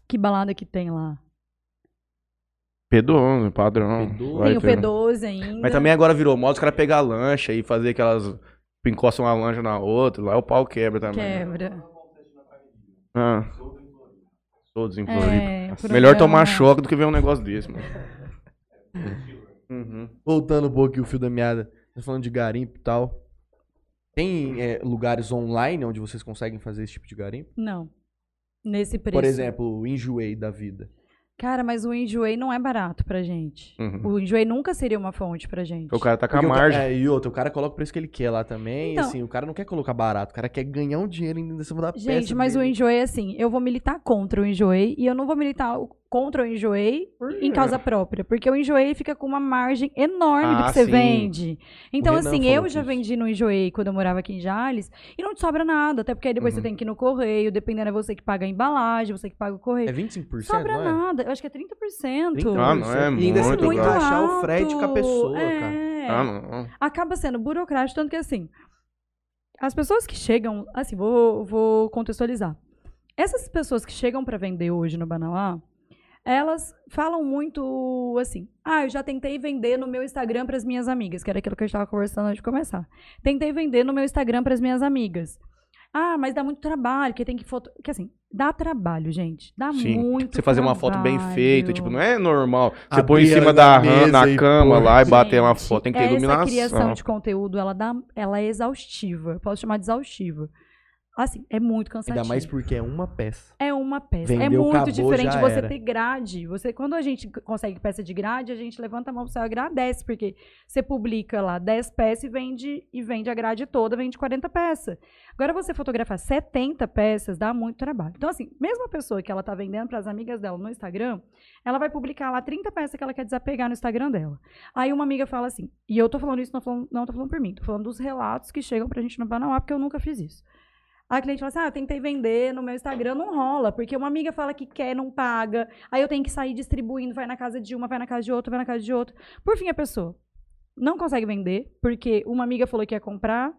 Que balada que tem lá.
P12, padrão.
P12.
Vai
tem o
ter.
P12 ainda.
Mas também agora virou moda os caras pegar lancha e fazer aquelas. Encostam uma lancha na outra, lá o pau quebra também. né?
Quebra.
Ah. Todos em Floripa.
É,
Melhor
programa-
tomar choque do que ver um negócio desse, mano. *laughs* Uhum.
Voltando um pouco aqui o fio da meada. Tá falando de garimpo e tal. Tem é, lugares online onde vocês conseguem fazer esse tipo de garimpo?
Não. Nesse preço.
Por exemplo, o Enjoei da vida.
Cara, mas o enjoei não é barato pra gente.
Uhum.
O enjoei nunca seria uma fonte pra gente.
O cara tá com a
o
margem.
é, e outro, o cara coloca o preço que ele quer lá também.
Então-
assim, o cara não quer colocar barato, o cara quer ganhar um dinheiro em cima da peça.
Gente, mas o
dele.
enjoei é assim, eu vou militar contra o enjoei e eu não vou militar o- contra o enjoei
Por
em causa própria, porque o enjoei fica com uma margem enorme do
Ah,
que você
sim.
vende. Então, assim, eu já
disso.
vendi no enjoei quando eu morava aqui em Jales e não te sobra nada, até porque aí depois
Uhum.
você tem que ir no correio, dependendo é você que paga a embalagem, você que paga o correio.
É 25%,
sobra
não é?
nada, eu acho que é 30%.
30%.
Ah, não é
E ainda você
muito,
tem que achar o frete com a pessoa,
é.
cara.
Ah, não.
acaba sendo burocrático, tanto que assim, as pessoas que chegam, assim, vou, vou contextualizar. Essas pessoas que chegam para vender hoje no Banauá, elas falam muito assim: "Ah, eu já tentei vender no meu Instagram para as minhas amigas", que era aquilo que a gente estava conversando antes de começar. Tentei vender no meu Instagram para as minhas amigas. Ah, mas dá muito trabalho, que tem que foto, que assim, dá trabalho, gente. Dá
Sim.
muito
Você fazer uma foto bem
trabalho.
feita, tipo, não é normal. Você
Abrir
põe em cima da
mesa
na
e
cama
pôr.
lá e bater uma
Gente,
foto. Tem que ter
essa
iluminação.
criação de conteúdo, ela, dá, ela é exaustiva. Eu posso chamar de exaustiva. Assim, é muito cansativo.
Ainda mais porque é uma peça.
É uma peça. é
Vendeu,
muito
acabou,
diferente você
era.
ter grade. Você, quando a gente consegue peça de grade, a gente levanta a mão pro céu e agradece, porque você publica lá 10 peças e vende, e vende a grade toda, vende 40 peças. Agora, você fotografar 70 peças dá muito trabalho. Então, assim, mesmo a pessoa que ela tá vendendo para as amigas dela no Instagram, ela vai publicar lá 30 peças que ela quer desapegar no Instagram dela. Aí uma amiga fala assim, e eu tô falando isso, não, falando, não tô falando por mim, tô falando dos relatos que chegam pra gente no Banauá, porque eu nunca fiz isso. A cliente fala assim: ah, eu tentei vender no meu Instagram, não rola, porque uma amiga fala que quer, não paga. Aí eu tenho que sair distribuindo, vai na casa de uma, vai na casa de outra, vai na casa de outra. Por fim, a pessoa não consegue vender, porque uma amiga falou que ia comprar.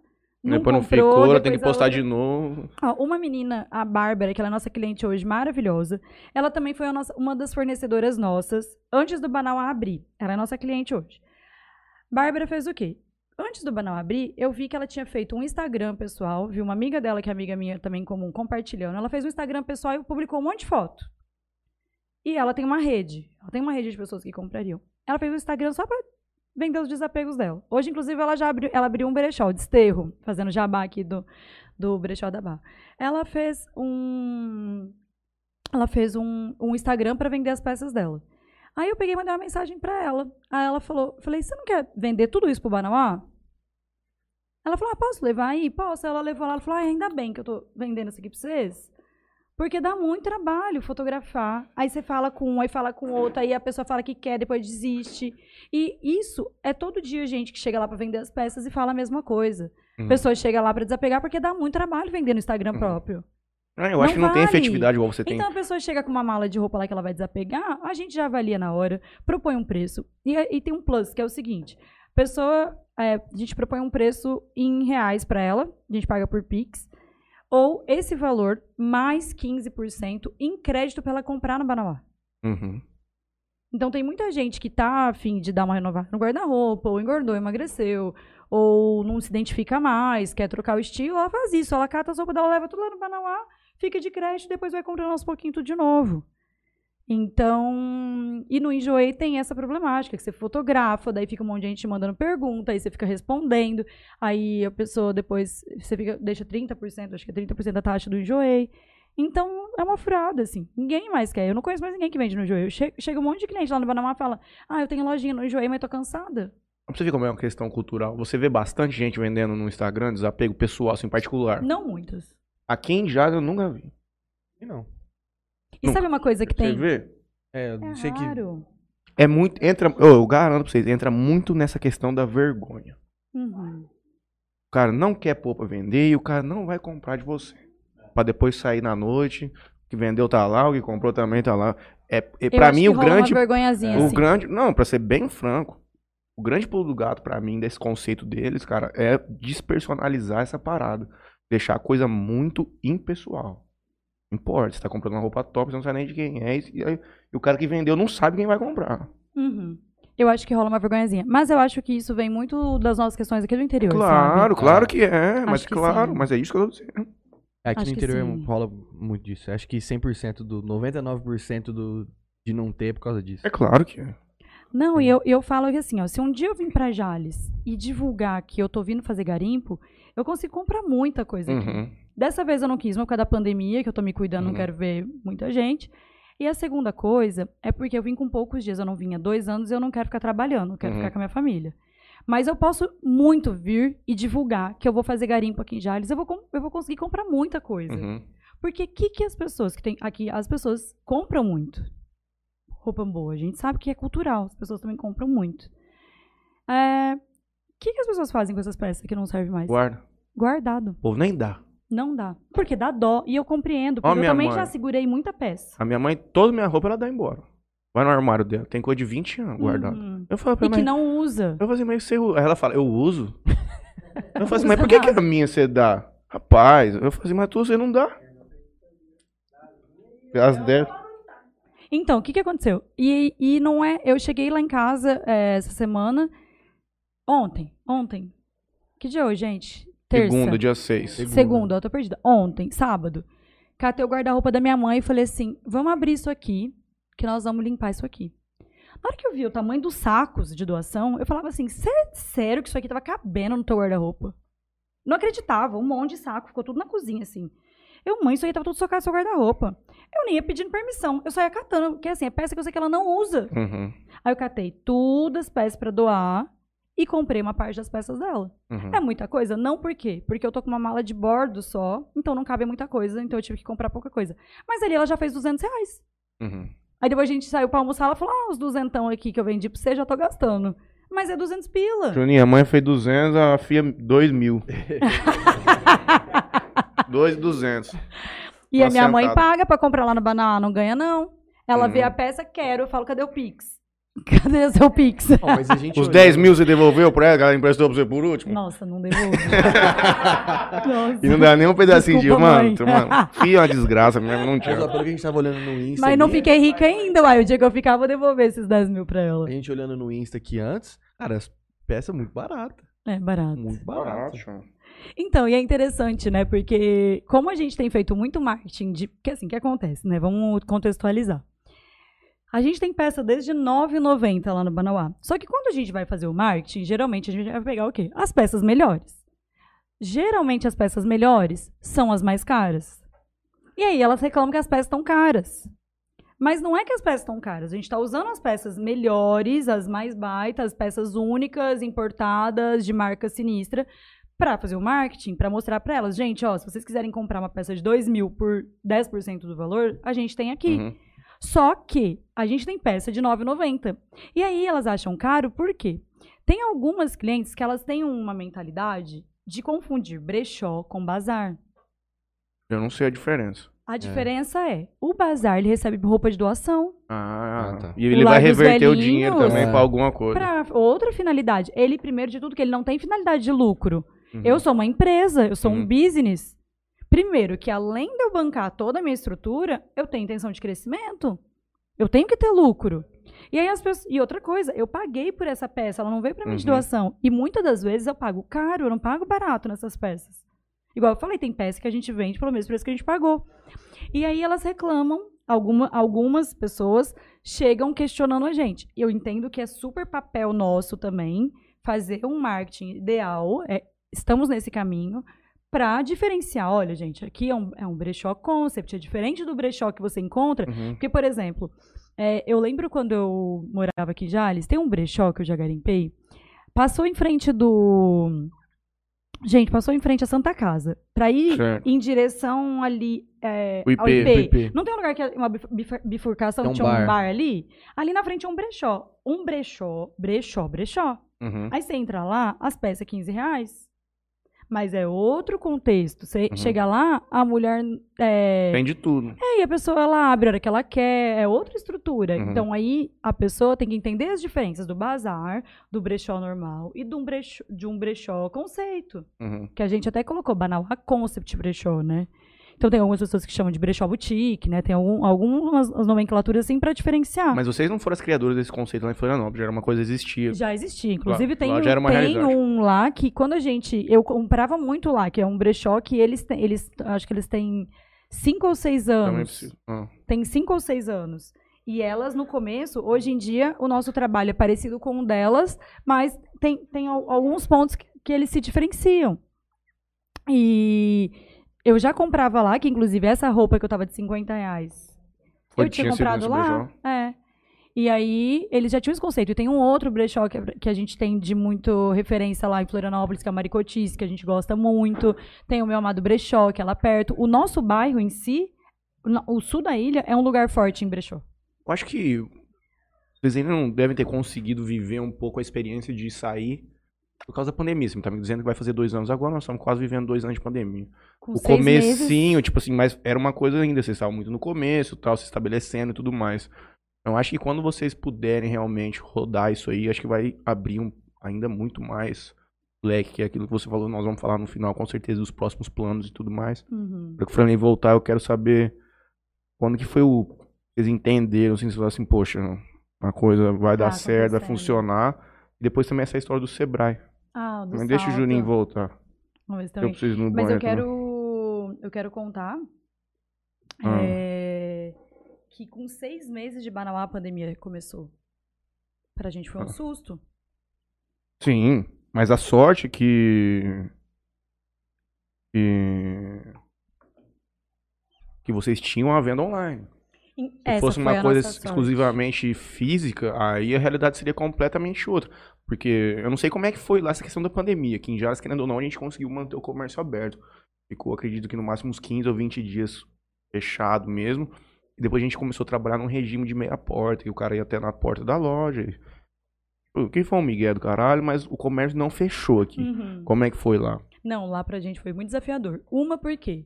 Não
Depois não
comprou,
ficou, ela tem que
depois
postar
outra-
de novo.
Ó, uma menina, a Bárbara, que ela é nossa cliente hoje, maravilhosa. Ela também foi nossa- uma das fornecedoras nossas antes do Banauá abrir. Ela é nossa cliente hoje. Bárbara fez o quê? Antes do Banauá abrir, eu vi que ela tinha feito um Instagram pessoal, vi uma amiga dela, que é amiga minha também comum, compartilhando. Ela fez um Instagram pessoal e publicou um monte de foto. E ela tem uma rede. Ela tem uma rede de pessoas que comprariam. Ela fez um Instagram só pra vender os desapegos dela. Hoje, inclusive, ela já abriu, ela abriu um brechó, o desterro, fazendo jabá aqui do, do brechó da Bar. Ela fez um. Ela fez um, um Instagram para vender as peças dela. Aí eu peguei e mandei uma mensagem para ela. Aí ela falou: falei, você não quer vender tudo isso pro Banauá? Ela falou: ah, posso levar aí? Posso. Ela levou lá. Ela falou: ah, ainda bem que eu tô vendendo isso aqui pra vocês. Porque dá muito trabalho fotografar. Aí você fala com um, aí fala com outro, aí a pessoa fala que quer, depois desiste. E isso é todo dia gente que chega lá para vender as peças e fala a mesma coisa.
Uhum.
Pessoa chega lá para desapegar porque dá muito trabalho vender no Instagram
Uhum.
próprio.
Ah, eu
Não
acho que não tem
vale.
efetividade igual você tem.
Então a pessoa chega com uma mala de roupa lá que ela vai desapegar, a gente já avalia na hora, propõe um preço. E, e tem um plus, que é o seguinte: pessoa, é, a gente propõe um preço em reais para ela, a gente paga por Pix, ou esse valor mais 15% em crédito para ela comprar no Banauá.
Uhum.
Então tem muita gente que tá afim de dar uma renovada no guarda-roupa, ou engordou, emagreceu, ou não se identifica mais, quer trocar o estilo, ela faz isso. Ela cata as roupas dela, leva tudo lá no Banauá, fica de crédito, depois vai comprando aos pouquinhos tudo de novo. Então, e no Enjoei tem essa problemática, que você fotografa, daí fica um monte de gente mandando pergunta, aí você fica respondendo, aí a pessoa depois, você fica, deixa 30%, acho que é 30% da taxa do Enjoei. Então, é uma furada, assim. Ninguém mais quer. Eu não conheço mais ninguém que vende no Enjoei. Che chega um monte de cliente lá no Banamá e fala, ah, eu tenho lojinha no Enjoei, mas tô cansada.
Você ver como é uma questão cultural. Você vê bastante gente vendendo no Instagram, desapego pessoal, assim, particular.
Não muitas.
Aqui em Jales eu nunca vi.
E não.
E
Nunca.
sabe uma coisa que
Você
tem?
vê?
É,
É
sei que.
raro.
É muito. Entra. eu garanto pra vocês, entra muito nessa questão da vergonha.
Uhum.
O cara não quer pôr pra vender e o cara não vai comprar de você. Pra depois sair na noite, o que vendeu tá lá, o que comprou também tá lá. É, é
acho
mim
que
o
rola
grande.
Uma vergonhazinha,
O
assim.
grande. Não, pra ser bem franco. O grande pulo do gato pra mim, desse conceito deles, cara, é despersonalizar essa parada. Deixar a coisa muito impessoal. Não Importa, você tá comprando uma roupa top, você não sabe nem de quem é. E, aí- e o cara que vendeu não sabe quem vai comprar.
Uhum. Eu acho que rola uma vergonhazinha. Mas eu acho que isso vem muito das nossas questões aqui do interior,
Claro,
sabe?
claro que é. Mas
que
claro,
sim.
mas é isso que eu tô dizendo.
É, Aqui
Acho
no
que
interior rola muito disso. Acho que 100% do 99% do, de não ter é por causa disso.
É claro que é.
Não, e eu, eu falo que assim, ó, se um dia eu vim pra Jales e divulgar que eu tô vindo fazer garimpo, eu consigo comprar muita coisa aqui.
Uhum.
Dessa vez eu não quis, mas por causa da pandemia, que eu tô me cuidando,
Uhum.
não quero ver muita gente. E a segunda coisa é porque eu vim com poucos dias, eu não vinha dois anos e eu não quero ficar trabalhando, eu quero
Uhum.
ficar com a minha família. Mas eu posso muito vir e divulgar que eu vou fazer garimpo aqui em Jales, eu vou, eu vou conseguir comprar muita coisa.
Uhum.
Porque o que, que as pessoas que tem aqui, as pessoas compram muito. Roupa boa, a gente sabe que é cultural, as pessoas também compram muito. É, O que, que as pessoas fazem com essas peças que não servem mais?
Guarda.
Guardado.
O povo nem dá.
Não dá. Porque dá dó. E eu compreendo,
Ó,
porque eu
minha
também
mãe.
já segurei muita peça.
A minha mãe, toda minha roupa, ela dá embora. Vai no armário dela. Tem coisa de 20 anos guardada.
Uhum.
Eu falo pra
E que não usa.
Eu falo assim, mas você? Aí ela fala, eu uso? *laughs* eu falo assim, mas por que, que a minha você dá? Rapaz, eu falo assim, mas tu você não dá. As dela.
Então, o que, que aconteceu? E, e não é. Eu cheguei lá em casa é, essa semana. Ontem. Ontem. Que dia é hoje, gente? Terça.
Segunda, dia 6.
Segunda, eu tô perdida. Ontem, sábado. Catei o guarda-roupa da minha mãe e falei assim: vamos abrir isso aqui, que nós vamos limpar isso aqui. Na hora que eu vi o tamanho dos sacos de doação, eu falava assim: "Sé- sério que isso aqui tava cabendo no teu guarda-roupa? Não acreditava, um monte de saco, ficou tudo na cozinha, assim. Eu, mãe, isso aí tava tudo socado no seu guarda-roupa. Eu nem ia pedindo permissão, eu só ia catando, porque assim, é peça que eu sei que ela não usa.
Uhum,
Aí eu catei todas as peças pra doar e comprei uma parte das peças dela.
uhum.
É muita coisa? Não, por quê? Porque eu tô com uma mala de bordo só, então não cabe muita coisa, então eu tive que comprar pouca coisa. Mas ali ela já fez 200 reais.
Uhum.
Aí depois a gente saiu pra almoçar, ela falou, ah, os duzentão aqui que eu vendi pra você, já tô gastando. Mas é 200 pila.
Juninho, a mãe fez 200, a filha 2 mil. *laughs* 2,200.
E a
Uma
minha mãe paga pra comprar lá no Banana, não ganha não. Ela
Uhum.
vê a peça, quero, eu falo, cadê o Pix? *laughs* Cadê o seu Pix?
Ó, mas a gente
Os
olhando-
10 mil você devolveu pra ela, ela emprestou pra você por último?
Nossa, não devolvo. *laughs* Nossa.
E não dá nem um pedacinho
Desculpa,
de. Mano,
mãe.
tu- mano, filho é uma desgraça mesmo, não
Mas, ó,
tinha.
pelo que a gente tava olhando no Insta.
Mas não
ali,
fiquei rica ainda, uai. O dia que eu ficar, vou devolver esses 10 mil pra ela.
A gente olhando no Insta aqui antes, cara, as peças muito baratas.
É, barato.
Muito baratas.
Então, e é interessante, né? Porque como a gente tem feito muito marketing de. Porque assim, o que acontece, né? Vamos contextualizar. A gente tem peça desde R$ 9,90 lá no Banauá. Só que quando a gente vai fazer o marketing, geralmente a gente vai pegar o quê? As peças melhores. Geralmente as peças melhores são as mais caras. E aí elas reclamam que as peças estão caras. Mas não é que as peças estão caras. A gente está usando as peças melhores, as mais baitas, as peças únicas, importadas, de marca sinistra, para fazer o marketing, para mostrar para elas, gente, ó, se vocês quiserem comprar uma peça de 2 mil por 10% do valor, a gente tem aqui.
Uhum.
Só que a gente tem peça de R$ 9,90. E aí elas acham caro por quê? Tem algumas clientes que elas têm uma mentalidade de confundir brechó com bazar.
Eu não sei a diferença.
A diferença é, o bazar ele recebe roupa de doação
Ah,
Ah, tá.
E ele vai reverter o dinheiro também
É.
pra alguma coisa.
para outra finalidade. Ele primeiro de tudo que ele não tem finalidade de lucro.
Uhum.
Eu sou uma empresa, eu sou um
Uhum.
business. Primeiro, que além de eu bancar toda a minha estrutura, eu tenho intenção de crescimento. Eu tenho que ter lucro. E aí as pessoas. E outra coisa, eu paguei por essa peça, ela não veio pra mim de
Uhum.
doação. E muitas das vezes eu pago caro, eu não pago barato nessas peças. Igual eu falei, tem peça que a gente vende pelo mesmo preço que a gente pagou. E aí elas reclamam, alguma, algumas pessoas chegam questionando a gente. Eu entendo que é super papel nosso também fazer um marketing ideal, é, estamos nesse caminho, para diferenciar. Olha, gente, aqui é um, é um brechó concept, é diferente do brechó que você encontra.
Uhum.
Porque, por exemplo, é, eu lembro quando eu morava aqui em Jales, tem um brechó que eu já garimpei, passou em frente do. Gente, passou em frente à Santa Casa. Pra ir
Certo.
em direção ali é,
O IP,
ao IP.
IP.
Não tem um lugar que é uma bif- bif- bifurcação
Tem um
tinha um
bar.
bar ali? Ali na frente é um brechó. Um brechó, brechó, brechó.
Uhum.
Aí você entra lá, as peças 15 reais. Mas é outro contexto. Você
Uhum.
chega lá, a mulher. É,
Tem de tudo.
é, e a pessoa ela abre a hora que ela quer, é outra estrutura.
Uhum.
Então aí a pessoa tem que entender as diferenças do bazar, do brechó normal e de um brechó, de um brechó conceito.
Uhum.
Que a gente até colocou banal a concept brechó, né? Então tem algumas pessoas que chamam de brechó boutique, né? Tem algum, algumas as nomenclaturas assim pra diferenciar.
Mas vocês não foram as criadoras desse conceito lá em Florianópolis, já era uma coisa que existia.
Já existia. Inclusive,
Lá-
tem,
lá
um, tem um lá que quando a gente. Eu comprava muito lá, que é um brechó que eles têm. Eles, acho que eles têm cinco ou seis anos.
Ah.
Tem cinco ou seis anos. E elas, no começo, hoje em dia, o nosso trabalho é parecido com o delas, mas tem, tem al- alguns pontos que, que eles se diferenciam. E eu já comprava lá, que inclusive essa roupa que eu tava de 50 reais.
Foi-
eu tinha
tinha
comprado lá.
brechó?
É. E aí, eles já tinham esse conceito. E tem um outro brechó que, que a gente tem de muito referência lá em Florianópolis, que é a Maricotice, que a gente gosta muito. Tem o meu amado brechó, que é lá perto. O nosso bairro em si, o sul da ilha, é um lugar forte em brechó.
Eu acho que vocês ainda não devem ter conseguido viver um pouco a experiência de sair por causa da pandemia. Você tá me dizendo que vai fazer dois anos agora, nós estamos quase vivendo dois anos de pandemia.
Com
o comecinho,
meses.
tipo assim, mas era uma coisa ainda, vocês estavam muito no começo, tal, se estabelecendo e tudo mais. Eu acho que quando vocês puderem realmente rodar isso aí, acho que vai abrir um- ainda muito mais leque, que é aquilo que você falou, nós vamos falar no final, com certeza, dos próximos planos e tudo mais.
Uhum.
Para que o Franley voltar, eu quero saber quando que foi o. Vocês entenderam, assim, vocês falaram assim, poxa, a coisa vai dar
Tá
certo, vai funcionar. E depois também essa história do Sebrae.
Ah, do
Mas deixa o
salto.
Juninho voltar.
Se
Eu
também.
preciso no
Mas eu
também.
quero, eu quero contar
Ah.
é, que com seis meses de Banauá a pandemia começou. Pra gente foi um
Ah.
susto.
Sim, mas a sorte que. que. que vocês tinham a venda online. Se fosse uma coisa exclusivamente física, aí a realidade seria completamente outra. Porque eu não sei como é que foi lá essa questão da pandemia. Aqui em Jales, querendo ou não, a gente conseguiu manter o comércio aberto. Ficou, acredito que no máximo uns 15 ou 20 dias fechado mesmo. E depois a gente começou a trabalhar num regime de meia porta, que o cara ia até na porta da loja. e- Pô, Que foi um migué do caralho, mas o comércio não fechou aqui.
Uhum.
Como é que foi lá?
Não, lá pra gente foi muito desafiador. Uma porque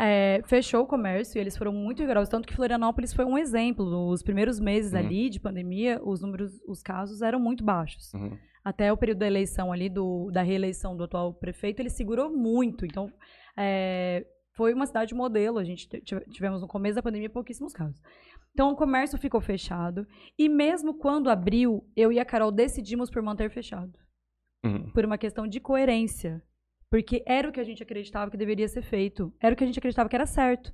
é, fechou o comércio e eles foram muito rigorosos, tanto que Florianópolis foi um exemplo. Nos primeiros meses
Uhum.
ali de pandemia, os números, os casos eram muito baixos.
Uhum.
Até o período da eleição ali, do, da reeleição do atual prefeito, ele segurou muito. Então, é, foi uma cidade modelo. A gente tivemos no começo da pandemia pouquíssimos casos. Então, o comércio ficou fechado. E mesmo quando abriu, eu e a Carol decidimos por manter fechado
Uhum.
por uma questão de coerência. Porque era o que a gente acreditava que deveria ser feito. Era o que a gente acreditava que era certo.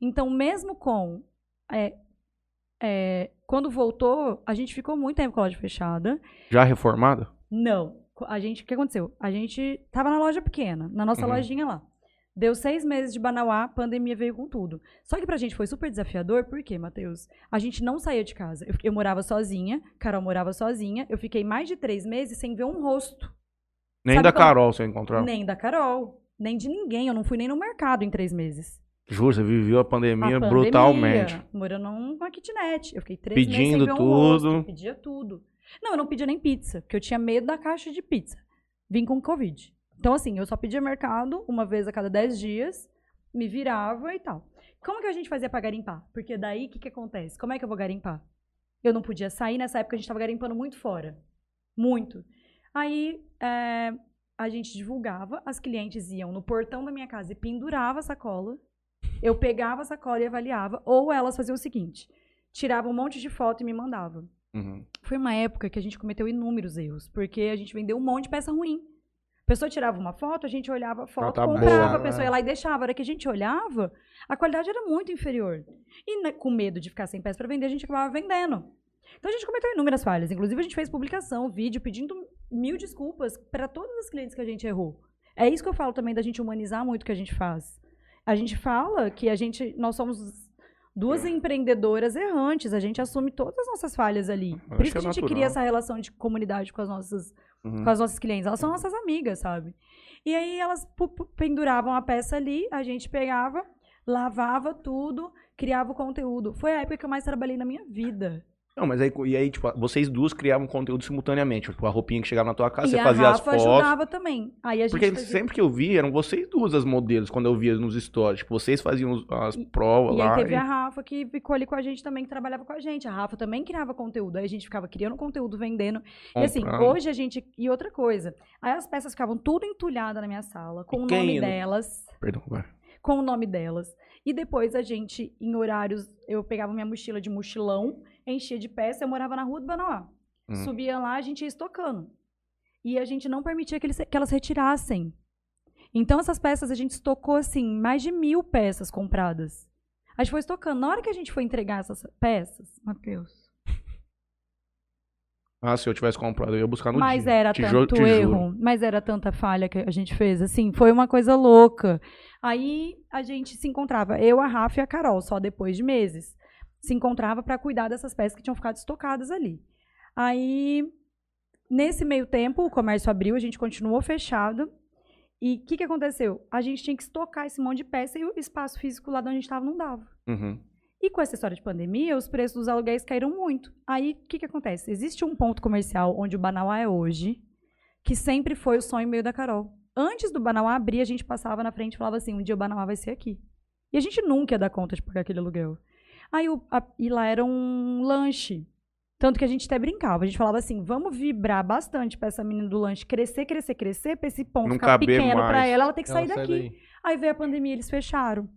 Então, mesmo com. é, é, quando voltou, a gente ficou muito tempo com a loja fechada.
Já reformada?
Não. A gente, o que aconteceu? A gente tava na loja pequena, na nossa
Uhum.
lojinha lá. Deu seis meses de Banauá, pandemia veio com tudo. Só que pra gente foi super desafiador, por quê, Matheus? A gente não saía de casa. Eu, eu morava sozinha, Carol morava sozinha. Eu fiquei mais de três meses sem ver um rosto.
Nem
Sabe
da Carol você encontrou?
Nem da Carol, nem de ninguém. Eu não fui nem no mercado em três meses.
Juro, você viveu a pandemia,
A pandemia,
brutalmente.
Morando numa kitnet. Eu fiquei três meses
Pedindo
sem ver um rosto.
tudo.
Pedia tudo. Não, eu não pedia nem pizza, porque eu tinha medo da caixa de pizza. Vim com Covid. Então, assim, eu só pedia mercado uma vez a cada dez dias, me virava e tal. Como que a gente fazia pra garimpar? Porque daí, o que que acontece? Como é que eu vou garimpar? Eu não podia sair, nessa época a gente tava garimpando muito fora. Muito. Aí, é, a gente divulgava, as clientes iam no portão da minha casa e pendurava a sacola. Eu pegava a sacola e avaliava. Ou elas faziam o seguinte: tiravam um monte de foto e me mandavam.
Uhum.
Foi uma época que a gente cometeu inúmeros erros, porque a gente vendeu um monte de peça ruim. A pessoa tirava uma foto, a gente olhava a foto,
tá
comprava,
boa,
a pessoa
né?
ia lá e deixava. A hora que a gente olhava, a qualidade era muito inferior. E né, com medo de ficar sem peça para vender, a gente acabava vendendo. Então a gente cometeu inúmeras falhas. Inclusive, a gente fez publicação, vídeo, pedindo mil desculpas para todas as clientes que a gente errou. É isso que eu falo também da gente humanizar muito o que a gente faz. A gente fala que a gente, nós somos duas empreendedoras errantes, a gente assume todas as nossas falhas ali. Por isso
que
a
é
gente
natural.
cria essa relação de comunidade com as nossas
Uhum.
com as nossas clientes. Elas são nossas amigas, sabe? E aí elas penduravam a peça ali, a gente pegava, lavava tudo, criava o conteúdo. Foi a época que eu mais trabalhei na minha vida.
Não, mas aí, e aí, tipo, vocês duas criavam conteúdo simultaneamente. Tipo, a roupinha que chegava na tua casa,
e
você
a
fazia as
Rafa
fotos.
ajudava também. Aí a gente
Porque
fazia-
sempre que eu vi, eram vocês duas as modelos, quando eu via nos stories. Tipo, vocês faziam as provas
E
lá.
aí teve
e-
a Rafa que ficou ali com a gente também, que trabalhava com a gente. A Rafa também criava conteúdo. Aí a gente ficava criando conteúdo, vendendo. E assim, hoje a gente. E outra coisa. Aí as peças ficavam tudo entulhadas na minha sala, com
E
o
quem
nome delas.
Perdão, vai.
com o nome delas. E depois a gente, em horários, eu pegava minha mochila de mochilão, enchia de peça, eu morava na rua do Banauá.
Hum.
Subia lá, a gente ia estocando. E a gente não permitia que, eles, que elas retirassem. Então essas peças a gente estocou, assim, mais de mil peças compradas. A gente foi estocando. Na hora que a gente foi entregar essas peças, Matheus,
Ah, se eu tivesse comprado, eu ia buscar no
mas
dia.
era tanto
te juro.
erro, mas era tanta falha que a gente fez, assim, foi uma coisa louca. Aí a gente se encontrava, eu, a Rafa e a Carol, só depois de meses. Se encontrava para cuidar dessas peças que tinham ficado estocadas ali. Aí, nesse meio tempo, o comércio abriu, a gente continuou fechado. E o que, que aconteceu? A gente tinha que estocar esse monte de peça e o espaço físico lá onde a gente estava não dava.
Uhum.
E com essa história de pandemia, os preços dos aluguéis caíram muito. Aí, o que, que acontece? Existe um ponto comercial onde o Banauá é hoje, que sempre foi o sonho meio da Carol. Antes do Banauá abrir, a gente passava na frente e falava assim, um dia o Banauá vai ser aqui. E a gente nunca ia dar conta de pagar aquele aluguel. Aí, o, a- e lá era um lanche. Tanto que a gente até brincava. A gente falava assim, vamos vibrar bastante pra essa menina do lanche crescer, crescer, crescer, pra esse ponto
Não
ficar pequeno pra
mais.
ela, ela ter que
Ela
sair
sai
daqui.
daí.
Aí veio a pandemia, eles fecharam.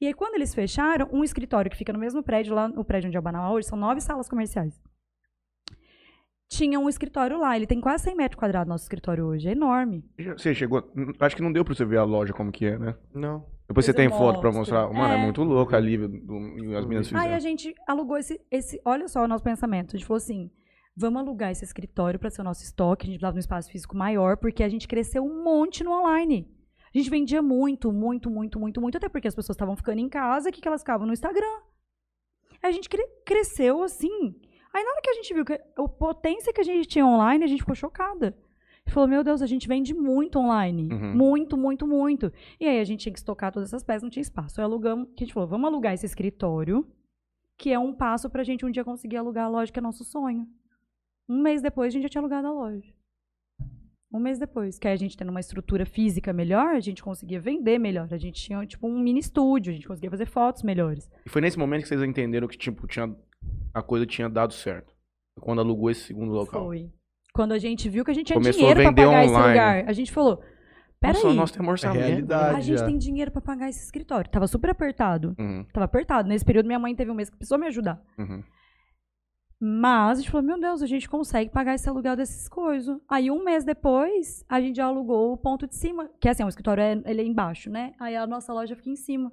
E aí, quando eles fecharam, um escritório que fica no mesmo prédio, lá no prédio onde é o Banauá hoje, são nove salas comerciais. Tinha um escritório lá, ele tem quase 100 metros quadrados, nosso escritório hoje, é enorme.
Você chegou. Acho que não deu pra você ver a loja como que é, né?
Não.
Depois você tem foto pra
mostro.
mostrar. Mano, é,
É.
muito louco ali. Do, e as meninas.
Aí a gente alugou esse, esse. Olha só o nosso pensamento. A gente falou assim: vamos alugar esse escritório para ser o nosso estoque. A gente precisava de um espaço físico maior, porque a gente cresceu um monte no online. A gente vendia muito, muito, muito, muito, muito, até porque as pessoas estavam ficando em casa, o que, que elas ficavam no Instagram. Aí a gente cre- cresceu assim. Aí na hora que a gente viu que a potência que a gente tinha online, a gente ficou chocada. E falou, meu Deus, a gente vende muito online.
Uhum.
Muito, muito, muito. E aí a gente tinha que estocar todas essas peças, não tinha espaço. Aí alugamos, que a gente falou, vamos alugar esse escritório, que é um passo pra gente um dia conseguir alugar a loja, que é nosso sonho. Um mês depois a gente já tinha alugado a loja. Um mês depois. Que aí a gente tendo uma estrutura física melhor, a gente conseguia vender melhor. A gente tinha, tipo, um mini estúdio, a gente conseguia fazer fotos melhores.
E foi nesse momento que vocês entenderam que, tipo, tinha, a coisa tinha dado certo. Quando alugou esse segundo local.
Foi. Quando a gente viu que a gente tinha
Começou
dinheiro pra
vender
pagar esse
online.
lugar, a gente falou, peraí,
Nossa, nós temos orçamento.
realidade.
a gente
já.
tem dinheiro pra pagar esse escritório. Tava super apertado.
Uhum,
Tava apertado. Nesse período, minha mãe teve um mês que precisou me ajudar.
uhum.
Mas a gente falou, meu Deus, a gente consegue pagar esse aluguel desses coisas. Aí um mês depois, a gente já alugou o ponto de cima. Que assim, o escritório é, ele é embaixo, né? Aí a nossa loja fica em cima.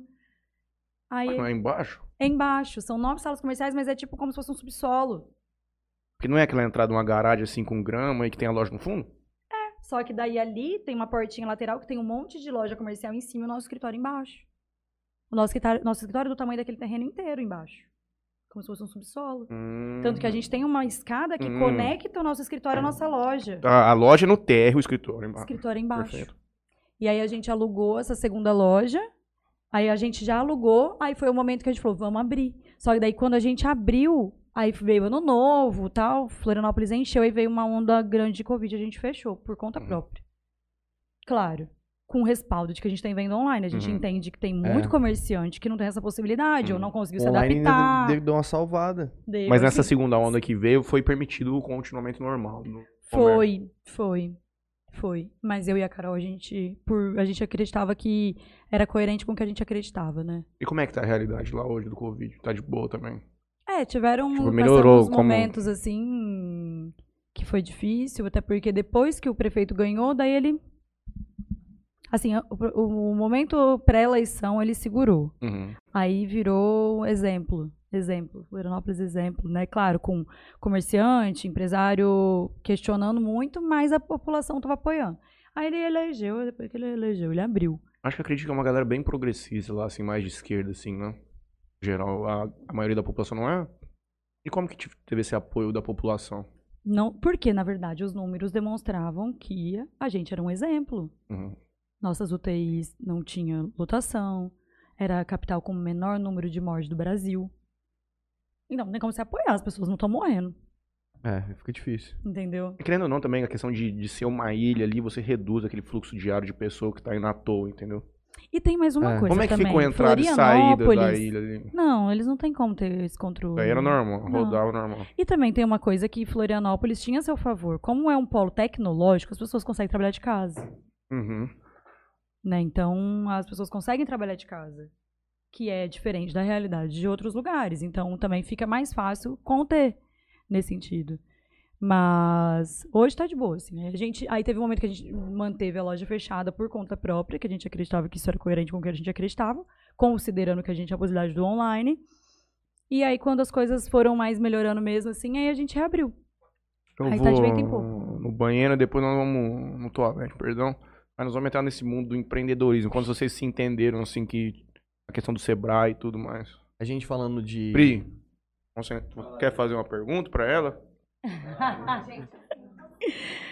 Aí
Mas não é embaixo?
é embaixo. São nove salas comerciais, mas é tipo como se fosse um subsolo.
Porque não é aquela entrada numa garagem assim com grama e que tem a loja no fundo?
Só que daí ali tem uma portinha lateral que tem um monte de loja comercial em cima e o nosso escritório embaixo. O nosso escritório, nosso escritório é do tamanho daquele terreno inteiro embaixo. Como se fosse um subsolo. Tanto que a gente tem uma escada que
Hum.
conecta o nosso escritório à nossa loja.
A, a loja é no térreo, o escritório embaixo.
escritório embaixo.
Perfeito.
E aí a gente alugou essa segunda loja. Aí a gente já alugou, aí foi o momento que a gente falou, vamos abrir. Só que daí quando a gente abriu, aí veio ano novo, tal, Florianópolis encheu e veio uma onda grande de Covid, a gente fechou por conta
Uhum.
própria. Claro, com o respaldo de que a gente tem venda online, a gente
Uhum.
entende que tem muito
É.
comerciante que não tem essa possibilidade ou
Uhum.
não conseguiu se
Online
adaptar.
deve dar uma salvada.
Deu,
Mas nessa segunda onda que veio, foi permitido o continuamento normal. comércio.
Foi, foi, foi. Mas eu e a Carol, a gente, por, a gente acreditava que era coerente com o que a gente acreditava, né?
E como é que tá a realidade lá hoje do Covid? Tá de boa também?
É, tiveram
Tipo, melhorou como-
momentos assim que foi difícil, até porque depois que o prefeito ganhou, daí ele assim, o, o momento pré-eleição ele segurou.
Uhum.
Aí virou exemplo, exemplo, Florianópolis exemplo, né? Claro, com comerciante, empresário questionando muito, mas a população estava apoiando. Aí ele elegeu, depois que ele elegeu, ele abriu.
Acho que acredito que é uma galera bem progressista lá, assim, mais de esquerda, assim, né? Geral, a, a maioria da população não é? E como que teve esse apoio da população?
Não, porque na verdade os números demonstravam que a gente era um exemplo.
Uhum.
Nossas UTIs não tinham lotação, era a capital com o menor número de mortes do Brasil. Então, não tem como se apoiar, as pessoas não estão morrendo,
É, fica difícil.
entendeu?
E querendo ou não, também a questão de, de ser uma ilha ali, você reduz aquele fluxo diário de pessoa que tá indo à toa, entendeu?
E tem mais uma
É.
coisa
Como é que
também.
ficou a entrada e saída da ilha ali?
Não, eles não têm como ter esse controle.
Daí era normal, rodava normal.
E também tem uma coisa que Florianópolis tinha a seu favor. Como é um polo tecnológico, as pessoas conseguem trabalhar de casa.
Uhum.
né? Então, as pessoas conseguem trabalhar de casa, que é diferente da realidade de outros lugares. Então, também fica mais fácil conter nesse sentido. Mas hoje tá de boa, assim. né? A gente, aí teve um momento que a gente manteve a loja fechada por conta própria, que a gente acreditava que isso era coerente com o que a gente acreditava, considerando que a gente tinha a possibilidade do online. E aí, quando as coisas foram mais melhorando mesmo, assim, aí a gente reabriu.
Eu
Aí
vou
tá de vento em pouco.
no banheiro, depois nós vamos no toalete, perdão. Mas nós vamos entrar nesse mundo do empreendedorismo. Quando vocês se entenderam, assim, que a questão do Sebrae e tudo mais.
A gente falando de.
Pri, você quer fazer uma pergunta pra ela?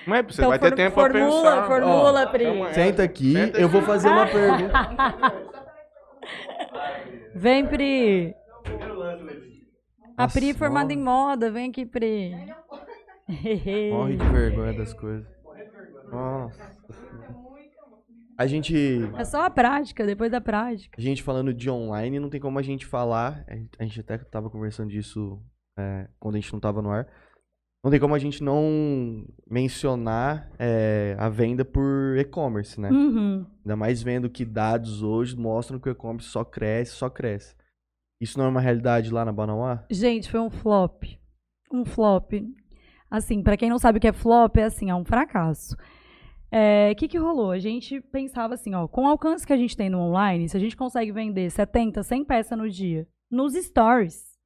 Mas você
Então,
vai ter tempo
formula,
pra pensar.
formula,
Ó,
Pri.
Senta aqui,
Senta
eu vou fazer uma pergunta.
Vem, Pri. A
Nossa,
Pri formada
morre.
em moda, vem aqui, Pri. *laughs*
Morre de vergonha das coisas. Nossa. A gente,
É só a prática, depois da prática.
a gente falando de online, não tem como a gente falar. a gente- A gente até tava conversando disso é, quando a gente não tava no ar. Não tem como a gente não mencionar é, a venda por e-commerce, né?
Uhum.
Ainda mais vendo que dados hoje mostram que o e-commerce só cresce, só cresce. Isso não é uma realidade lá na Banauá?
Gente, foi um flop. Um flop. Assim, pra quem não sabe o que é flop, é assim, é um fracasso. O que que rolou? A gente pensava assim, ó, com o alcance que a gente tem no online, se a gente consegue vender 70, 100 peças no dia, nos stories,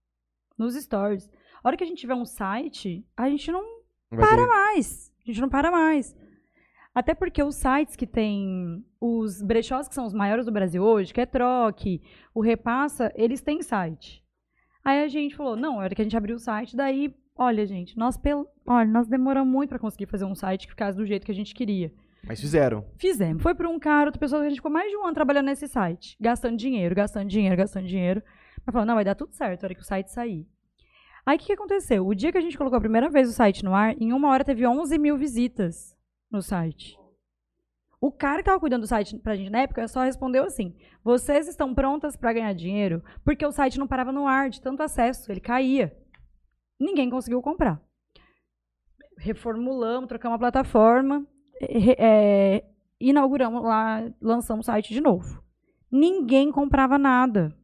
nos stories, a hora que a gente tiver um site, a gente não
vai ter-
mais. A gente não para mais. Até porque os sites que tem os brechós que são os maiores do Brasil hoje, que é Troque, o Repassa, eles têm site. Aí a gente falou, não, a hora que a gente abriu o site, daí, olha, gente, nós, pel... olha, nós demoramos muito para conseguir fazer um site que ficasse do jeito que a gente queria.
Mas fizeram.
Fizemos. Foi para um cara, outra pessoa, a gente ficou mais de um ano trabalhando nesse site. Gastando dinheiro, gastando dinheiro, gastando dinheiro. Mas falou, não, vai dar tudo certo a hora que o site sair. Aí o que, que aconteceu? O dia que a gente colocou a primeira vez o site no ar, em uma hora teve 11 mil visitas no site. O cara que estava cuidando do site pra gente na época só respondeu assim: vocês estão prontas para ganhar dinheiro? Porque o site não parava no ar de tanto acesso, ele caía. Ninguém conseguiu comprar. Reformulamos, trocamos a plataforma, é, inauguramos lá, lançamos o site de novo. Ninguém comprava nada.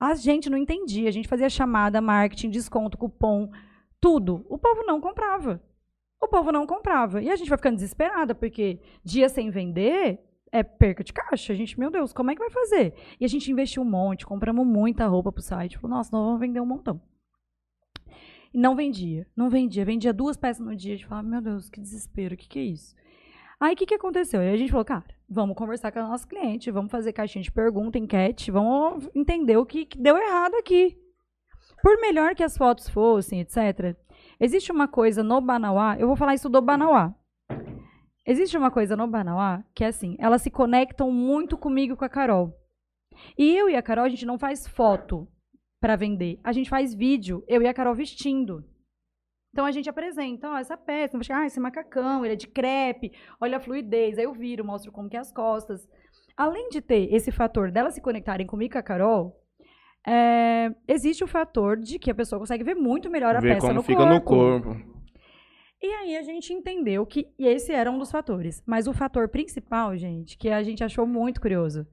A gente não entendia. A gente fazia chamada, marketing, desconto, cupom, tudo. O povo não comprava. O povo não comprava. E a gente vai ficando desesperada, porque dia sem vender é perca de caixa. A gente, meu Deus, como é que vai fazer? E a gente investiu um monte, compramos muita roupa pro site. Falou, nossa, nós vamos vender um montão. E não vendia, não vendia. Vendia duas peças no dia. A gente falava, meu Deus, que desespero, o que, que é isso? Aí o que, que aconteceu? Aí a gente falou, cara, vamos conversar com o nosso cliente, vamos fazer caixinha de pergunta, enquete, vamos entender o que, que deu errado aqui. Por melhor que as fotos fossem, etc., existe uma coisa no Banauá, eu vou falar isso do Banauá. Existe uma coisa no Banauá que é assim, elas se conectam muito comigo e com a Carol. E eu e a Carol, a gente não faz foto para vender, a gente faz vídeo, eu e a Carol vestindo. Então a gente apresenta, ó, essa peça, ah, esse macacão, ele é de crepe, olha a fluidez, aí eu viro, mostro como que é as costas. Além de ter esse fator delas se conectarem comigo e com a Carol, é, existe o fator de que a pessoa consegue ver muito melhor a
Ver
peça
como
no
fica no
corpo.
corpo.
E aí a gente entendeu que esse era um dos fatores. Mas o fator principal, gente, que a gente achou muito curioso.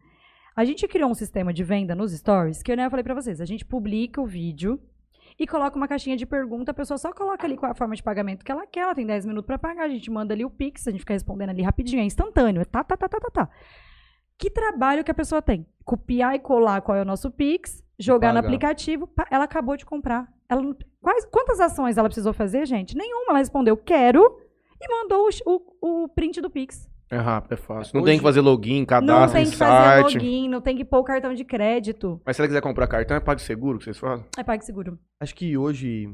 A gente criou um sistema de venda nos stories, que eu, né, eu falei pra vocês, a gente publica o vídeo e coloca uma caixinha de pergunta, a pessoa só coloca ali qual a forma de pagamento que ela quer, ela tem 10 minutos pra pagar, a gente manda ali o Pix, a gente fica respondendo ali rapidinho, é instantâneo, é tá, tá, tá, tá, tá, tá. Que trabalho que a pessoa tem? Copiar e colar qual é o nosso Pix, jogar no
pagar.
aplicativo, ela acabou de comprar. Ela quais, quantas ações ela precisou fazer, gente? Nenhuma. Ela respondeu quero e mandou o, o, o print do Pix.
É rápido, é fácil. Não
Hoje-
tem que fazer login,
não
cadastro
tem
em
que fazer
site.
login, não tem que pôr o cartão de crédito.
Mas se ela quiser comprar cartão, é PagSeguro que vocês fazem?
É PagSeguro.
Acho que hoje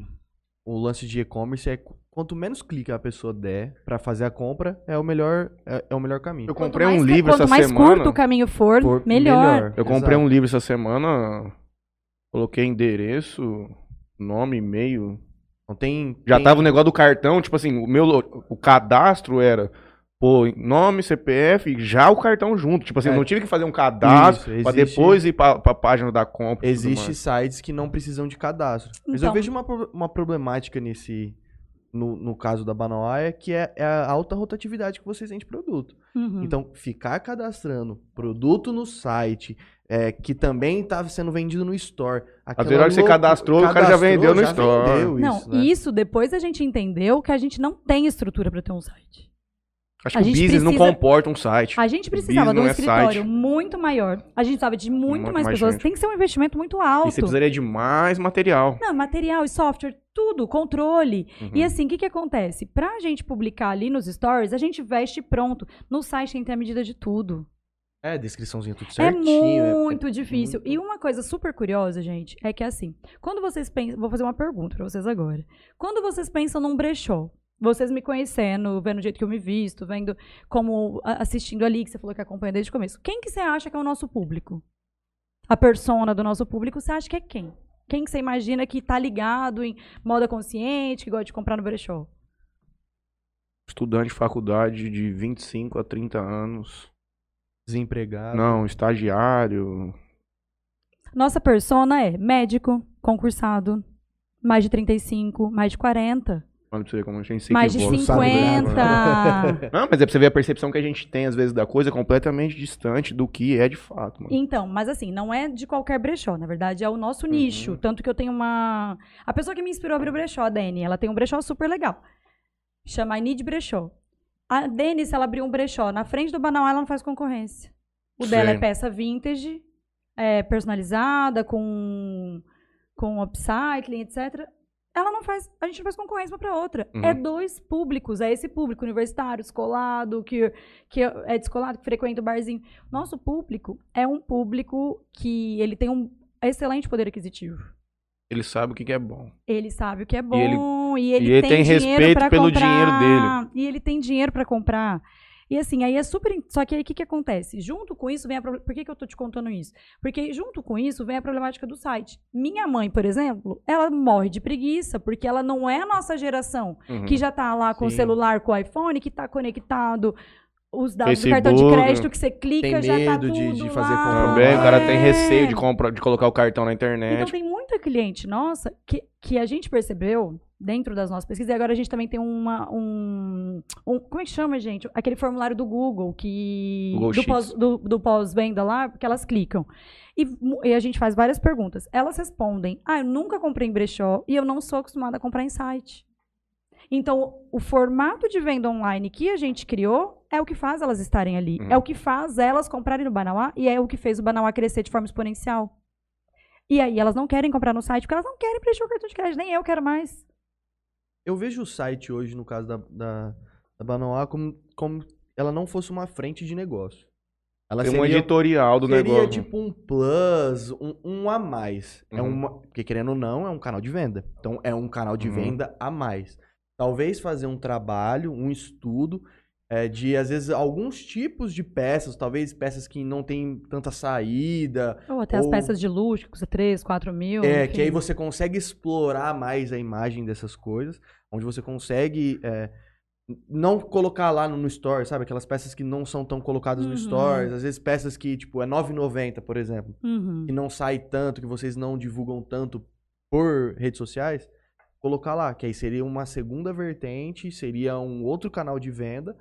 o lance de e-commerce é qu- quanto menos clique a pessoa der pra fazer a compra, é o melhor, é, é o melhor caminho.
Eu comprei
mais
um livro essa
Quanto mais
semana.
curto o caminho for,
For-
melhor.
Eu comprei
Exato.
um livro essa semana, coloquei endereço, nome, e-mail.
Não tem.
Já
tem-
tava o negócio do cartão, tipo assim, o meu o cadastro era pô, nome, CPF, já o cartão junto. Tipo assim,
É.
eu não tive que fazer um cadastro
Isso,
pra
existe-
depois ir pra, pra página da compra. e tudo
Existe
mais.
sites que não precisam de cadastro. Mas eu
Então.
vejo uma, uma problemática nesse. No, no caso da Banauá, é que é, é a alta rotatividade que vocês têm de produto.
Uhum.
Então, ficar cadastrando produto no site, é, que também estava sendo vendido no store.
Às vezes, na hora que você cadastrou, o cara já vendeu no
já
store.
vendeu
Não,
isso, né?
isso depois a gente entendeu que a gente não tem estrutura para ter um site.
Acho
A
que o
gente
business não
precisa-
comporta um site.
A gente precisava de
não
um
é
escritório
site.
muito maior. A gente precisava de muito,
Muito
mais,
mais
pessoas.
gente.
Tem que ser um investimento muito
E
alto.
você precisaria de mais material.
Não, material e software, tudo, controle.
Uhum.
E assim, o que, que acontece? Pra gente publicar ali nos stories, a gente veste pronto. No site tem que ter a medida de tudo.
É, descriçãozinha tudo
É
certinho. é-
muito difícil.
muito-
E uma coisa super curiosa, gente, é que assim, quando vocês pensam. Vou fazer uma pergunta pra vocês agora. Quando vocês pensam num brechó, vocês me conhecendo, vendo o jeito que eu me visto, vendo como. assistindo ali, que você falou que acompanha desde o começo. Quem que você acha que é o nosso público? A persona do nosso público, você acha que é quem? Quem que você imagina que tá ligado em moda consciente, que gosta de comprar no brechó?
Estudante de faculdade de 25 a 30 anos.
Desempregado.
Não, estagiário.
Nossa persona é médico, concursado, mais de 35, mais de 40.
Olha pra você ver como a gente se
Mais de
equivoca.
sabe nada.
50. *laughs*
Não, mas é pra você ver a percepção que a gente tem, às vezes, da coisa completamente distante do que é de fato, mano.
Então, mas assim, não é de qualquer brechó, na verdade é o nosso
Uhum.
nicho. Tanto que eu tenho uma. A pessoa que me inspirou a abrir o brechó, a Dani, ela tem um brechó super legal. Chama I Need Brechó. A Dani, se ela abrir um brechó na frente do Banal, ela não faz concorrência. O dela é peça vintage, é, personalizada, com, com upcycling, etc. Ela não faz, a gente não faz concorrência uma para outra.
Uhum.
É dois públicos, é esse público universitário, descolado, que, que é descolado, que frequenta o barzinho. Nosso público é um público que ele tem um excelente poder aquisitivo.
Ele sabe o que é bom.
Ele sabe o que é
ele-
bom e ele,
e ele
tem,
tem
dinheiro
respeito
pra
pelo
comprar,
dinheiro dele.
E ele tem dinheiro para comprar. E assim, aí é super. Só que aí o que, que acontece? Junto com isso vem a. Por que, que eu tô te contando isso? Porque junto com isso vem a problemática do site. Minha mãe, por exemplo, ela morre de preguiça, porque ela não é a nossa geração
Uhum.
que já tá lá com o
Sim.
celular, com o iPhone, que tá conectado. Os dados do cartão
Facebook.
de crédito que você clica
Tem
já tá
medo de-
tudo
de fazer
lá.
compra
Também, o cara tem
É.
receio de, comprar, de colocar o cartão na
Então
internet.
tem muita cliente nossa que, que a gente percebeu dentro das nossas pesquisas, e agora a gente também tem uma, um, um- Como é que chama, gente? Aquele formulário do Google que.
Google
do, pós, do, do pós-venda lá, que elas clicam. E, e a gente faz várias perguntas. Elas respondem: Ah, eu nunca comprei em brechó e eu não sou acostumada a comprar em site. Então, o formato de venda online que a gente criou é o que faz elas estarem ali.
Uhum.
É o que faz elas comprarem no Banauá e é o que fez o Banauá crescer de forma exponencial. E aí elas não querem comprar no site porque elas não querem preencher o cartão de crédito, nem eu quero mais.
Eu vejo o site hoje, no caso da, da, da Banoá, como, como ela não fosse uma frente de negócio. Ela
Tem um
seria,
editorial do
seria
negócio.
tipo um plus, um, um a mais. É
Uhum.
uma, porque querendo ou não, é um canal de venda. Então é um canal de
Uhum.
venda a mais. Talvez fazer um trabalho, um estudo é, de, às vezes, alguns tipos de peças, talvez peças que não tem tanta saída,
Ou até as
Ou-
peças de luxo, que custa 3, 4 mil.
É,
enfim.
que aí você consegue explorar mais a imagem dessas coisas, onde você consegue é, não colocar lá no, no store, sabe? Aquelas peças que não são tão colocadas no
Uhum.
stories, às vezes peças que, tipo, é R$ 9,90, por exemplo,
Uhum.
que não sai tanto, que vocês não divulgam tanto por redes sociais, colocar lá, que aí seria uma segunda vertente, seria um outro canal de venda,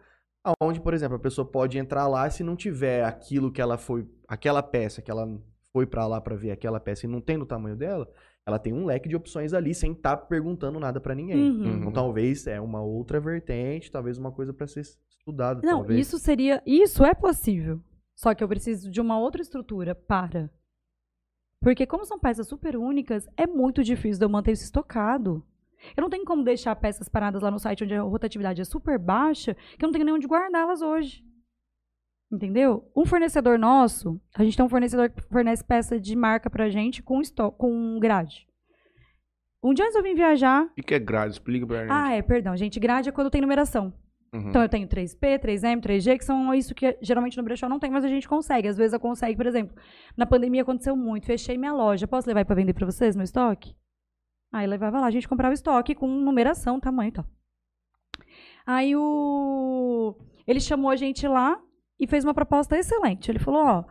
aonde, por exemplo, a pessoa pode entrar lá se não tiver aquilo que ela foi, aquela peça que ela foi pra lá pra ver aquela peça e não tem no tamanho dela, ela tem um leque de opções ali sem estar perguntando nada pra ninguém.
Uhum.
Então talvez é uma outra vertente, talvez uma coisa pra ser estudada,
Não,
talvez.
isso seria. Isso é possível. Só que eu preciso de uma outra estrutura para. Porque, como são peças super únicas, é muito difícil de eu manter isso estocado. Eu não tenho como deixar peças paradas lá no site onde a rotatividade é super baixa, que eu não tenho nem onde guardá-las hoje. Entendeu? Um fornecedor nosso, a gente tem um fornecedor que fornece peça de marca pra gente com, esto- com grade. Um dia antes eu vim viajar.
O que é grade? Explica pra gente.
Ah, é, perdão, gente. Grade é quando tem numeração.
Uhum.
Então eu tenho 3P, 3M, 3G, que são isso que geralmente no brechó não tem, mas a gente consegue. Às vezes eu consigo, por exemplo, na pandemia aconteceu muito, fechei minha loja. Posso levar para vender para vocês meu estoque? Aí levava lá, a gente comprava estoque com numeração, tamanho e tal. Aí o ele chamou a gente lá e fez uma proposta excelente. Ele falou: "Ó,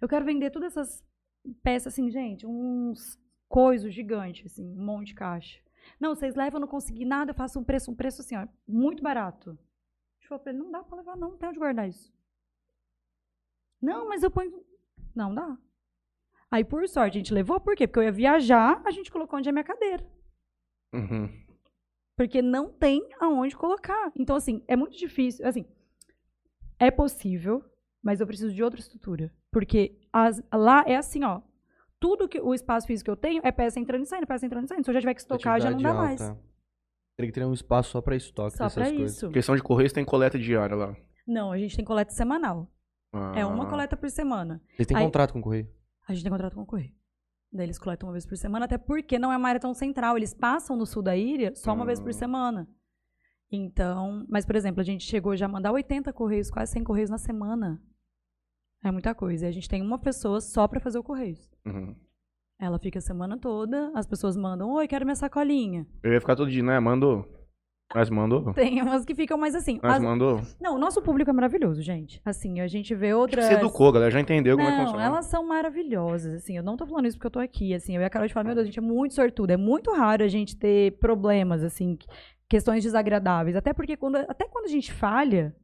eu quero vender todas essas peças assim, gente, uns coisos gigantes assim, um monte de caixa. Não, vocês levam, eu não consegui nada, eu faço um preço, um preço assim, ó, muito barato. Gente falou pra ele, não dá pra levar, não, não tem onde guardar isso. Não, mas eu ponho. Não dá. Aí, por sorte, a gente levou, por quê? Porque eu ia viajar, a gente colocou onde é minha cadeira.
Uhum.
Porque não tem aonde colocar. Então, assim, é muito difícil. Assim, é possível, mas eu preciso de outra estrutura. Porque as- lá é assim, ó. Tudo que o espaço físico que eu tenho é peça entrando e saindo, peça entrando e saindo. Se eu já tiver que estocar, já não dá
Atividade
mais.
alta. Teria que ter um espaço só pra estoque
Só
dessas
pra
coisas.
isso.
Questão de correios tem coleta diária lá.
Não, a gente tem coleta semanal. É uma
Ah.
coleta por semana.
Vocês têm
Aí-
contrato com o correio?
A gente tem contrato com o correio. Daí eles coletam uma vez por semana, até porque não é uma área tão central. Eles passam no sul da ilha só uma vez por
Hum.
semana. Então, mas, por exemplo, a gente chegou já a mandar 80 correios, quase 100 correios na semana. É muita coisa. E a gente tem uma pessoa só pra fazer o correios.
Uhum.
Ela fica a semana toda, as pessoas mandam, oi, quero minha sacolinha.
Eu ia ficar todo dia, né? Mandou. Mas mandou. *laughs*
Tem umas que ficam mais assim.
Mas
as-
mandou.
Não, o nosso público é maravilhoso, gente. Assim, a gente vê outras.
você educou, galera. Já entendeu como é que
Não,
funciona.
elas são maravilhosas, assim, eu não tô falando isso porque eu tô aqui, assim, eu e a Carol de falar, meu Deus, a gente é muito sortuda, é muito raro a gente ter problemas, assim, que- questões desagradáveis, até porque quando, até quando a gente falha,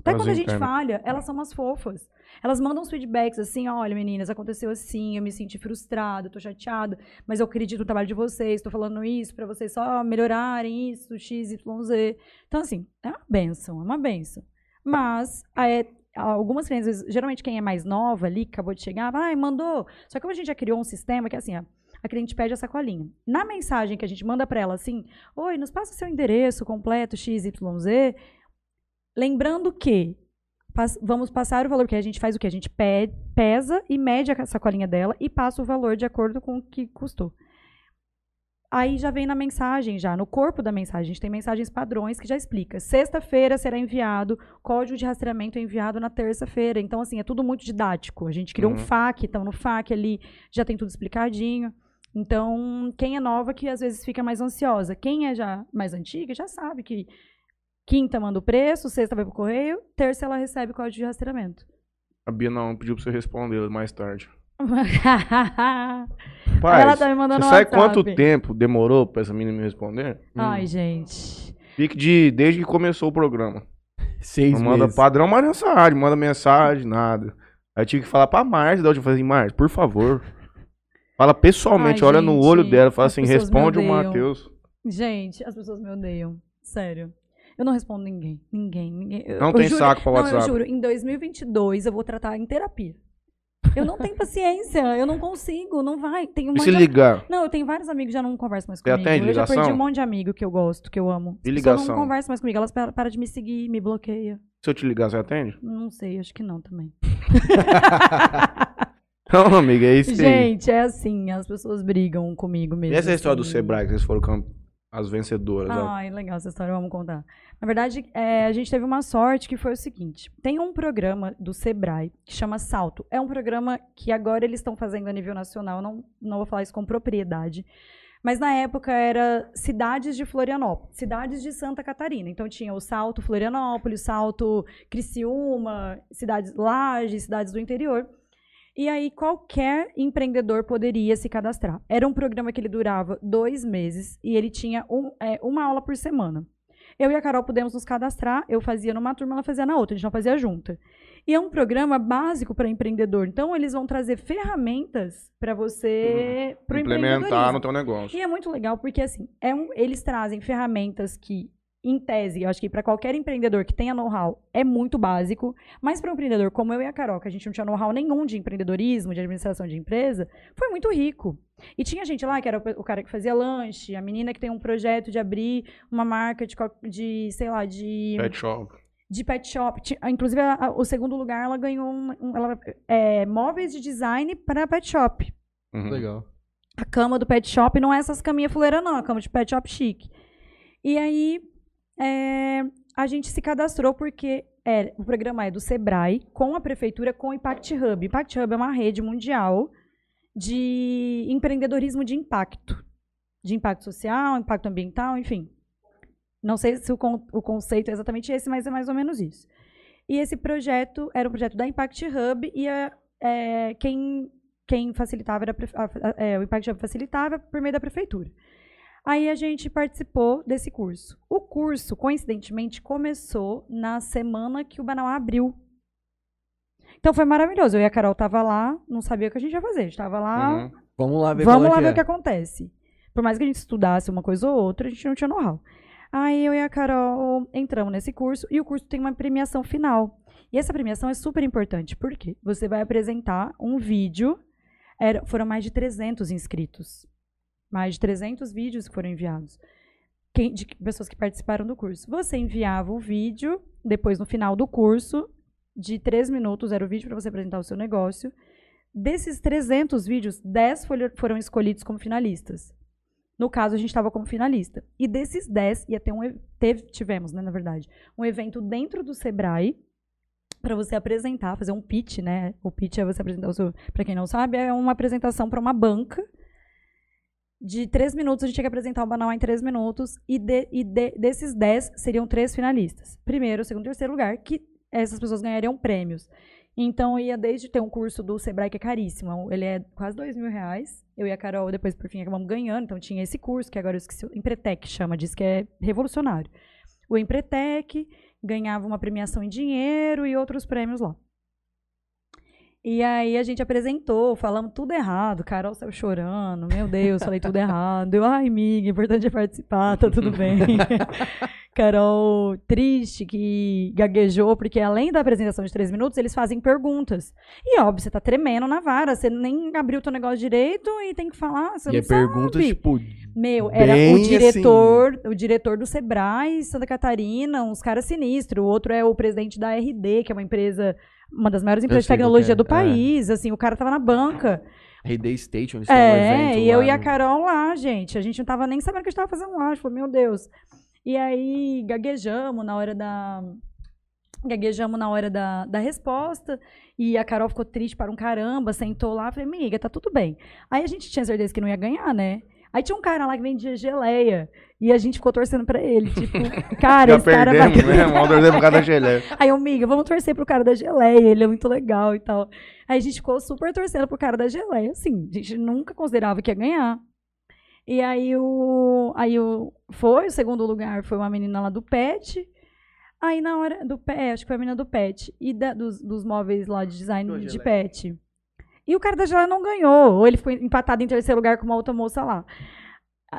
até
Elas
quando a gente
entendem.
falha, elas são umas fofas. Elas mandam uns feedbacks assim, olha, meninas, aconteceu assim, eu me senti frustrada, tô chateada, mas eu acredito no trabalho de vocês, tô falando isso pra vocês só melhorarem isso, x, y, z. Então, assim, é uma benção, é uma benção. Mas, é, algumas crianças, geralmente quem é mais nova ali, que acabou de chegar, vai, mandou. Só que como a gente já criou um sistema que é assim, ó, a cliente pede a sacolinha. Na mensagem que a gente manda pra ela assim, oi, nos passa seu endereço completo, XYZ, lembrando que pas- vamos passar o valor, que a gente faz o que? A gente pe- pesa e mede a sacolinha dela e passa o valor de acordo com o que custou. Aí já vem na mensagem, já no corpo da mensagem, a gente tem mensagens padrões que já explica. Sexta-feira será enviado, código de rastreamento é enviado na terça-feira. Então, assim, é tudo muito didático. A gente criou
Uhum.
um FAQ, então no FAQ ali já tem tudo explicadinho. Então, quem é nova que às vezes fica mais ansiosa. Quem é já mais antiga já sabe que quinta manda o preço, sexta vai pro correio, terça ela recebe o código de rastreamento.
A Bia não pediu pra você responder mais tarde. *laughs*
Ela
Paz,
tá me mandando
você sabe
WhatsApp.
quanto tempo demorou pra essa menina me responder?
Ai, gente.
Fique de desde que começou o programa.
Seis
Não manda
meses.
padrão, mas mensagem, manda mensagem, nada. Aí eu tive que falar pra Márcia, da última vez, Márcia, por favor. Fala pessoalmente,
Ai,
olha no
gente,
olho dela, fala
as
assim, responde o. Matheus.
Gente, as pessoas me odeiam. Sério. Eu não respondo ninguém. Ninguém, ninguém.
Não
eu
tem
juro-
saco pra
Não,
WhatsApp.
eu juro, em 2022 eu vou tratar em terapia. Eu não tenho paciência, eu não consigo, não vai. Tem um
E se ligar?
Não, eu tenho vários amigos que já não conversam mais comigo.
atende
eu já perdi um monte de amigo que eu gosto, que eu amo.
E ligação?
não conversam mais comigo, elas param de me seguir, me bloqueia.
Se eu te ligar, você atende?
Não sei, acho que não também. *laughs* *laughs*
Não, amiga, é isso aí.
Gente, é assim, as pessoas brigam comigo mesmo.
E essa é a história do
assim.
Sebrae, que vocês foram as vencedoras.
Ai, legal essa história, vamos contar. Na verdade, é, a gente teve uma sorte que foi o seguinte: tem um programa do Sebrae que chama Salto. É um programa que agora eles estão fazendo a nível nacional, não, não vou falar isso com propriedade. Mas na época era cidades de Florianópolis, cidades de Santa Catarina. Então tinha o Salto Florianópolis, Salto Criciúma, cidades Lages, cidades do interior. E aí qualquer empreendedor poderia se cadastrar. Era um programa que ele durava dois meses e ele tinha um- é, uma aula por semana. Eu e a Carol pudemos nos cadastrar, eu fazia numa turma, ela fazia na outra, a gente não fazia junta. E é um programa básico para empreendedor. Então, eles vão trazer ferramentas para você, o
Implementar no teu negócio.
e é muito legal porque, assim, é um- eles trazem ferramentas que, em tese, eu acho que para qualquer empreendedor que tenha know-how, é muito básico. Mas para um empreendedor como eu e a Carol, que a gente não tinha know-how nenhum de empreendedorismo, de administração de empresa, foi muito rico. E tinha gente lá que era o cara que fazia lanche, a menina que tem um projeto de abrir uma marca de, de sei lá, de
Pet shop.
de pet shop. Ah, Inclusive, a- a- o segundo lugar, ela ganhou um, um- ela, é, móveis de design para pet shop.
Uhum.
Legal.
A cama do pet shop não é essas caminhas fuleiras, não. É a cama de pet shop chique. E aí, é, a gente se cadastrou porque é, o programa é do Sebrae, com a prefeitura, com o Impact Hub. Impact Hub é uma rede mundial de empreendedorismo de impacto. De impacto social, impacto ambiental, enfim. Não sei se o, con- o conceito é exatamente esse, mas é mais ou menos isso. E esse projeto era um projeto da Impact Hub e é, quem, quem facilitava era a- a- é, o Impact Hub facilitava por meio da prefeitura. Aí a gente participou desse curso. O curso, coincidentemente, começou na semana que o Banauá abriu. Então foi maravilhoso. Eu e a Carol tava lá, não sabia o que a gente ia fazer. A gente tava lá,
Uhum.
Vamos lá ver
vamos
é
lá ver
é.
o que acontece. Por mais que a gente estudasse uma coisa ou outra, a gente não tinha know-how. Aí eu e a Carol entramos nesse curso e o curso tem uma premiação final. E essa premiação é super importante, porque você vai apresentar um vídeo. Era, foram mais de 300 inscritos. Mais de 300 vídeos que foram enviados. Quem- de pessoas que participaram do curso. Você enviava o vídeo, depois no final do curso, de 3 minutos era o vídeo para você apresentar o seu negócio. Desses 300 vídeos, 10 folho- foram escolhidos como finalistas. No caso, a gente estava como finalista. E desses 10, ia ter um, teve, tivemos, né, na verdade, um evento dentro do Sebrae para você apresentar, fazer um pitch, né? O pitch é você apresentar o seu, para quem não sabe, é uma apresentação para uma banca de três minutos, a gente tinha que apresentar o banal em três minutos, e, de- e de- desses dez seriam três finalistas. Primeiro, segundo e terceiro lugar, que essas pessoas ganhariam prêmios. Então, ia desde ter um curso do Sebrae que é caríssimo, ele é quase dois mil reais. Eu e a Carol, depois, por fim, acabamos ganhando, então tinha esse curso, que agora eu esqueci, Empretec chama, diz que é revolucionário. O Empretec ganhava uma premiação em dinheiro e outros prêmios lá. E aí a gente apresentou, falamos tudo errado. Carol saiu chorando. Meu Deus, falei tudo errado. Eu, ai, amiga, importante é participar, tá tudo bem. *laughs* Carol triste que gaguejou, porque além da apresentação de três minutos, eles fazem perguntas. E óbvio, você tá tremendo na vara, você nem abriu o teu negócio direito e tem que falar, você
E
não
é pergunta, tipo,
Meu, era
assim.
o diretor, o diretor do Sebrae, Santa Catarina, uns caras sinistros. O outro é o presidente da RD, que é uma empresa, uma das maiores empresas de tecnologia
é,
do país. Assim, o cara tava na banca.
RD Station, um
É,
evento
e eu e a Carol lá, gente. A gente não tava nem sabendo o que a gente tava fazendo lá. A gente falou, meu Deus. E aí, gaguejamos na hora da. Gaguejamos na hora da, da resposta. E a Carol ficou triste para um caramba, sentou lá. Falei, amiga, tá tudo bem. Aí a gente tinha certeza que não ia ganhar, né? Aí tinha um cara lá que vendia geleia. E a gente ficou torcendo pra ele. Tipo, *laughs* cara,
Já
esse cara vai.
né? *laughs* Vamos torcer por causa da geleia.
Aí, eu, amiga, vamos torcer pro cara da geleia, ele é muito legal e tal. Aí a gente ficou super torcendo pro cara da geleia, assim, a gente nunca considerava que ia ganhar. E aí o. Aí o. Foi, o segundo lugar foi uma menina lá do PET. Aí na hora do PET, acho que foi a menina do PET. E da- dos, dos móveis lá de design
Do
de
geleia.
PET. E o cara da geleia não ganhou. Ou ele foi empatado em terceiro lugar com uma outra moça lá.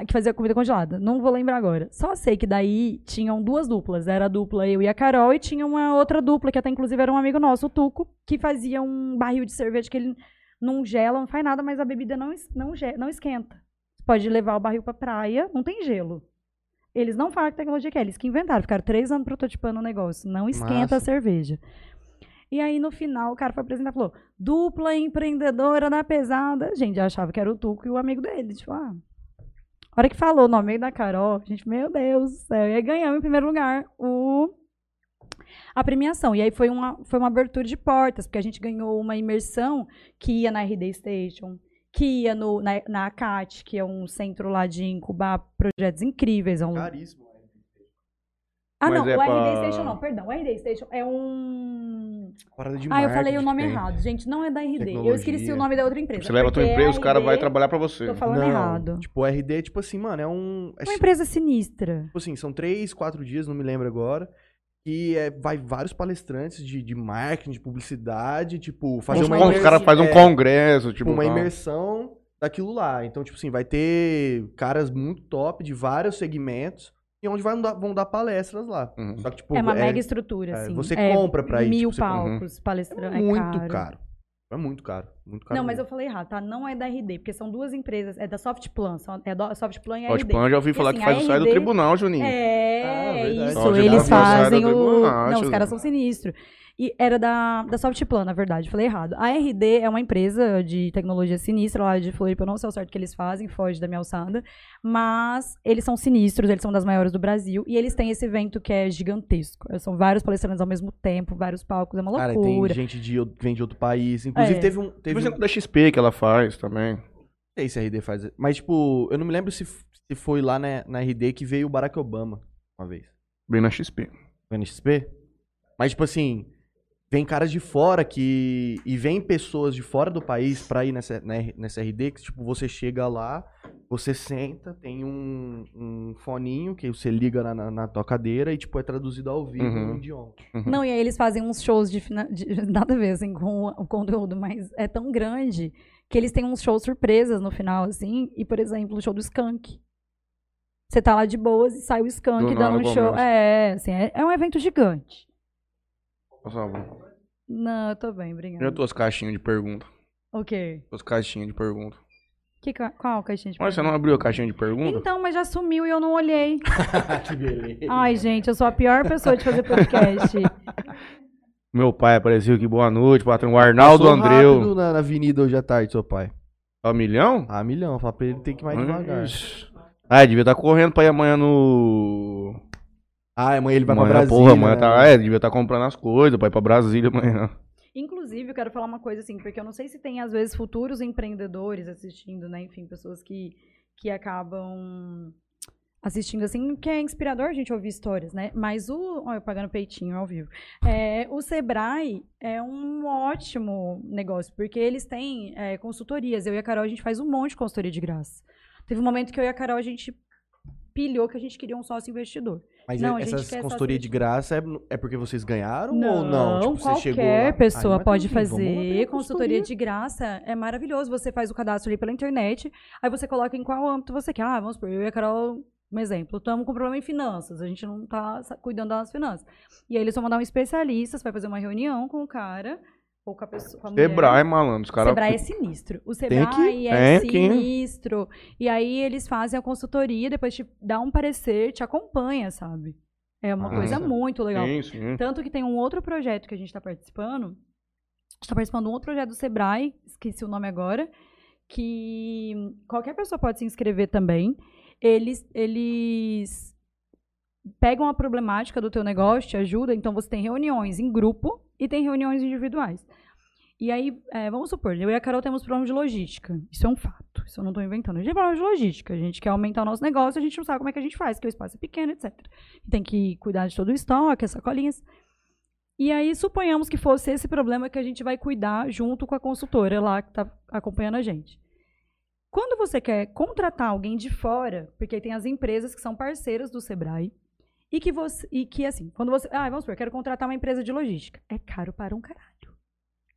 Que fazia comida congelada. Não vou lembrar agora. Só sei que daí tinham duas duplas. Era a dupla eu e a Carol. E tinha uma outra dupla, que até inclusive era um amigo nosso, o Tuco, que fazia um barril de cerveja que ele não gela, não faz nada, mas a bebida não, não, não esquenta. Pode levar o barril pra praia, não tem gelo. Eles não falam que tecnologia que é, eles que inventaram. Ficaram três anos prototipando o negócio. Não esquenta
Massa.
a cerveja. E aí, no final, o cara foi apresentar e falou: dupla empreendedora da pesada. Gente, achava que era o Tuco e o amigo dele. Tipo, ah. A hora que falou o nome da Carol, gente, meu Deus do céu. E aí ganhamos em primeiro lugar o, a premiação. E aí foi uma, foi uma abertura de portas, porque a gente ganhou uma imersão que ia na RD Station, que ia no, na, na ACAT, que é um centro lá de incubar projetos incríveis. É um,
Caríssimo.
Ah,
Mas
não,
é
o RD
pra-
Station não, perdão. O RD Station é um.
Parada de
Ah, eu falei o nome
tem.
errado. Gente, não é da RD. Eu
Tecnologia.
esqueci o nome da outra empresa.
Você leva a tua empresa, o cara
RD
vai trabalhar pra você.
Tô falando
Não,
errado.
Tipo, o RD, tipo assim, mano, é um... É
Uma empresa sinistra.
Tipo assim, são três, quatro dias, não me lembro agora. E é, vai vários palestrantes de, de marketing, de publicidade, tipo, fazer uma imersão.
Os caras fazem um
é,
congresso, tipo.
tipo, uma
tá.
imersão daquilo lá. Então, tipo assim, vai ter caras muito top de vários segmentos e onde vai vão dar palestras lá.
Uhum.
Só que, tipo,
é uma mega estrutura,
é,
assim.
você
É
compra pra ir,
Mil
tipo,
palcos, palestrante.
é muito caro. É muito caro. Muito caro.
Não, mas eu
mesmo.
falei errado, tá? Não é da RD, porque são duas empresas. É da Softplan. são- É da Softplan e
Pode
RD.
pão, já ouvi falar
assim,
que faz
a
o sai do tribunal, Juninho.
É,
Ah, verdade.
isso. Eles fazem o.
tribunal,
Não, os caras são sinistros. E era da, da Softplan, na verdade, falei errado. A RD é uma empresa de tecnologia sinistra lá de Floripa, eu não sei o certo que eles fazem, foge da minha alçada, mas eles são sinistros, eles são das maiores do Brasil, e eles têm esse evento que é gigantesco. São vários palestrantes ao mesmo tempo, vários palcos, é uma
Cara, tem
loucura.
gente de, vem de outro país. Inclusive,
É.
teve um.
Por
Teve um
exemplo, da XP que ela faz também.
Não sei se a RD faz. Mas, tipo, eu não me lembro se, se foi lá na, na RD que veio o Barack Obama uma vez.
Bem na XP.
Foi na XP? Mas, tipo assim, vem caras de fora que. E vem pessoas de fora do país pra ir nessa, R- nessa RD, que, tipo, você chega lá, você senta, tem um, um foninho que você liga na, na, na tua cadeira e, tipo, é traduzido ao vivo
Uhum.
no idioma.
Não, e aí eles fazem uns shows de, fina- de- *laughs* nada a ver assim, com o, conteúdo, mas é tão grande que eles têm uns shows surpresas no final, assim, e, por exemplo, o show do Skank. Você tá lá de boas e sai o Skank
Do
dando
nada
um show. É, assim, é, é um evento gigante.
Favor.
Não, eu tô bem, obrigada.
tuas caixinhas de pergunta.
O quê?
Tuas caixinhas de pergunta.
Que, ca- qual caixinha de
Mas você não abriu a caixinha de pergunta?
Então, mas já sumiu e eu não olhei. *laughs*
que beleza.
Ai, gente, eu sou a pior pessoa de fazer podcast. *laughs*
Meu pai apareceu aqui, boa noite, patrão. O Arnaldo
Passou
Andreu.
rápido na, na avenida hoje à tarde, seu pai.
Tá um milhão?
Ah, milhão. Fala pra ele tem que ir mais devagar.
Ixi. Ah, devia estar correndo pra ir amanhã no.
Ah, amanhã ele vai pra
amanhã,
Brasília.
porra, amanhã
né?
tá. É, devia estar comprando as coisas pra ir pra Brasília amanhã.
Inclusive, eu quero falar uma coisa assim, porque eu não sei se tem, às vezes, futuros empreendedores assistindo, né? Enfim, pessoas que, que acabam assistindo assim, que é inspirador a gente ouvir histórias, né? Mas o. Olha, eu pagando peitinho ao vivo. É, o Sebrae é um ótimo negócio, porque eles têm é, consultorias. Eu e a Carol, a gente faz um monte de consultoria de graça. Teve um momento que eu e a Carol, a gente pilhou que a gente queria um sócio investidor.
Mas
Não,
essas consultoria de graça é, é porque vocês ganharam
Não,
ou não? Tipo, você
qualquer pessoa
Ai,
pode fazer consultoria de graça. É maravilhoso. Você faz o cadastro ali pela internet, aí você coloca em qual âmbito você quer. Ah, vamos supor, eu e a Carol, um exemplo, estamos com problema em finanças, a gente não está cuidando das finanças. E aí eles vão mandar um especialista, você vai fazer uma reunião com o cara, ou com a pessoa, com a.
Sebrae, malandro. Os
O
caras.
Sebrae é sinistro. O Sebrae
que-
é
que-
sinistro. E aí eles fazem a consultoria, depois te dá um parecer, te acompanha, sabe? É uma
Ah,
coisa
sim.
muito legal.
Sim, sim.
Tanto que tem um outro projeto que a gente está participando. A gente está participando de um outro projeto do Sebrae, esqueci o nome agora, que qualquer pessoa pode se inscrever também. Eles, eles pegam a problemática do teu negócio, te ajudam. Então, você tem reuniões em grupo e tem reuniões individuais. E aí, é, vamos supor, eu e a Carol temos problema de logística. Isso é um fato. Isso eu não estou inventando. A gente tem problema de logística. A gente quer aumentar o nosso negócio, a gente não sabe como é que a gente faz, porque o espaço é pequeno, etc. Tem que cuidar de todo o estoque, as sacolinhas. E aí, suponhamos que fosse esse problema que a gente vai cuidar junto com a consultora lá que está acompanhando a gente. Quando você quer contratar alguém de fora, porque tem as empresas que são parceiras do Sebrae, e que você. E que assim, quando você. Ah, vamos supor, eu quero contratar uma empresa de logística. É caro para um caralho.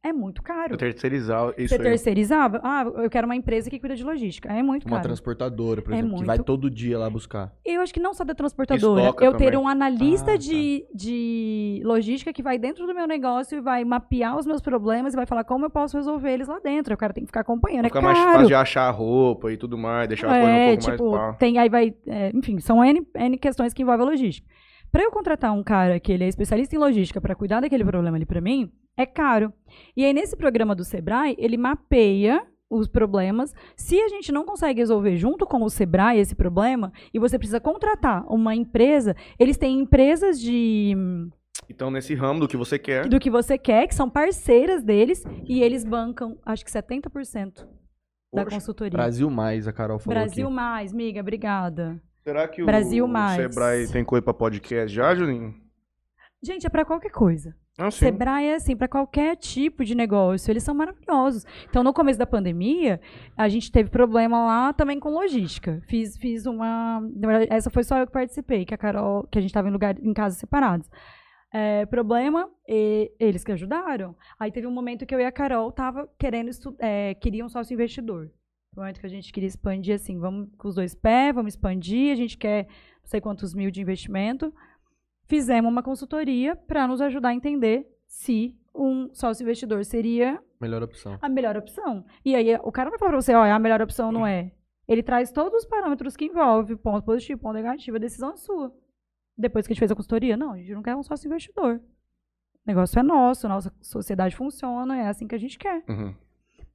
É muito caro.
Eu terceirizar isso
Você
aí.
terceirizava? Ah, eu quero uma empresa que cuida de logística. É muito
Uma
caro.
transportadora, por
É
exemplo, que vai
muito-
todo dia lá buscar.
Eu acho que não só da transportadora.
Estoca
eu ter
também.
um analista
Ah, tá.
de, de logística que vai dentro do meu negócio e vai mapear os meus problemas e vai falar como eu posso resolver eles lá dentro. O cara tem que ficar acompanhando.
Fica
é
mais fácil de achar roupa e tudo mais, deixar a coisa um
É,
pouco
tipo,
mais pá.
tem, aí vai, é, enfim, são N, N questões que envolvem a logística. Para eu contratar um cara que ele é especialista em logística para cuidar daquele problema ali para mim, é caro. E aí nesse programa do Sebrae, ele mapeia os problemas. Se a gente não consegue resolver junto com o Sebrae esse problema e você precisa contratar uma empresa, eles têm empresas de
Então, nesse ramo do que você quer.
do que você quer, que são parceiras deles e eles bancam, acho que 70% da consultoria.
Brasil mais, a Carol falou
Brasil
aqui.
mais, miga, obrigada.
Será que o,
Brasil
o
mais.
Sebrae tem coisa pra podcast já, Juninho?
Gente, é para qualquer coisa.
Sim.
Sebrae é assim, para qualquer tipo de negócio, eles são maravilhosos. Então, no começo da pandemia, a gente teve problema lá também com logística. Fiz, fiz uma. Na verdade, essa foi só eu que participei, que a Carol, que a gente estava em lugar em casas separados. É, problema, e eles que ajudaram. Aí teve um momento que eu e a Carol tava querendo é, queria um sócio investidor. No momento que a gente queria expandir assim, vamos com os dois pés, vamos expandir, a gente quer não sei quantos mil de investimento fizemos uma consultoria para nos ajudar a entender se um sócio investidor seria
Melhor opção.
a melhor opção. E aí o cara vai falar para você, olha, a melhor opção não é. Ele traz todos os parâmetros que envolve ponto positivo, ponto negativo, a decisão é sua. Depois que a gente fez a consultoria, não, a gente não quer um sócio investidor. O negócio é nosso, nossa sociedade funciona, é assim que a gente quer.
Uhum.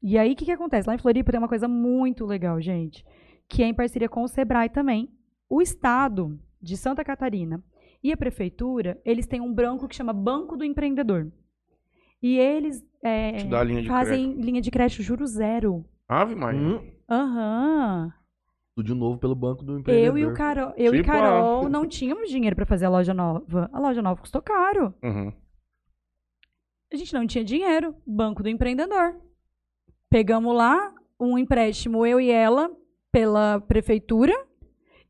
E aí, o que, que acontece? Lá em Floripa tem uma coisa muito legal, gente, que é em parceria com o Sebrae também. O Estado de Santa Catarina e a Prefeitura, eles têm um banco que chama Banco do Empreendedor. E eles é,
linha de
fazem linha de crédito juro zero.
Ave Maria.
Hum,
Aham.
tudo de novo pelo banco do empreendedor.
Eu e o Carol, eu e
Tipo,
Carol
ah.
não tínhamos dinheiro para fazer a loja nova. A loja nova custou caro.
Uhum.
A gente não tinha dinheiro. Banco do empreendedor. Pegamos lá um empréstimo, eu e ela, pela prefeitura.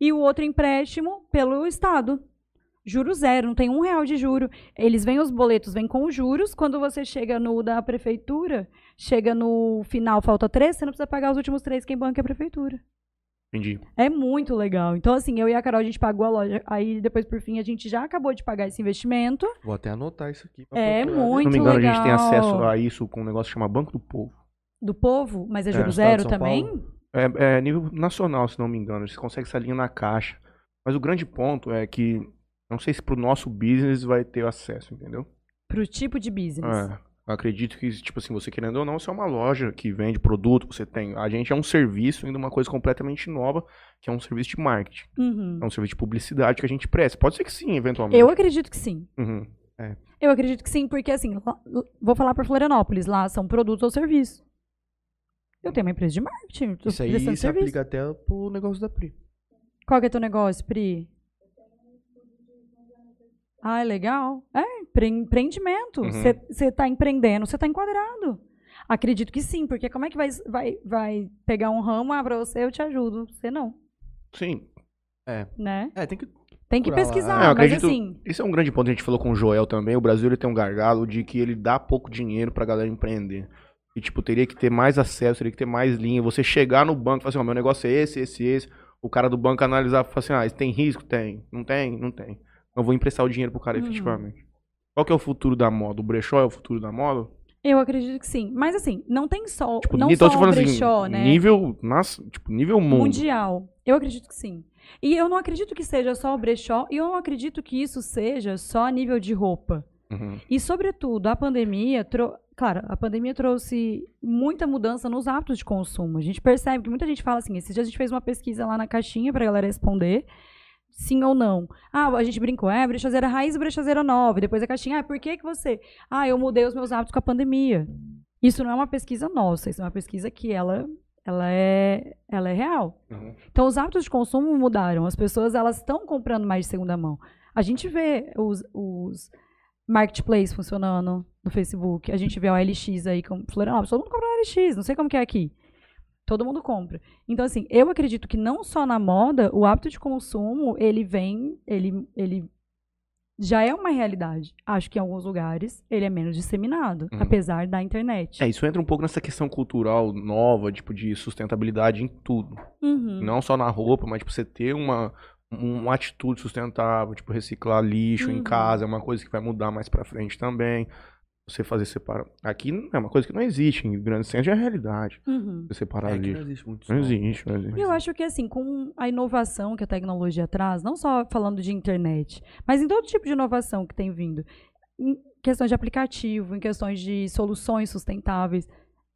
e o outro empréstimo pelo Estado. Juro zero, não tem um real de juro. Eles vêm os boletos, vêm com juros. Quando você chega no da prefeitura, chega no final, falta três, você não precisa pagar os últimos três, quem banca é a prefeitura.
Entendi.
É muito legal. Então, assim, eu e a Carol, a gente pagou a loja. Aí, depois, por fim, a gente já acabou de pagar esse investimento.
Vou até anotar isso aqui. pra
É
procurar.
Se
muito
não me engano, a gente tem
legal.
acesso a isso com um negócio que chama Banco do Povo.
Do povo, mas é
É,
juro
de
zero também?
É, é nível nacional, se não me engano. Você consegue essa linha na caixa. Mas o grande ponto é que não sei se pro nosso business vai ter acesso, entendeu?
Pro tipo de business.
É, eu acredito que, tipo assim, você querendo ou não, você é uma loja que vende produto, você tem. A gente é um serviço, ainda uma coisa completamente nova, que é um serviço de marketing.
Uhum.
É um serviço de publicidade que a gente presta. Pode ser que sim, eventualmente.
Eu acredito que sim.
Uhum.
Eu acredito que sim, porque assim, vou falar para Florianópolis, lá são produtos ou serviços. Eu tenho uma empresa de marketing, tô
Isso aí se
serviço.
aplica até pro negócio da Pri.
Qual que é teu negócio, Pri? Ah, é legal. É, empre- empreendimento.
Uhum.
Você está empreendendo, você está enquadrado. Acredito que sim, porque como é que vai, vai, vai pegar um ramo, ah, pra você eu te ajudo. Você não,
Sim.
né?
É, tem que.
Tem que pesquisar,
É, eu
mas
acredito-
assim,
Isso é um grande ponto que a gente falou com o Joel também. O Brasil ele tem um gargalo de que ele dá pouco dinheiro pra galera empreender. E, tipo, teria que ter mais acesso, teria que ter mais linha. Você chegar no banco e falar assim, ó, meu negócio é esse, esse, esse. O cara do banco analisar e falar assim, ah, isso tem risco? Tem. Não tem? Não tem. Eu vou emprestar o dinheiro pro cara
Uhum.
efetivamente. Qual que é o futuro da moda? O brechó é o futuro da moda?
eu acredito que sim. Mas assim, não tem só,
Tipo,
não só o
assim,
brechó, né?
nível, nas, tipo, nível mundo.
mundial. Eu acredito que sim. E eu não acredito que seja só o brechó, e eu não acredito que isso seja só a nível de roupa.
Uhum.
E, sobretudo, a pandemia, trou- claro, a pandemia trouxe muita mudança nos hábitos de consumo. A gente percebe que muita gente fala assim, esses dias a gente fez uma pesquisa lá na caixinha pra galera responder, sim ou não. Ah, a gente brincou, é, brechazeira raiz e brechazeira nova. E depois a caixinha, ah, por que que você... Ah, eu mudei os meus hábitos com a pandemia. Isso não é uma pesquisa nossa, isso é uma pesquisa que ela, ela, é, ela é real.
Uhum.
Então, os hábitos de consumo mudaram. As pessoas elas estão comprando mais de segunda mão. A gente vê os, os marketplace funcionando no Facebook. A gente vê o LX aí com Florianópolis. Todo mundo compra o LX. Não sei como que é aqui. Todo mundo compra. Então, assim, eu acredito que não só na moda, o hábito de consumo, ele vem, ele, ele já é uma realidade. Acho que em alguns lugares ele é menos disseminado,
Uhum.
apesar da internet.
É, isso entra um pouco nessa questão cultural nova, tipo, de sustentabilidade em tudo.
Uhum.
Não só na roupa, mas tipo, você ter uma, uma atitude sustentável, tipo, reciclar lixo
Uhum.
em casa é uma coisa que vai mudar mais pra frente também. Você fazer separar. Aqui é uma coisa que não existe. Em grandes centros já é realidade.
Uhum.
Você separar
É que não
lixo.
existe muito
Não existe, não existe.
E eu acho que, assim, com a inovação que a tecnologia traz, não só falando de internet, mas em todo tipo de inovação que tem vindo, em questões de aplicativo, em questões de soluções sustentáveis,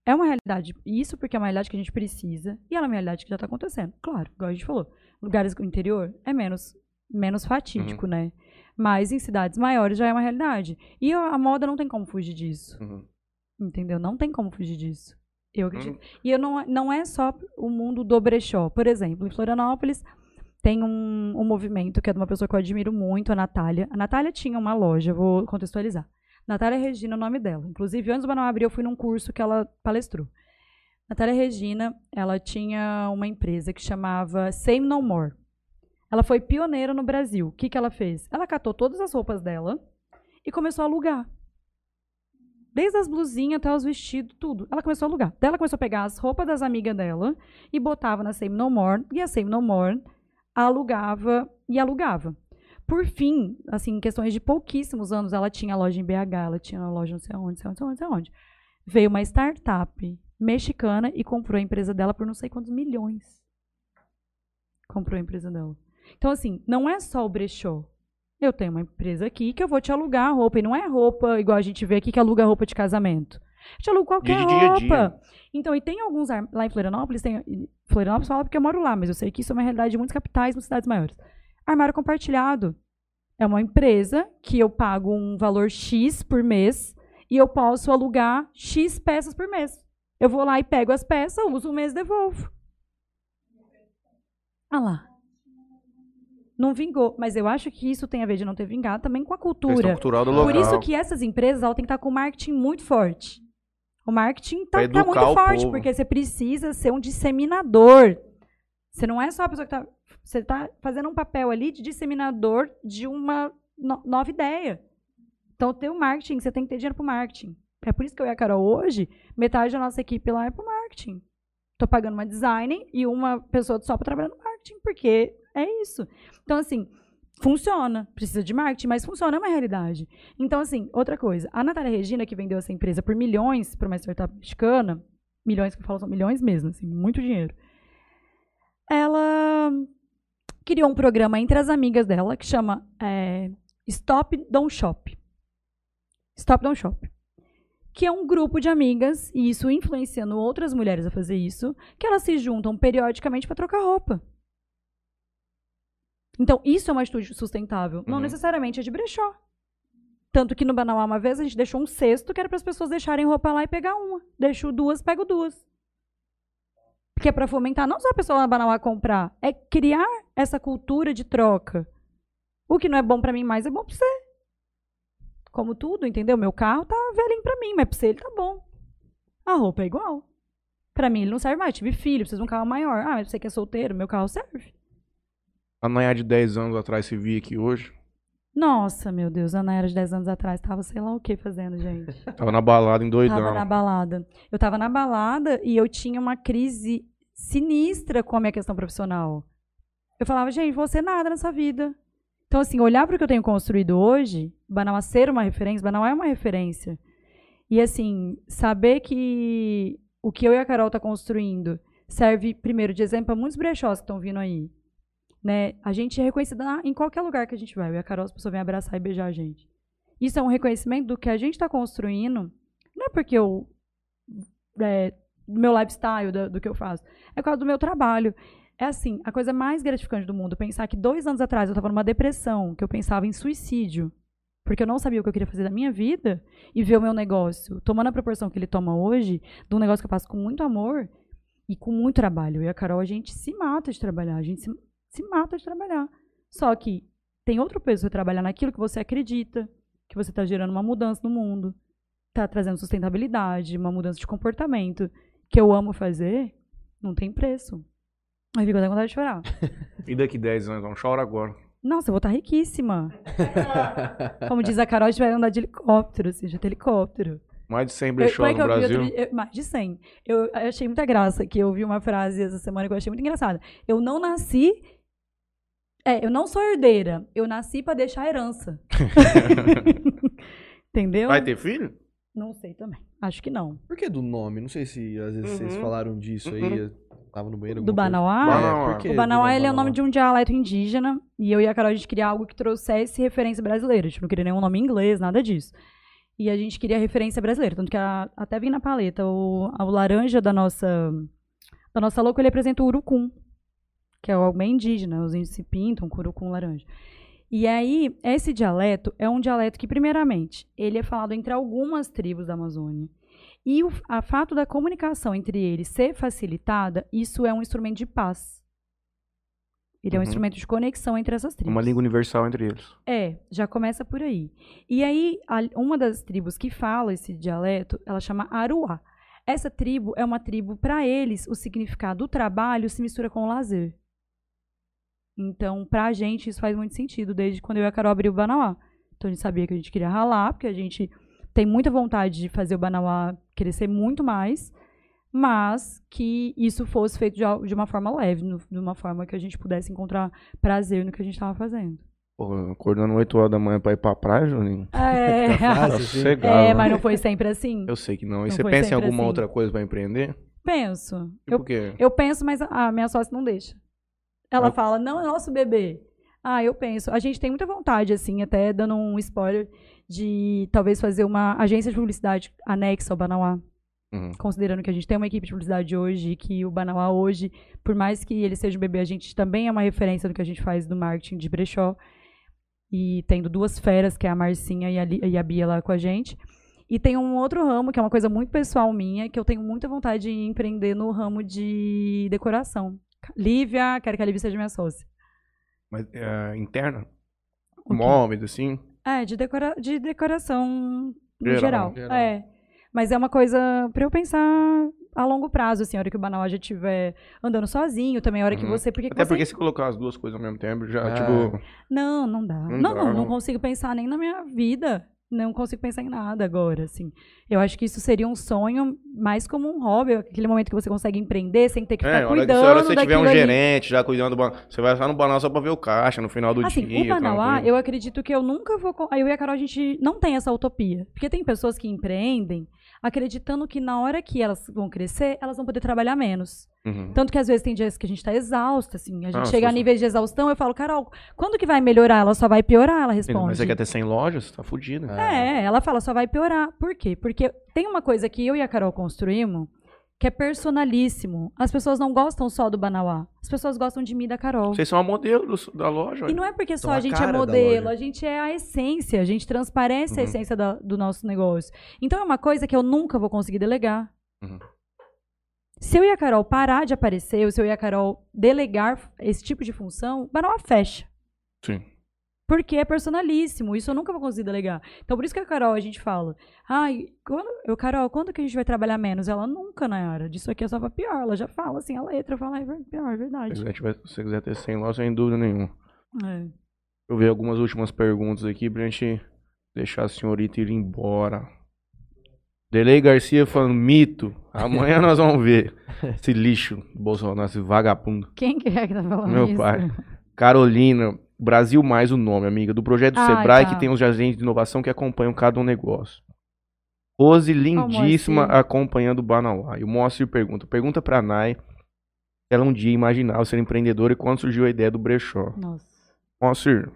é uma realidade. Isso porque é uma realidade que a gente precisa e ela é uma realidade que já está acontecendo. Claro, igual a gente falou, lugares do interior é menos, menos fatídico, né? Mas em cidades maiores já é uma realidade. E a a moda não tem como fugir disso.
Uhum.
Entendeu? Não tem como fugir disso. Eu acredito. E eu não, não é só o mundo do brechó. Por exemplo, em Florianópolis tem um, um movimento que é de uma pessoa que eu admiro muito, a Natália. A Natália tinha uma loja, vou contextualizar. Natália Regina é o nome dela. Inclusive, antes do Banal abrir, eu fui num curso que ela palestrou. Natália Regina, ela tinha uma empresa que chamava Same No More. Ela foi pioneira no Brasil. O que, que ela fez? Ela catou todas as roupas dela e começou a alugar. Desde as blusinhas até os vestidos, tudo. Ela começou a alugar. Daí ela começou a pegar as roupas das amigas dela e botava na Same No More. E a Same No More alugava e alugava. Por fim, assim, em questões de pouquíssimos anos, ela tinha loja em BH, ela tinha loja não sei onde, não sei onde, não sei onde. Veio uma startup mexicana e comprou a empresa dela por não sei quantos milhões. Comprou a empresa dela. Então, assim, não é só o brechó. Eu tenho uma empresa aqui que eu vou te alugar a roupa. E não é roupa igual a gente vê aqui que aluga roupa de casamento. Eu te alugo qualquer
dia a dia.
roupa. Então, e tem alguns lá em Florianópolis, tem. Florianópolis fala porque eu moro lá, mas eu sei que isso é uma realidade de muitas capitais, muitas cidades maiores. Armário compartilhado. É uma empresa que eu pago um valor X por mês e eu posso alugar X peças por mês. Eu vou lá e pego as peças, uso um mês e devolvo. Ah lá. Não vingou. Mas eu acho que isso tem a ver de não ter vingado também com a
Questão
cultura.
cultural do local.
Por isso que essas empresas têm que estar com o marketing muito forte. O marketing tá, tá muito
o
forte,
povo.
porque você precisa ser um disseminador. Você não é só a pessoa que tá Você está fazendo um papel ali de disseminador de uma no- nova ideia. Então, o teu marketing, você tem que ter dinheiro para marketing. É por isso que eu e a Carol hoje, metade da nossa equipe lá é para marketing. Tô pagando uma design e uma pessoa só para trabalhar no marketing, porque é isso. Então, assim, funciona. Precisa de marketing, mas funciona, é uma realidade. Então, assim, outra coisa. A Natália Regina, que vendeu essa empresa por milhões para uma startup mexicana, milhões que eu falo são milhões mesmo, assim, muito dinheiro. Ela criou um programa entre as amigas dela que chama é, Stop Don't Shop. Stop Don't Shop. Que é um grupo de amigas, e isso influenciando outras mulheres a fazer isso, que elas se juntam periodicamente para trocar roupa. Então, isso é uma atitude sustentável. Não
Uhum.
necessariamente é de brechó. Tanto que no Banauá, uma vez, a gente deixou um cesto que era para as pessoas deixarem roupa lá e pegar uma. Deixo duas, pego duas. Que é para fomentar não só a pessoa lá no Banauá comprar, é criar essa cultura de troca. O que não é bom para mim mais é bom para você. Como tudo, entendeu? Meu carro tá velhinho para mim, mas para você ele tá bom. A roupa é igual. Para mim ele não serve mais. Tive filho, preciso de um carro maior. Ah, mas você que é solteiro, meu carro serve.
A Nayá de 10 anos atrás se via aqui hoje.
Nossa, meu Deus, a Ana era de 10 anos atrás, tava sei lá o que fazendo, gente. *laughs*
Tava na balada em doidão.
Tava na balada. Eu tava na balada e eu tinha uma crise sinistra com a minha questão profissional. Eu falava, gente, vou ser nada nessa vida. Então, assim, olhar para o que eu tenho construído hoje, Banal ser uma referência, Banal é uma referência. E, assim, saber que o que eu e a Carol tá construindo serve, primeiro, de exemplo para muitos brechós que estão vindo aí. Né? A gente é reconhecida na- em qualquer lugar que a gente vai. Eu e a Carol, as pessoas vêm abraçar e beijar a gente. Isso é um reconhecimento do que a gente está construindo. Não é porque eu. É, do meu lifestyle, do, do que eu faço. É por causa do meu trabalho. É assim, a coisa mais gratificante do mundo, pensar que dois anos atrás eu estava numa depressão, que eu pensava em suicídio, porque eu não sabia o que eu queria fazer da minha vida, e ver o meu negócio tomando a proporção que ele toma hoje, de um negócio que eu faço com muito amor e com muito trabalho. Eu e a Carol, a gente se mata de trabalhar, a gente se, se mata de trabalhar. Só que tem outro peso você trabalhar naquilo que você acredita, que você está gerando uma mudança no mundo, está trazendo sustentabilidade, uma mudança de comportamento, que eu amo fazer, não tem preço. Aí fico até com vontade de chorar. *laughs*
E daqui 10 anos, não chora agora.
Nossa, eu vou estar riquíssima. *laughs* Como diz a Carol, a gente vai andar de helicóptero, assim, de helicóptero.
Mais de 100
Eu-
brechó
é
no
vi
Brasil.
outro eu- mais de 100. Eu, eu achei muita graça, que eu vi uma frase essa semana que eu achei muito engraçada. Eu não nasci... É, eu não sou herdeira. Eu nasci pra deixar herança. *laughs* Entendeu?
Vai ter filho?
Não sei também. Acho que não.
Por que do nome? Não sei se às vezes vocês
Uhum.
falaram disso aí. Tava no banheiro.
Do
alguma coisa.
Banauá?
Banauá.
É,
O
do
Banauá ele é o nome de um dialeto indígena e eu e a Carol a gente queria algo que trouxesse referência brasileira. A gente não queria nenhum nome em inglês, nada disso. E a gente queria referência brasileira, tanto que a- até vim na paleta o, o laranja da nossa da nossa louca ele apresenta o urucum, que é algo bem indígena, os índios se pintam com urucum laranja. E aí, esse dialeto é um dialeto que, primeiramente, ele é falado entre algumas tribos da Amazônia. E o a fato da comunicação entre eles ser facilitada, isso é um instrumento de paz. Ele é um
Uhum.
instrumento de conexão entre essas tribos.
Uma língua universal entre eles.
É, já começa por aí. E aí, a- uma das tribos que fala esse dialeto, ela chama Aruá. Essa tribo é uma tribo, para eles, o significado do trabalho se mistura com o lazer. Então, pra gente, isso faz muito sentido, desde quando eu e a Carol abri o Banauá. Então, a gente sabia que a gente queria ralar, porque a gente tem muita vontade de fazer o Banauá crescer muito mais, mas que isso fosse feito de, de uma forma leve, no- de uma forma que a gente pudesse encontrar prazer no que a gente estava fazendo.
Pô, acordando 8 horas da manhã pra ir pra praia, Juninho.
É, *laughs*
fácil,
Tá
assim?
é mas não foi sempre assim.
Eu sei que não. E
Não
você pensa em alguma
assim.
outra coisa pra empreender?
Penso.
Tipo
Eu,
quê?
eu penso, mas a minha sócia não deixa. Ela
Ah.
fala, não, é nosso bebê. Ah, eu penso. A gente tem muita vontade, assim, até dando um spoiler, de talvez fazer uma agência de publicidade anexa ao Banauá.
Uhum.
Considerando que a gente tem uma equipe de publicidade hoje e que o Banauá hoje, por mais que ele seja um bebê, a gente também é uma referência do que a gente faz no marketing de brechó. E tendo duas feras, que é a Marcinha e a, e a Bia lá com a gente. E tem um outro ramo, que é uma coisa muito pessoal minha, que eu tenho muita vontade de empreender no ramo de decoração. Lívia, quero que a Lívia seja minha sócia.
Mas é, interna? Móveis, assim?
É, de, decora de decoração no
Geral,
geral.
geral.
É. Mas é uma coisa pra eu pensar a longo prazo, assim, a hora que o Banauá já estiver andando sozinho, também a hora que
Uhum.
você. Porque
Até
você-
porque se colocar as duas coisas ao mesmo tempo, já,
Ah.
tipo.
Não, não dá.
Não
Não,
dá,
não, não,
não.
consigo pensar nem na minha vida. Não consigo pensar em nada agora, assim. Eu acho que isso seria um sonho mais como um hobby, aquele momento que você consegue empreender sem ter que ficar
É, hora que
cuidando
hora você tiver um
ali.
gerente já cuidando do banal, você vai só no banal só pra ver o caixa no final do
Assim,
dia.
o
tranquilo.
eu acredito que eu nunca vou. Eu e a Carol, a gente não tem essa utopia. Porque tem pessoas que empreendem acreditando que na hora que elas vão crescer, elas vão poder trabalhar menos.
Uhum.
Tanto que às vezes tem dias que a gente tá exausta, assim. A gente
Ah,
chega a níveis de exaustão, eu falo, Carol, quando que vai melhorar? Ela só vai piorar, ela responde.
Mas você quer ter 100 lojas? Tá fudido.
É, ela fala, só vai piorar. Por quê? Porque tem uma coisa que eu e a Carol construímos que é personalíssimo. As pessoas não gostam só do Banauá. As pessoas gostam de mim e da Carol.
Vocês são a modelo do- da loja.
E não é porque só
a
a gente é modelo, a gente é a essência, a gente transparece a
Uhum.
essência da- do nosso negócio. Então é uma coisa que eu nunca vou conseguir delegar.
Uhum.
Se eu e a Carol parar de aparecer, ou se eu e a Carol delegar esse tipo de função, o Banauá fecha.
Sim.
Porque é personalíssimo. Isso eu nunca vou conseguir delegar. Então, por isso que a Carol, a gente fala. Ai, quando, eu, Carol, quando que a gente vai trabalhar menos? Ela nunca, Nayara. Disso aqui é só pra pior. Ela já fala assim, a letra fala, é ver- pior, é
Se
verdade.
você quiser, se você quiser ter 100 lojas, sem dúvida nenhuma.
É.
Eu ver algumas últimas perguntas aqui pra gente deixar a senhorita ir embora. Delei Garcia falando mito. Amanhã nós vamos ver. *laughs* Esse lixo do Bolsonaro, esse vagabundo.
Quem que é que tá falando
Meu
isso?
pai. Carolina, Brasil Mais o nome, amiga, do projeto do
Ai,
Sebrae,
tá.
que tem os agentes de inovação que acompanham cada um negócio. Rose, lindíssima,
Moacir.
acompanhando o Banauá. E o Moacir pergunta, pergunta pra Nai se ela um dia imaginava ser empreendedora e quando surgiu a ideia do brechó.
Nossa.
Moacir,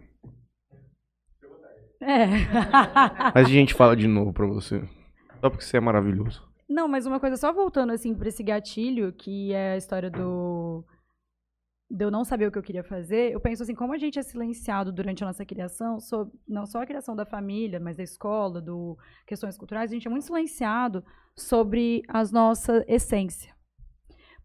É. *laughs*
mas a gente fala de novo pra você. Só porque você é maravilhoso.
Não, mas uma coisa, só voltando assim pra esse gatilho, que é a história do. De eu não saber o que eu queria fazer, eu penso assim, como a gente é silenciado durante a nossa criação, sobre, não só a criação da família, mas da escola, do questões culturais, a gente é muito silenciado sobre as nossa essência.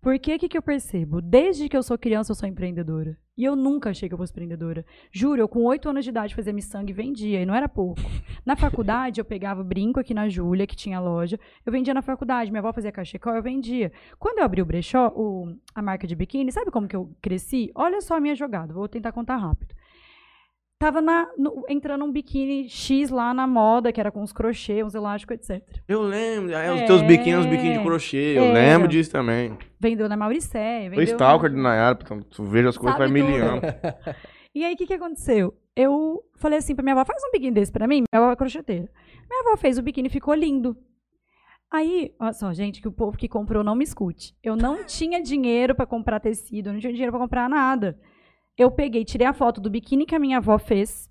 Por que, que eu percebo? Desde que eu sou criança, eu sou empreendedora. E eu nunca achei que eu fosse empreendedora. Juro, eu com oito anos de idade fazia miçanga e vendia, e não era pouco. Na faculdade, eu pegava brinco aqui na Júlia, que tinha loja, eu vendia na faculdade, minha avó fazia cachecol, eu vendia. Quando eu abri o brechó, o- a marca de biquíni, sabe como que eu cresci? Olha só a minha jogada, vou tentar contar rápido. Tava na- no- entrando um biquíni X lá na moda, que era com uns crochê, uns elásticos, etc.
Eu lembro, é, os
É.
teus biquinhos, os biquinhos de crochê, eu
Era.
lembro disso também.
Vendeu na Mauricé, vendeu...
stalker do Nayara, então tu veja as coisas, vai
Sabe
ligando.
E aí, o que, que aconteceu? Eu falei assim pra minha avó, faz um biquíni desse pra mim. Minha avó é crocheteira. Minha avó fez o biquíni, ficou lindo. Aí, olha só, gente, que o povo que comprou não me escute. Eu não tinha dinheiro pra comprar tecido, eu não tinha dinheiro pra comprar nada. Eu peguei, tirei a foto do biquíni que a minha avó fez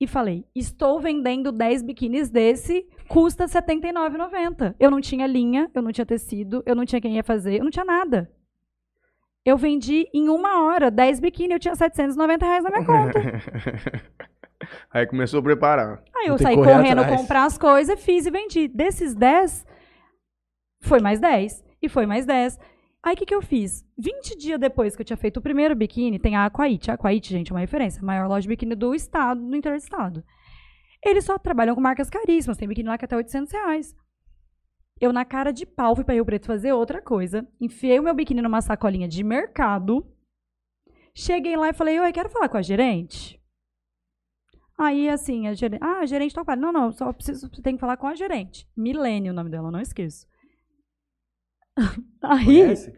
e falei: estou vendendo 10 biquínis desse, custa R$ 79,90. Eu não tinha linha, eu não tinha tecido, eu não tinha quem ia fazer, eu não tinha nada. Eu vendi em uma hora 10 biquíni, eu tinha 790 reais na minha conta. *laughs*
Aí começou a preparar.
Aí eu saí correndo
atrás.
comprar as coisas, fiz e vendi. Desses 10, foi mais 10. E foi mais 10. Aí o que, que eu fiz? 20 dias depois que eu tinha feito o primeiro biquíni, tem a Aquaite. A Aquaite, gente, é uma referência. A maior loja de biquíni do estado, do interior do estado. Eles só trabalham com marcas caríssimas. Tem biquíni lá que é até 800 reais. Eu, na cara de pau, fui pra Rio Preto fazer outra coisa. Enfiei o meu biquíni numa sacolinha de mercado. Cheguei lá e falei, oi, quero falar com a gerente. Aí, assim, a gerente. Ah, a gerente tá ocupada. Não, não, só preciso. Tem que falar com a gerente. Milene, o nome dela, não esqueço. *laughs* Aí,
Conhece?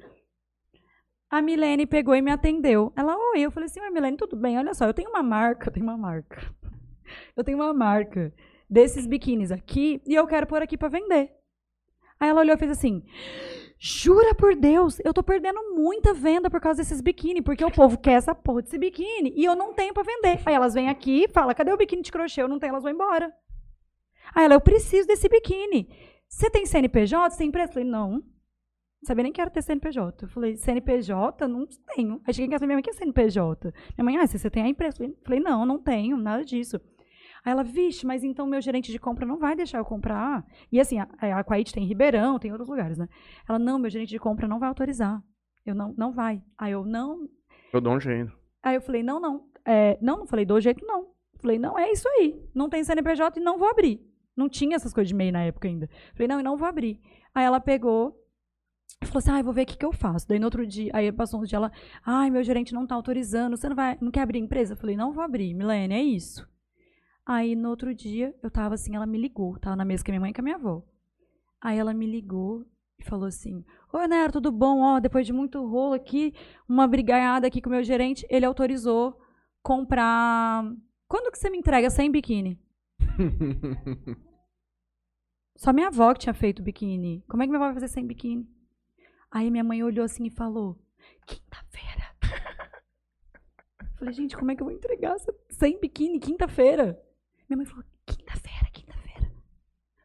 a Milene pegou e me atendeu. Ela, oi, eu falei assim, oi, Milene, tudo bem? Olha só, eu tenho uma marca, eu tenho uma marca. *laughs* Eu tenho uma marca desses biquínis aqui e eu quero pôr aqui pra vender. Aí ela olhou e fez assim: Jura por Deus, eu tô perdendo muita venda por causa desses biquíni, porque o povo quer essa porra desse biquíni e eu não tenho pra vender. Aí elas vêm aqui e falam: cadê o biquíni de crochê? Eu não tenho, elas vão embora. Aí ela, eu preciso desse biquíni. Você tem CNPJ? Você tem empresa? Eu falei, não. Não sabia nem que era ter CNPJ. Eu falei, CNPJ? Não tenho. Aí cheguei em casa minha mãe, que é CNPJ? Minha mãe, ah, você tem a empresa. Eu falei, não, não tenho, nada disso. Aí ela, vixe, mas então meu gerente de compra não vai deixar eu comprar. E assim, a, a Aquaite tem em Ribeirão, tem em outros lugares, né? Ela, não, meu gerente de compra não vai autorizar. Eu, não, não vai. Aí eu, não.
Eu dou um jeito.
Aí eu falei, não, não. É, não, não falei, do jeito não. Falei, não, é isso aí. Não tem CNPJ e não vou abrir. Não tinha essas coisas de MEI na época ainda. Falei, não, e não vou abrir. Aí ela pegou, Falou assim, ai, vou ver o que, que eu faço. Daí no outro dia, aí passou um dia ela, ai, meu gerente não tá autorizando, você não vai, não quer abrir empresa? Eu falei, não vou abrir, Milene, é isso. Aí no outro dia, eu tava assim, ela me ligou, tava na mesa com a minha mãe e com a minha avó. Aí ela me ligou e falou assim, oi, Nero, tudo bom? Ó, depois de muito rolo aqui, uma brigaiada aqui com o meu gerente, ele autorizou comprar... Quando que você me entrega sem biquíni? *laughs* Só minha avó que tinha feito biquíni. Como é que minha avó vai fazer sem biquíni? Aí minha mãe olhou assim e falou: Quinta-feira. Falei, gente, como é que eu vou entregar sem biquíni quinta-feira? Minha mãe falou: Quinta-feira, quinta-feira.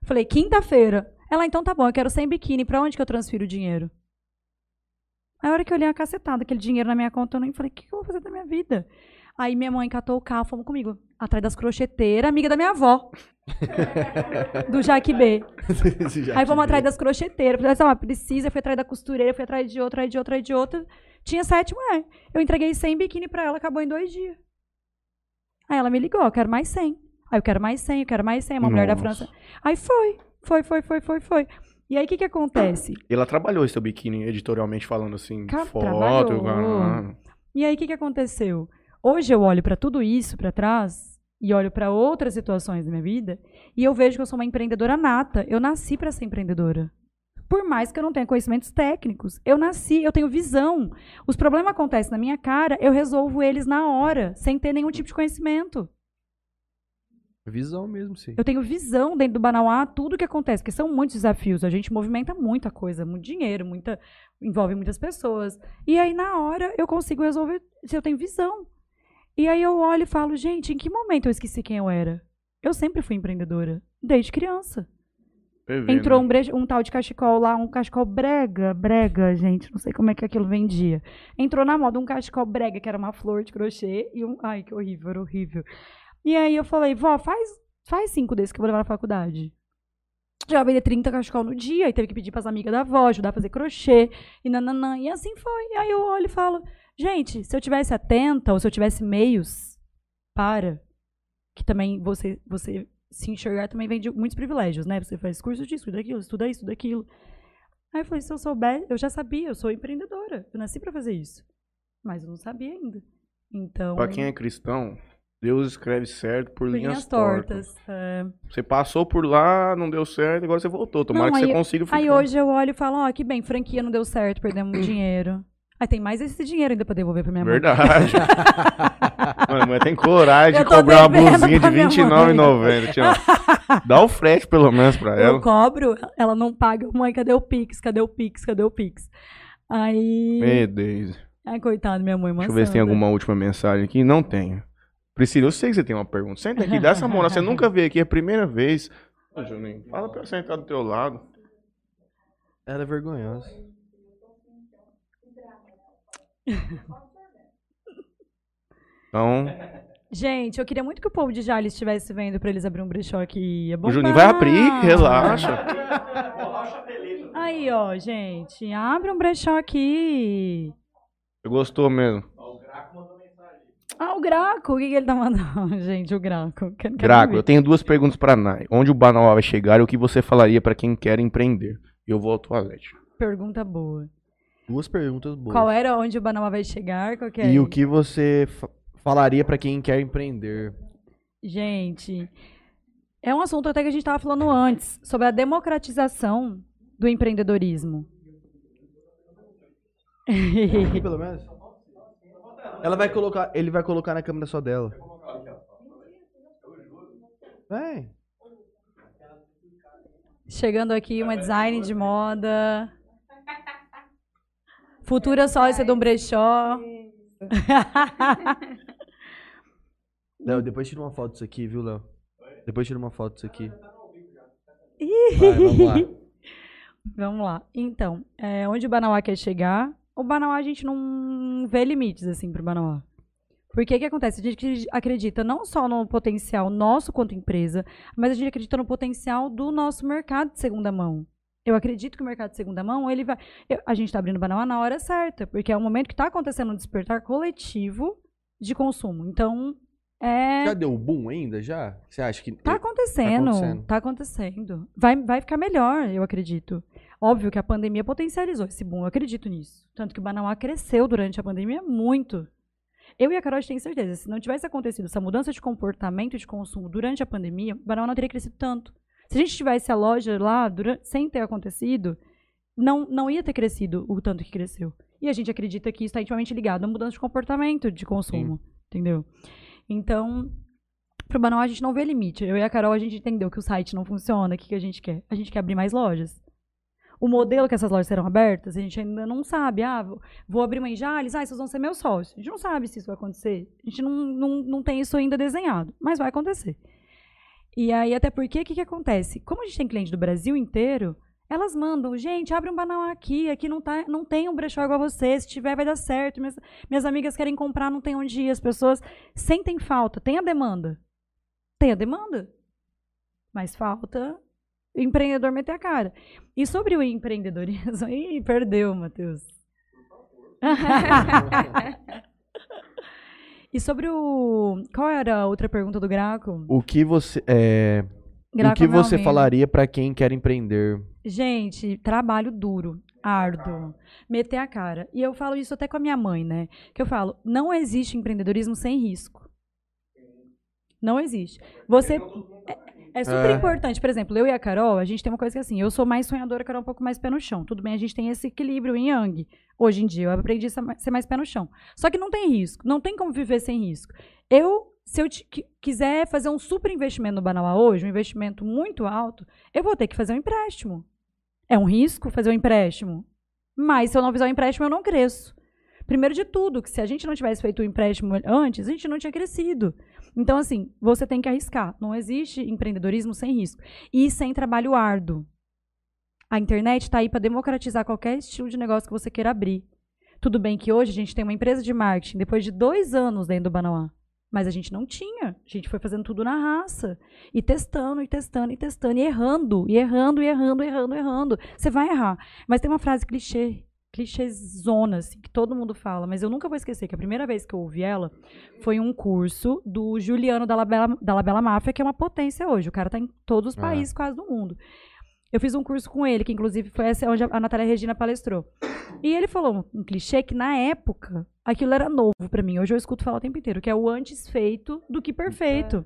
Falei: Quinta-feira. Ela, então tá bom, eu quero sem biquíni. Pra onde que eu transfiro o dinheiro? Aí a hora que eu olhei a cacetada, aquele dinheiro na minha conta, eu nem falei: O que, eu vou fazer da minha vida? Aí minha mãe catou o carro, fomos comigo, atrás das crocheteiras, amiga da minha avó. *laughs* do Jaque B. *laughs* Aí fomos atrás das crocheteiras. Falei assim, ah, precisa, fui atrás da costureira, fui atrás de outra, atrás de outra, atrás de outra. Tinha sete mulheres. Eu entreguei 100 biquíni pra ela, acabou em dois dias. Aí ela me ligou, eu quero mais 100. Aí eu quero mais 100, eu quero mais 100, uma Nossa. mulher da França. Aí foi, foi, foi, foi, foi, foi. E aí o que que acontece?
Ela trabalhou esse teu biquíni editorialmente falando assim, Ca foto. Trabalhou.
E aí o que que aconteceu? Hoje eu olho para tudo isso para trás e olho para outras situações da minha vida e eu vejo que eu sou uma empreendedora nata. Eu nasci para ser empreendedora. Por mais que eu não tenha conhecimentos técnicos, eu nasci, eu tenho visão. Os problemas acontecem na minha cara, eu resolvo eles na hora, sem ter nenhum tipo de conhecimento.
Visão mesmo, sim.
Eu tenho visão dentro do Banauá, tudo que acontece, porque são muitos desafios. A gente movimenta muita coisa, muito dinheiro, muita envolve muitas pessoas. E aí, na hora, eu consigo resolver se eu tenho visão. E aí eu olho e falo, gente, em que momento eu esqueci quem eu era? Eu sempre fui empreendedora, desde criança. Entrou né? um, um, tal de cachecol lá, um cachecol brega, brega, gente, não sei como é que aquilo vendia. Entrou na moda um cachecol brega, que era uma flor de crochê, e um. Ai, que horrível, era horrível. E aí eu falei, vó, faz, faz cinco desses que eu vou levar na faculdade. Já vender 30 cachecol no dia, e teve que pedir para as amigas da avó, ajudar a fazer crochê, e nananã, e assim foi. E aí eu olho e falo, Gente, se eu tivesse atenta ou se eu tivesse meios para que também você você se enxergar também vem de muitos privilégios, né? Você faz curso disso, daquilo, estuda isso, daquilo. Aí eu falei, se eu souber, eu já sabia, eu sou empreendedora, eu nasci para fazer isso. Mas eu não sabia ainda. Então.
Para quem é cristão, Deus escreve certo por linhas, linhas tortas. tortas. É. Você passou por lá, não deu certo, agora você voltou. Tomara não, que você consiga
ficar. Aí hoje eu olho e falo, ó, oh, que bem, franquia não deu certo, perdemos *clears throat* dinheiro. Aí tem mais esse dinheiro ainda pra devolver pra minha
mãe. Verdade. *laughs* Mano, mas tem coragem de cobrar uma blusinha de R$29,90. *laughs* Dá o frete, pelo menos, pra ela.
Eu cobro, ela não paga. Mãe, cadê o Pix? Cadê o Pix? Cadê o Pix? Aí.
Meu Deus.
Ai, coitado, minha mãe,
Deixa eu ver se tem alguma última mensagem aqui. Não tenho. Priscila, eu sei que você tem uma pergunta. Senta aqui, dá essa moral. Você *laughs* nunca veio aqui, é a primeira vez. Ô, Juninho, fala pra eu sentar do teu lado.
Ela é vergonhosa.
Então.
Gente, eu queria muito que o povo de Jales estivesse vendo pra eles abrir um brechó aqui. É
o Juninho vai abrir, relaxa.
Aí, ó, gente. Abre um brechó aqui.
Você gostou mesmo?
Ah, o Graco. O que, que ele tá mandando? *laughs* Gente, o Graco. Quero,
Graco, eu tenho duas perguntas pra Nai. Onde o Banal vai chegar e o que você falaria pra quem quer empreender? Eu vou ao toalete.
Pergunta boa.
Duas perguntas boas.
Qual era onde o Banama vai chegar?
É? E o que você falaria para quem quer empreender?
Gente, é um assunto até que a gente estava falando antes, sobre a democratização do empreendedorismo.
Aqui, pelo menos. Ela vai colocar, ele vai colocar na câmera só dela. Vem.
Chegando aqui uma design de moda. Futura sócia de um brechó. *laughs*
Léo, depois tira uma foto disso aqui, viu, Léo? Depois tira uma foto disso aqui. Vai, vamos lá. *laughs*
Vamos lá. Então, é, onde o Banauá quer chegar? O Banauá a gente não vê limites, assim, pro Banauá. Porque o que acontece? A gente acredita não só no potencial nosso quanto empresa, mas a gente acredita no potencial do nosso mercado de segunda mão. Eu acredito que o mercado de segunda mão, ele vai. Eu, a gente está abrindo Banauá na hora certa, porque é o momento que está acontecendo um despertar coletivo de consumo. Então, é.
Já deu boom ainda? Já? Você acha que.
Tá acontecendo. Tá acontecendo. Tá acontecendo. Vai, vai ficar melhor, eu acredito. Óbvio que a pandemia potencializou esse boom, eu acredito nisso. Tanto que o Banauá cresceu durante a pandemia muito. Eu e a Carol a gente tem certeza, se não tivesse acontecido essa mudança de comportamento de consumo durante a pandemia, o Banauá não teria crescido tanto. Se a gente tivesse a loja lá durante, sem ter acontecido, não, não ia ter crescido o tanto que cresceu. E a gente acredita que isso está intimamente ligado à mudança de comportamento de consumo, entendeu? Então, pro Banal a gente não vê limite. Eu e a Carol, a gente entendeu que o site não funciona, o que, que a gente quer? A gente quer abrir mais lojas. O modelo que essas lojas serão abertas, a gente ainda não sabe. Ah, vou- abrir uma em Jales, ah, vocês vão ser meus sócios. A gente não sabe se isso vai acontecer. A gente não, não, não tem isso ainda desenhado, mas vai acontecer. E aí, até porque, o que, que acontece? Como a gente tem cliente do Brasil inteiro, elas mandam, gente, abre um banal aqui, aqui não, tá, não tem um brechó igual a você, se tiver vai dar certo, minhas, minhas amigas querem comprar, não tem onde ir, as pessoas sentem falta, tem a demanda. Tem a demanda, mas falta empreendedor meter a cara. E sobre o empreendedorismo, *laughs* ih, perdeu, Matheus. *laughs* e sobre o... Qual era a outra pergunta do Graco?
O que você, é, o
Graco
que você
Almeida.
falaria pra quem quer empreender?
Gente, trabalho duro, árduo, meter a cara. E eu falo isso até com a minha mãe, né? Que eu falo, não existe empreendedorismo sem risco. Não existe. Você é, é super
É.
importante. Por exemplo, eu e a Carol, a gente tem uma coisa que é assim, eu sou mais sonhadora, a Carol é um pouco mais pé no chão. Tudo bem, a gente tem esse equilíbrio em yang. Hoje em dia, eu aprendi a ser mais- pé no chão. Só que não tem risco, não tem como viver sem risco. Eu, se eu quiser fazer um super investimento no Banauá hoje, um investimento muito alto, eu vou ter que fazer um empréstimo. É um risco fazer um empréstimo. Mas se eu não fizer um empréstimo, eu não cresço. Primeiro de tudo, que se a gente não tivesse feito o empréstimo antes, a gente não tinha crescido. Então, assim, você tem que arriscar. Não existe empreendedorismo sem risco. E sem trabalho árduo. A internet está aí para democratizar qualquer estilo de negócio que você queira abrir. Tudo bem que hoje a gente tem uma empresa de marketing, depois de dois anos dentro do Banauá. Mas a gente não tinha. A gente foi fazendo tudo na raça. E testando, e testando, e testando, e errando, e errando, e errando, e errando, e errando. Você vai errar. Mas tem uma frase clichê, clichêzona, assim, que todo mundo fala, mas eu nunca vou esquecer que a primeira vez que eu ouvi ela foi um curso do Juliano da Labela, da Labela Máfia, que é uma potência hoje. O cara tá em todos os
Ah.
países quase do mundo. Eu fiz um curso com ele, que inclusive foi essa onde a Natália Regina palestrou. E ele falou um clichê que na época aquilo era novo pra mim. Hoje eu escuto falar o tempo inteiro, que é o antes feito do que perfeito.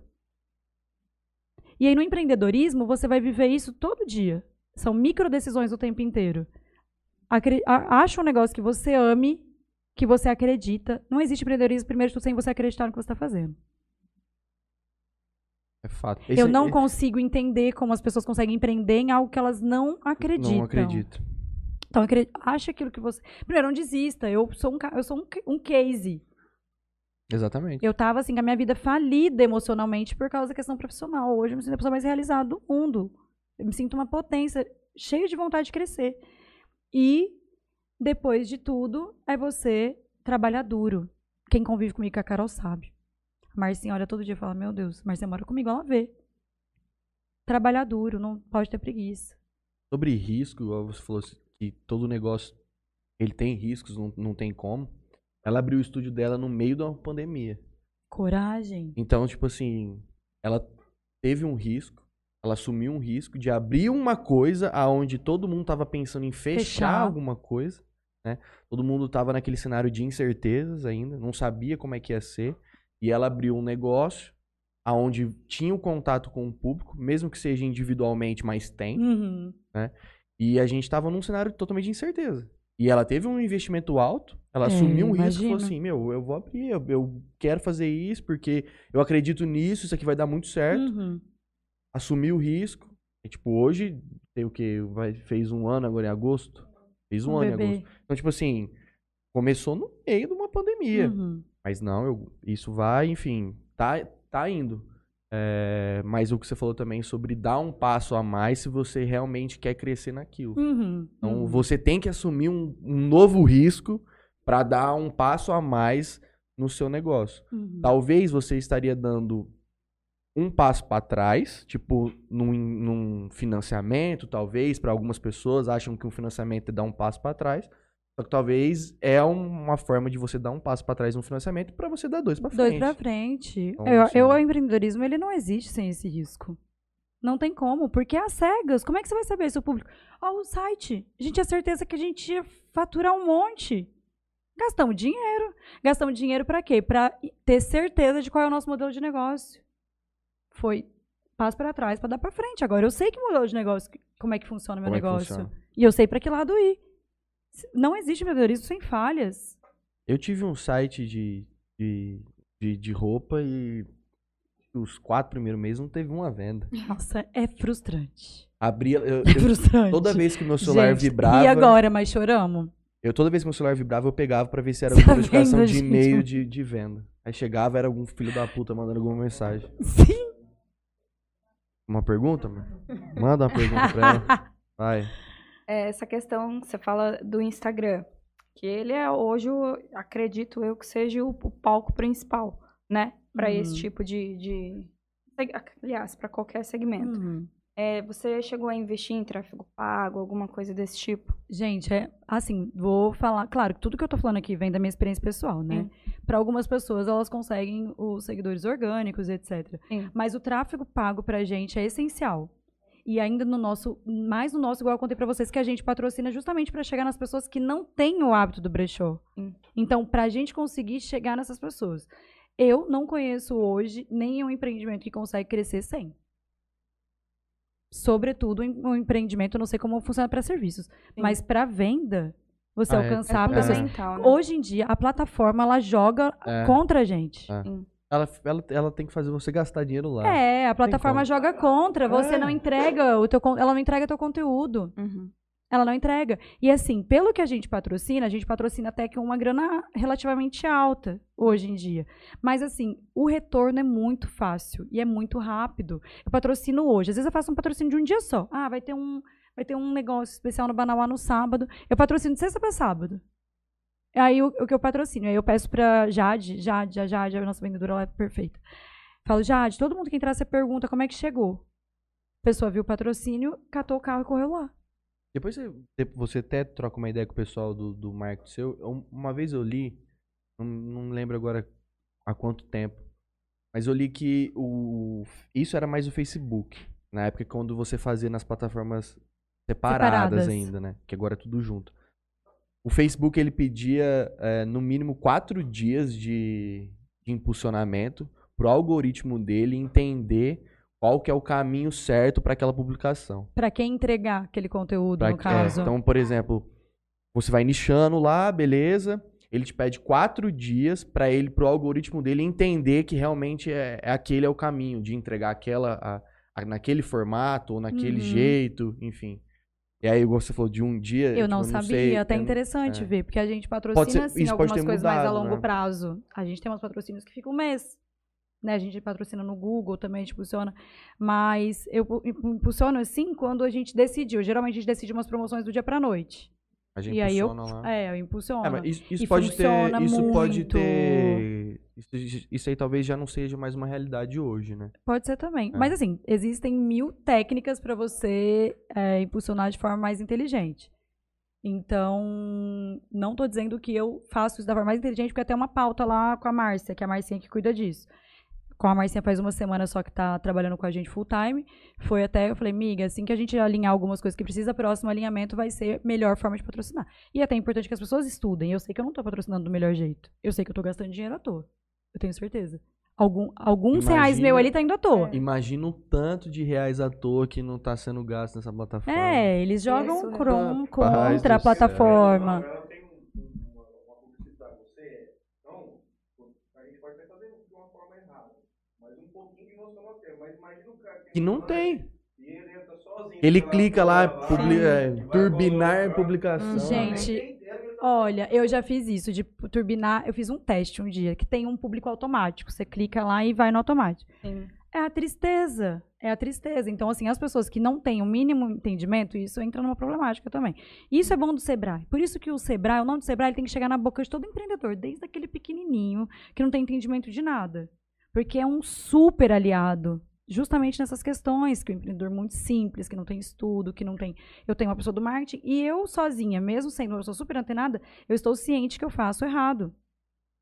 E aí no empreendedorismo você vai viver isso todo dia. São micro decisões o tempo inteiro. Acha um negócio que você ame, que você acredita. Não existe empreendedorismo primeiro de tudo sem você acreditar no que você está fazendo.
É fato.
eu
Esse-
não
esse-
consigo entender como as pessoas conseguem empreender em algo que elas não acreditam.
Não acredito.
Então, acha aquilo que você. Primeiro, não desista. Eu sou um, eu sou um, um case.
Exatamente.
Eu tava, assim, com a minha vida falida emocionalmente por causa da questão profissional. Hoje eu me sinto a pessoa mais realizada do mundo. Eu me sinto uma potência, cheia de vontade de crescer. E, depois de tudo, é você trabalhar duro. Quem convive comigo com a Carol sabe. A Marcinha olha todo dia e fala: Meu Deus, Marcinha mora comigo, ela vê. Trabalhar duro, não pode ter preguiça.
Sobre risco, você falou que todo negócio ele tem riscos, não, não tem como. Ela abriu o estúdio dela no meio da pandemia.
Coragem.
Então, tipo assim, ela teve um risco, ela assumiu um risco de abrir uma coisa aonde todo mundo tava pensando em fechar,
Fechar.
alguma coisa, né? Todo mundo tava naquele cenário de incertezas ainda, não sabia como é que ia ser, e ela abriu um negócio aonde tinha o contato com o público, mesmo que seja individualmente, mas tem.
Uhum.
E a gente tava num cenário totalmente de incerteza. E ela teve um investimento alto, ela
É,
assumiu um risco e falou assim: Meu, eu vou abrir, eu, eu quero fazer isso porque eu acredito nisso, isso aqui vai dar muito certo.
Uhum.
Assumiu o risco. E, tipo, hoje, tem o quê? Vai, fez um ano agora em agosto? Fez um,
Um
ano em
bebê.
agosto. Então, tipo assim, começou no meio de uma pandemia.
Uhum.
Mas não, eu- isso vai, enfim, tá, tá indo. É, mas o que você falou também sobre dar um passo a mais se você realmente quer crescer naquilo.
Uhum.
Então
Uhum.
você tem que assumir um, um novo risco para dar um passo a mais no seu negócio.
Uhum.
Talvez você estaria dando um passo para trás, tipo num, num financiamento, talvez para algumas pessoas acham que um financiamento é dar um passo para trás. Só que talvez é um- uma forma de você dar um passo para trás no financiamento para você dar dois para frente.
Dois pra frente.
Então,
eu,
assim-
eu, o empreendedorismo, ele não existe sem esse risco. Não tem como, porque é às cegas. Como é que você vai saber se o público. Ó, o site. A gente tinha certeza que a gente ia faturar um monte. Gastamos dinheiro. Gastamos dinheiro pra quê? Pra ter certeza de qual é o nosso modelo de negócio. Foi passo pra trás pra dar pra frente. Agora eu sei que modelo de negócio, como é que funciona o meu
Como é
negócio.
funciona?
E eu sei pra que lado ir. Não existe empreendedorismo sem falhas.
Eu tive um site de, de, de, de roupa e os quatro primeiros meses não teve uma venda. *laughs*
Nossa, é frustrante.
Abria, eu-
É
eu- *laughs*
frustrante.
toda vez que meu celular
Gente,
vibrava,
E agora, mas choramos?
eu toda vez que meu celular vibrava, eu pegava pra ver se era
Tá
alguma notificação de e-mail de, de venda. Aí chegava, era algum filho da puta mandando alguma mensagem. *laughs*
Sim.
Uma pergunta, amor? Manda uma pergunta pra ela. *laughs* Vai.
É, essa questão que você fala do Instagram, que ele é hoje, acredito eu, que seja o, o palco principal, né? Para esse
Uhum.
tipo de, de aliás, para qualquer segmento.
Uhum.
É, você chegou a investir em tráfego pago, alguma coisa desse tipo?
Gente, é assim, vou falar. Claro que tudo que eu tô falando aqui vem da minha experiência pessoal, né? Para algumas pessoas, elas conseguem os seguidores orgânicos, etc.
Sim.
Mas o tráfego pago pra gente é essencial. E ainda no nosso, mais no nosso, igual eu contei pra vocês, que a gente patrocina justamente pra chegar nas pessoas que não têm o hábito do brechó.
Sim.
Então, pra gente conseguir chegar nessas pessoas. Eu não conheço hoje nenhum empreendimento que consegue crescer sem. Sobretudo em- um empreendimento, eu não sei como funciona para serviços, mas para venda, você
Ah, é-
alcançar
É
a pessoas.
fundamental, né?
Hoje em dia, a plataforma ela joga
É.
contra a gente.
É. Ela, ela, ela tem que fazer você gastar dinheiro lá.
É, a plataforma joga contra. Você
É.
não entrega o teu, ela não entrega teu conteúdo.
Uhum.
Ela não entrega. E assim, pelo que a gente patrocina, a gente patrocina até que uma grana relativamente alta hoje em dia. Mas assim, o retorno é muito fácil e é muito rápido. Eu patrocino hoje. Às vezes eu faço um patrocínio de um dia só. Ah, vai ter um, vai ter um negócio especial no Banauá no sábado. Eu patrocino de sexta para sábado. Aí o, o que eu patrocino? Aí eu peço pra Jade, Jade, a Jade, a nossa vendedora, ela é perfeita. Falo, Jade, todo mundo que entrar, você pergunta como é que chegou. A pessoa viu o patrocínio, catou o carro e correu lá.
Depois você, você até troca uma ideia com o pessoal do, do marketing seu. Eu- Uma vez eu li, não, não lembro agora há quanto tempo, mas eu li que o, isso era mais o Facebook. Na época quando você fazia nas plataformas separadas,
Separadas.
ainda, né? Que agora é tudo junto. O Facebook ele pedia eh, no mínimo quatro dias de, de impulsionamento pro algoritmo dele entender qual que é o caminho certo para aquela publicação.
Pra quem entregar aquele conteúdo,
Pra
no
que-
caso.
é, então, por exemplo, você vai nichando lá, beleza. Ele te pede quatro dias para ele, pro algoritmo dele entender que realmente é, é aquele é o caminho de entregar aquela a- a- naquele formato ou naquele
Uhum.
jeito, enfim. E aí você falou de um dia.
eu
tipo,
não sabia,
sei,
até
não-
interessante
é.
ver, porque a gente patrocina
ser-
assim, algumas coisas mais a
mudado,
longo
né?
prazo. A gente tem uns patrocínios que ficam um mês. Né? A gente patrocina no Google, também a gente impulsiona. Mas eu pu- impulsiono assim quando a gente decidiu. Geralmente a gente decide umas promoções do dia pra noite.
A gente
E aí eu,
impulsiona lá.
é, eu impulsiono.
É, mas isso, isso
E
pode ter.
funciona
Isso pode
muito.
ter. Isso, isso aí talvez já não seja mais uma realidade hoje, né?
Pode ser também.
É.
Mas assim, existem mil técnicas para você é, impulsionar de forma mais inteligente. Então, não tô dizendo que eu faço isso da forma mais inteligente, porque tem uma pauta lá com a Márcia, que é a Marcinha que cuida disso. Com a Marcinha faz uma semana só que tá trabalhando com a gente full time. Foi até, eu falei, miga, assim que a gente alinhar algumas coisas que precisa, próximo alinhamento vai ser a melhor forma de patrocinar. E é até importante que as pessoas estudem. Eu sei que eu não tô patrocinando do melhor jeito. Eu sei que eu tô gastando dinheiro à toa. Eu tenho certeza. Algum, alguns reais
Imagina-
meu ali tá indo à toa.
Imagina o tanto de reais à toa que não tá sendo gasto nessa plataforma.
É, eles jogam
Isso, né?
contra a plataforma.
Agora eu tenho uma, uma publicidade pra você. Então, a gente pode até fazer de uma forma errada. Mas um pouquinho de noção nós temos. Mas imagina o cara
Que não tem.
Ele
clica lá,
tela
publi- é, turbinar publicação.
Gente,
ideia, ele tá
Olha, eu já fiz isso, de turbinar. Eu fiz um teste um dia, que tem um público automático. Você clica lá e vai no automático.
Sim.
É a tristeza. É a tristeza. Então, assim, as pessoas que não têm o mínimo entendimento, isso entra numa problemática também. Isso é bom do Sebrae. Por isso que o Sebrae, o nome do Sebrae, ele tem que chegar na boca de todo empreendedor, desde aquele pequenininho, que não tem entendimento de nada. Porque é um super aliado. Justamente nessas questões, que o empreendedor muito simples, que não tem estudo, que não tem. Eu tenho uma pessoa do marketing e eu sozinha, mesmo sendo uma pessoa super antenada, eu estou ciente que eu faço errado.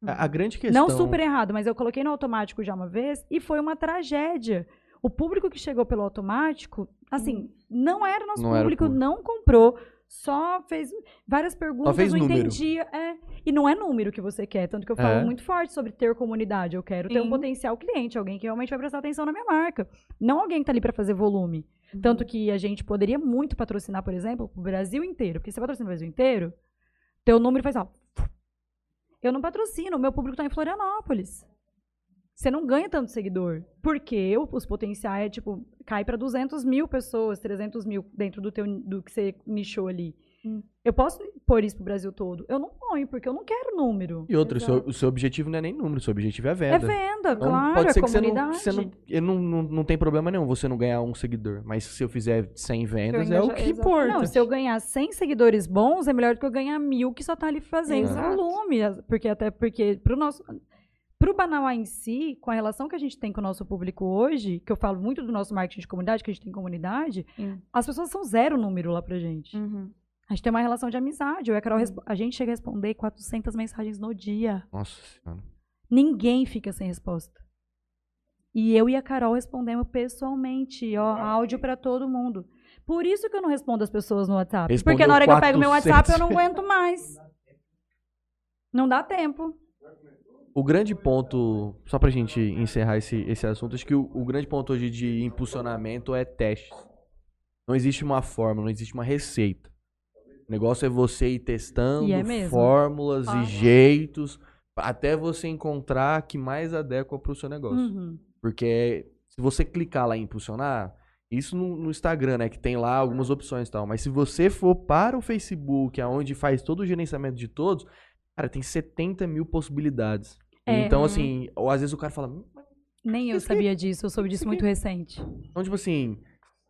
A, a grande questão.
Não super errado, mas eu coloquei no automático já uma vez e foi uma tragédia. O público que chegou pelo automático, assim, não era nosso
Não era o
público,
público.
não comprou, só fez várias perguntas,
fez
não
número.
entendia. É, e não é número que você quer, tanto que eu falo
É.
muito forte sobre ter comunidade. Eu quero ter um
Sim.
potencial cliente, alguém que realmente vai prestar atenção na minha marca. Não alguém que tá ali para fazer volume. Tanto que a gente poderia muito patrocinar, por exemplo, o Brasil inteiro. Porque você patrocina o Brasil inteiro, teu número faz, ó. Eu não patrocino, o meu público tá em Florianópolis. Você não ganha tanto seguidor. Porque eu, os potenciais, é, tipo, cai para 200 mil pessoas, 300 mil dentro do, teu, do que você nichou ali.
Hum.
Eu posso pôr isso pro Brasil todo? Eu não ponho, porque eu não quero número.
E outro, o seu, o seu objetivo não é nem número, o seu objetivo é
É
venda.
venda,
Então,
claro,
pode ser
é
que você não,
comunidade.
você não, eu não, não, não tem problema nenhum você não ganhar um seguidor. Mas se eu fizer 100 vendas, é o que
exato.
importa.
Não, se eu ganhar 100 seguidores bons, é melhor do que eu ganhar mil que só tá ali fazendo
Exato.
volume. Porque até porque pro nosso. Pro Banauá em si, com a relação que a gente tem com o nosso público hoje, que eu falo muito do nosso marketing de comunidade, que a gente tem comunidade,
Sim.
as pessoas são zero número lá pra gente.
Uhum.
A gente tem uma relação de amizade. Eu e a Carol, a gente chega a responder 400 mensagens no dia.
Nossa senhora.
Ninguém fica sem resposta. E eu e a Carol respondemos pessoalmente, ó, áudio pra todo mundo. Por isso que eu não respondo as pessoas no WhatsApp.
Respondeu
Porque na hora que eu pego meu
400
WhatsApp, eu não aguento mais. Não dá tempo.
O grande ponto, só pra gente encerrar esse, esse assunto, acho que o, o grande ponto hoje de impulsionamento é testes. Não existe uma fórmula, não existe uma receita. O negócio é você ir testando
E é
fórmulas
Ah.
e jeitos até você encontrar que mais adequa pro seu negócio.
Uhum.
Porque se você clicar lá em impulsionar, isso no, no Instagram, né? Que tem lá algumas opções e tal. Mas se você for para o Facebook, aonde faz todo o gerenciamento de todos, cara, tem 70 mil possibilidades.
É.
Então, assim, ou às vezes o cara fala. "Hum, mas-"
Nem eu sabia disso, eu soube disso
isso
muito recente.
Então, tipo assim,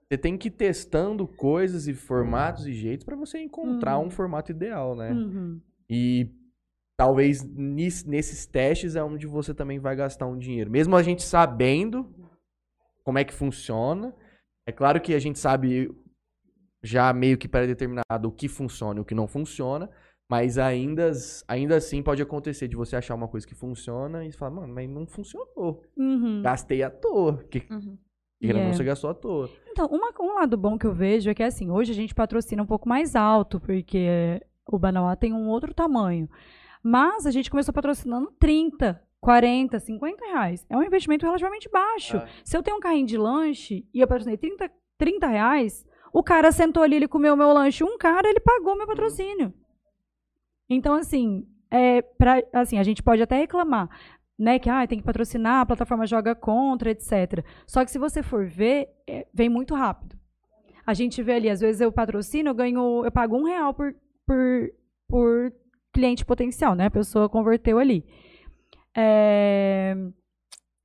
você tem que ir testando coisas e formatos e jeitos pra você encontrar
Uhum.
um formato ideal, né?
Uhum.
E talvez nesses testes é onde você também vai gastar um dinheiro. Mesmo a gente sabendo como é que funciona. É claro que a gente sabe já meio que pré-determinado o que funciona e o que não funciona. Mas ainda, ainda assim pode acontecer de você achar uma coisa que funciona e falar, mano, mas não funcionou.
Uhum.
Gastei à toa. Que,
Uhum.
que não,
Yeah.
você gastou à toa.
Então, uma- um lado bom que eu vejo é que, assim, hoje a gente patrocina um pouco mais alto, porque o Banauá tem um outro tamanho. Mas a gente começou patrocinando 30, 40, 50 reais. É um investimento relativamente baixo.
É.
Se eu tenho um carrinho de lanche e eu patrocinei 30, 30 reais, o cara sentou ali, ele comeu meu lanche, um cara, ele pagou meu patrocínio. Então, assim, é pra, assim, a gente pode até reclamar, né, que ah, tem que patrocinar, a plataforma joga contra, etc. Só que se você for ver, é, vem muito rápido. A gente vê ali, às vezes eu patrocino, eu ganho, eu pago um real por, por, por cliente potencial, né? A pessoa converteu ali. É,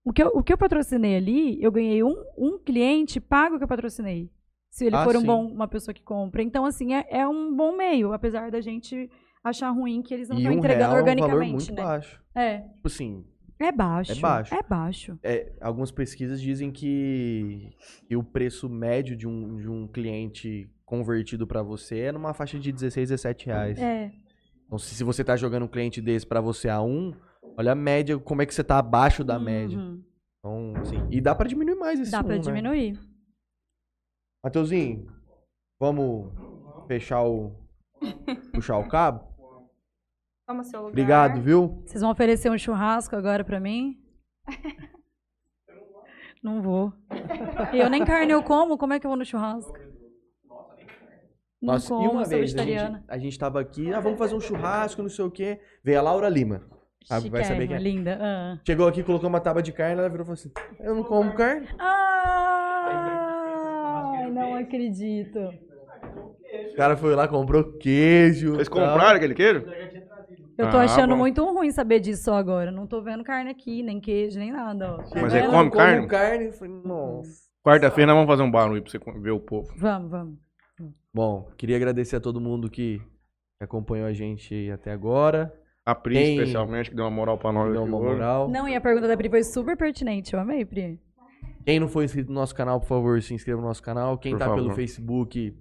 o, que eu, o que eu patrocinei ali, eu ganhei um, um cliente, pago o que eu patrocinei. Se ele
Ah,
for um bom, uma pessoa que compra. Então, assim, é, é um bom meio, apesar da gente achar ruim que eles não estão
um
entregando
real é um valor
organicamente,
muito
né?
baixo.
É,
Tipo assim,
é baixo.
É baixo.
É baixo.
é, algumas pesquisas dizem que, que o preço médio de um, de um cliente convertido pra você é numa faixa de 16, 17 reais.
É.
Então, se, se você tá jogando um cliente desse pra você a um, olha a média, como é que você tá abaixo da média.
Uhum.
Então, assim, e dá pra diminuir mais esse
Dá pra
um, né?
diminuir.
Mateuzinho, vamos fechar o. puxar o cabo?
Toma seu lugar.
Obrigado, viu?
Vocês vão oferecer um churrasco agora pra mim? *laughs* Não vou. Eu nem carne eu como, como é que eu vou no churrasco? Não
Nossa,
como,
e uma vez a
vegetariana.
gente, a gente tava aqui, ah, vamos fazer um churrasco, não sei o quê. Veio a Laura Lima. Ah, vai saber quem é.
linda. Ah.
Chegou aqui, colocou uma tábua de carne, ela virou e falou assim: Eu não como carne.
Ai, não acredito.
O cara foi lá, comprou queijo.
Vocês
tal.
compraram aquele queijo?
Eu tô
Ah,
achando
bom.
muito ruim saber disso só agora. Não tô vendo carne aqui, nem queijo, nem nada, ó.
Mas é come carne?
como carne. Nossa.
Quarta-feira nós vamos fazer um barulho pra você ver o povo.
Vamos, vamos.
Bom, queria agradecer a todo mundo que acompanhou a gente até agora.
A Pri,
Tem-
especialmente, que deu uma moral pra nós.
Deu uma moral.
Não, e a pergunta da Pri foi super pertinente. Eu amei, Pri.
Quem não for inscrito no nosso canal, por favor, se inscreva no nosso canal. Quem
Por
tá
favor.
pelo Facebook,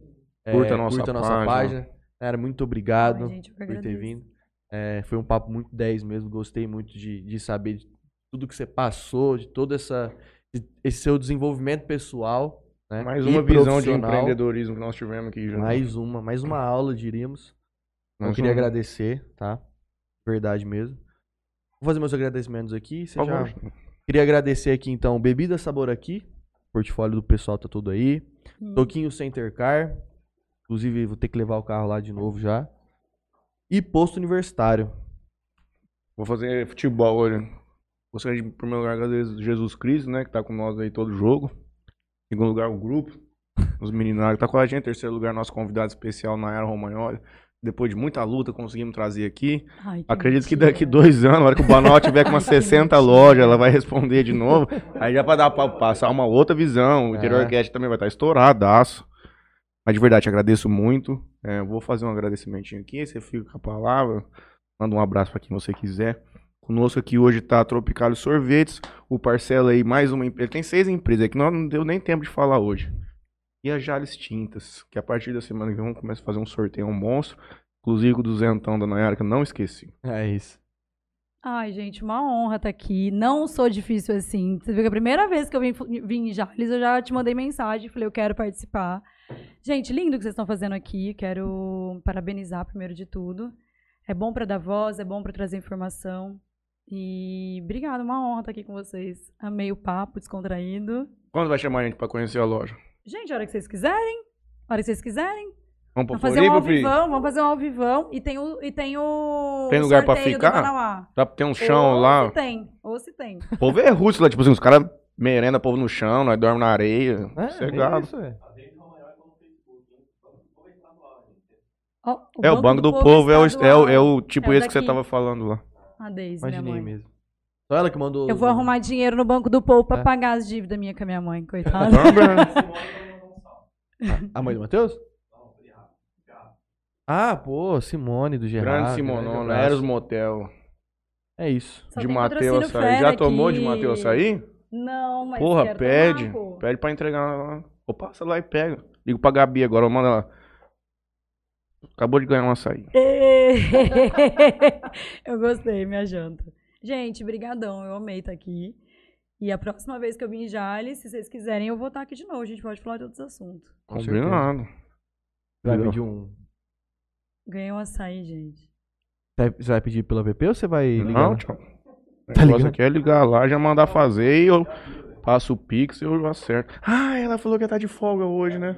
é,
Curta a nossa
curta a nossa
página.
página. Cara, muito obrigado
Ai, gente,
por ter vindo. É, foi um papo muito 10 mesmo. Gostei muito de, de saber de tudo que você passou, de todo essa, esse seu desenvolvimento pessoal. Né?
Mais
e
uma visão de empreendedorismo que nós tivemos aqui. já.
Mais uma, mais uma aula, diríamos. Eu
Mais
queria agradecer, tá? Verdade mesmo. Vou fazer meus agradecimentos aqui. Você já... Queria agradecer aqui, então, Bebida Sabor aqui. O portfólio do pessoal tá tudo aí.
Hum.
Toquinho Center Car. Inclusive, vou ter que levar o carro lá de novo já. E Posto Universitário.
Vou fazer futebol hoje. Gostaria de, em primeiro lugar, agradecer Jesus Cristo, né? Que tá com nós aí todo jogo. Em segundo lugar, o grupo. Os meninos que tá com a gente. Em terceiro lugar, nosso convidado especial, Nayara Romagnoli. Depois de muita luta, conseguimos trazer aqui.
Ai,
Acredito que
mentira.
daqui dois anos, na hora que o Banal tiver com *laughs* umas
Ai, que
60
mentira.
lojas, ela vai responder de novo. Aí já pra dar pra passar uma outra visão. O
É.
interior cast também vai estar estouradaço. Mas de verdade, agradeço muito. É, vou fazer um agradecimentinho aqui. Você fica com a palavra. Manda um abraço pra quem você quiser. Conosco aqui hoje tá a Sorvetes. O Parcela aí, mais uma empresa. Tem seis empresas aqui, não deu nem tempo de falar hoje. E a Jales Tintas, que a partir da semana que vem vamos começar a fazer um sorteio, um monstro. Inclusive o duzentão da Nayara, que eu não esqueci.
É isso.
Ai, gente, uma honra estar aqui. Não sou difícil assim. Você viu que a primeira vez que eu vim, vim em Jales, eu já te mandei mensagem, falei, eu quero participar. Gente, lindo o que vocês estão fazendo aqui. Quero parabenizar primeiro de tudo. É bom para dar voz, é bom para trazer informação. E obrigada, uma honra estar aqui com vocês. Amei o papo, descontraído.
Quando vai chamar a gente pra conhecer a loja?
Gente, a hora que vocês quiserem. A hora que vocês quiserem.
Vamos
fazer um
Floripa,
ao
Pri?
vivão, vamos fazer um ao vivão. E tem o, e tem o
Tem lugar pra
do
ficar? Dá pra ter um chão
ou
lá.
se tem, ou se tem.
O povo é russo lá, tipo assim, os caras merenda povo no chão, nós dormimos na areia.
É,
Sossegado.
é isso, é.
É, o Banco do Povo é o, é o, é o tipo
É o
esse que você
daqui.
tava falando lá.
A Deise, minha
Imaginei
mãe.
mesmo. Só ela que mandou.
Eu vou arrumar dinheiro no Banco do Povo pra
É.
pagar as dívidas minha com a minha mãe, coitada. *laughs*
A mãe do Matheus? Ah, pô, Simone do Gerard.
Grande
grande
Simonona,
abraço.
Eros Motel.
É isso.
Só
de Mateus açaí. Já tomou
aqui.
de Mateus açaí?
Não, mas
Porra,
quero
pede.
tomar, pô.
Pede pra entregar lá. Ou passa lá e pega. Ligo pra Gabi agora, manda lá. Acabou de ganhar um açaí. *laughs*
eu gostei, minha janta. Gente, brigadão, eu amei estar aqui. E a próxima vez que eu vim em Jales, se vocês quiserem, eu vou estar aqui de novo. A gente pode falar de outros assuntos.
Combinado.
Vai pedir um.
Ganhei um açaí, gente.
Você vai pedir pela VP ou você vai ligar?
Não,
lá?
tchau.
Tá ligado?
aqui é ligar lá, já mandar fazer e eu passo o Pix e eu acerto. Ah, ela falou que ia tá de folga hoje, né?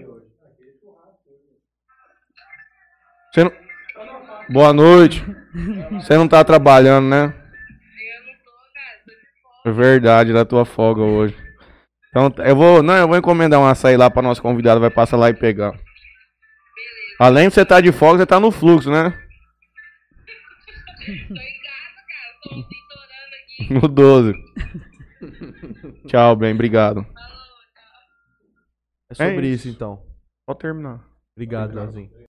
Você não... Boa noite. Você não tá trabalhando, né? É verdade, da tua folga hoje. Então, eu vou, não, eu vou encomendar um açaí lá pra nosso convidado, vai passar lá e pegar. Além de você estar de folga, você tá no fluxo, né? *laughs* No 12. Tchau, bem, obrigado.
É sobre
É
isso.
isso.
então.
Pode terminar.
Obrigado, Leozinho.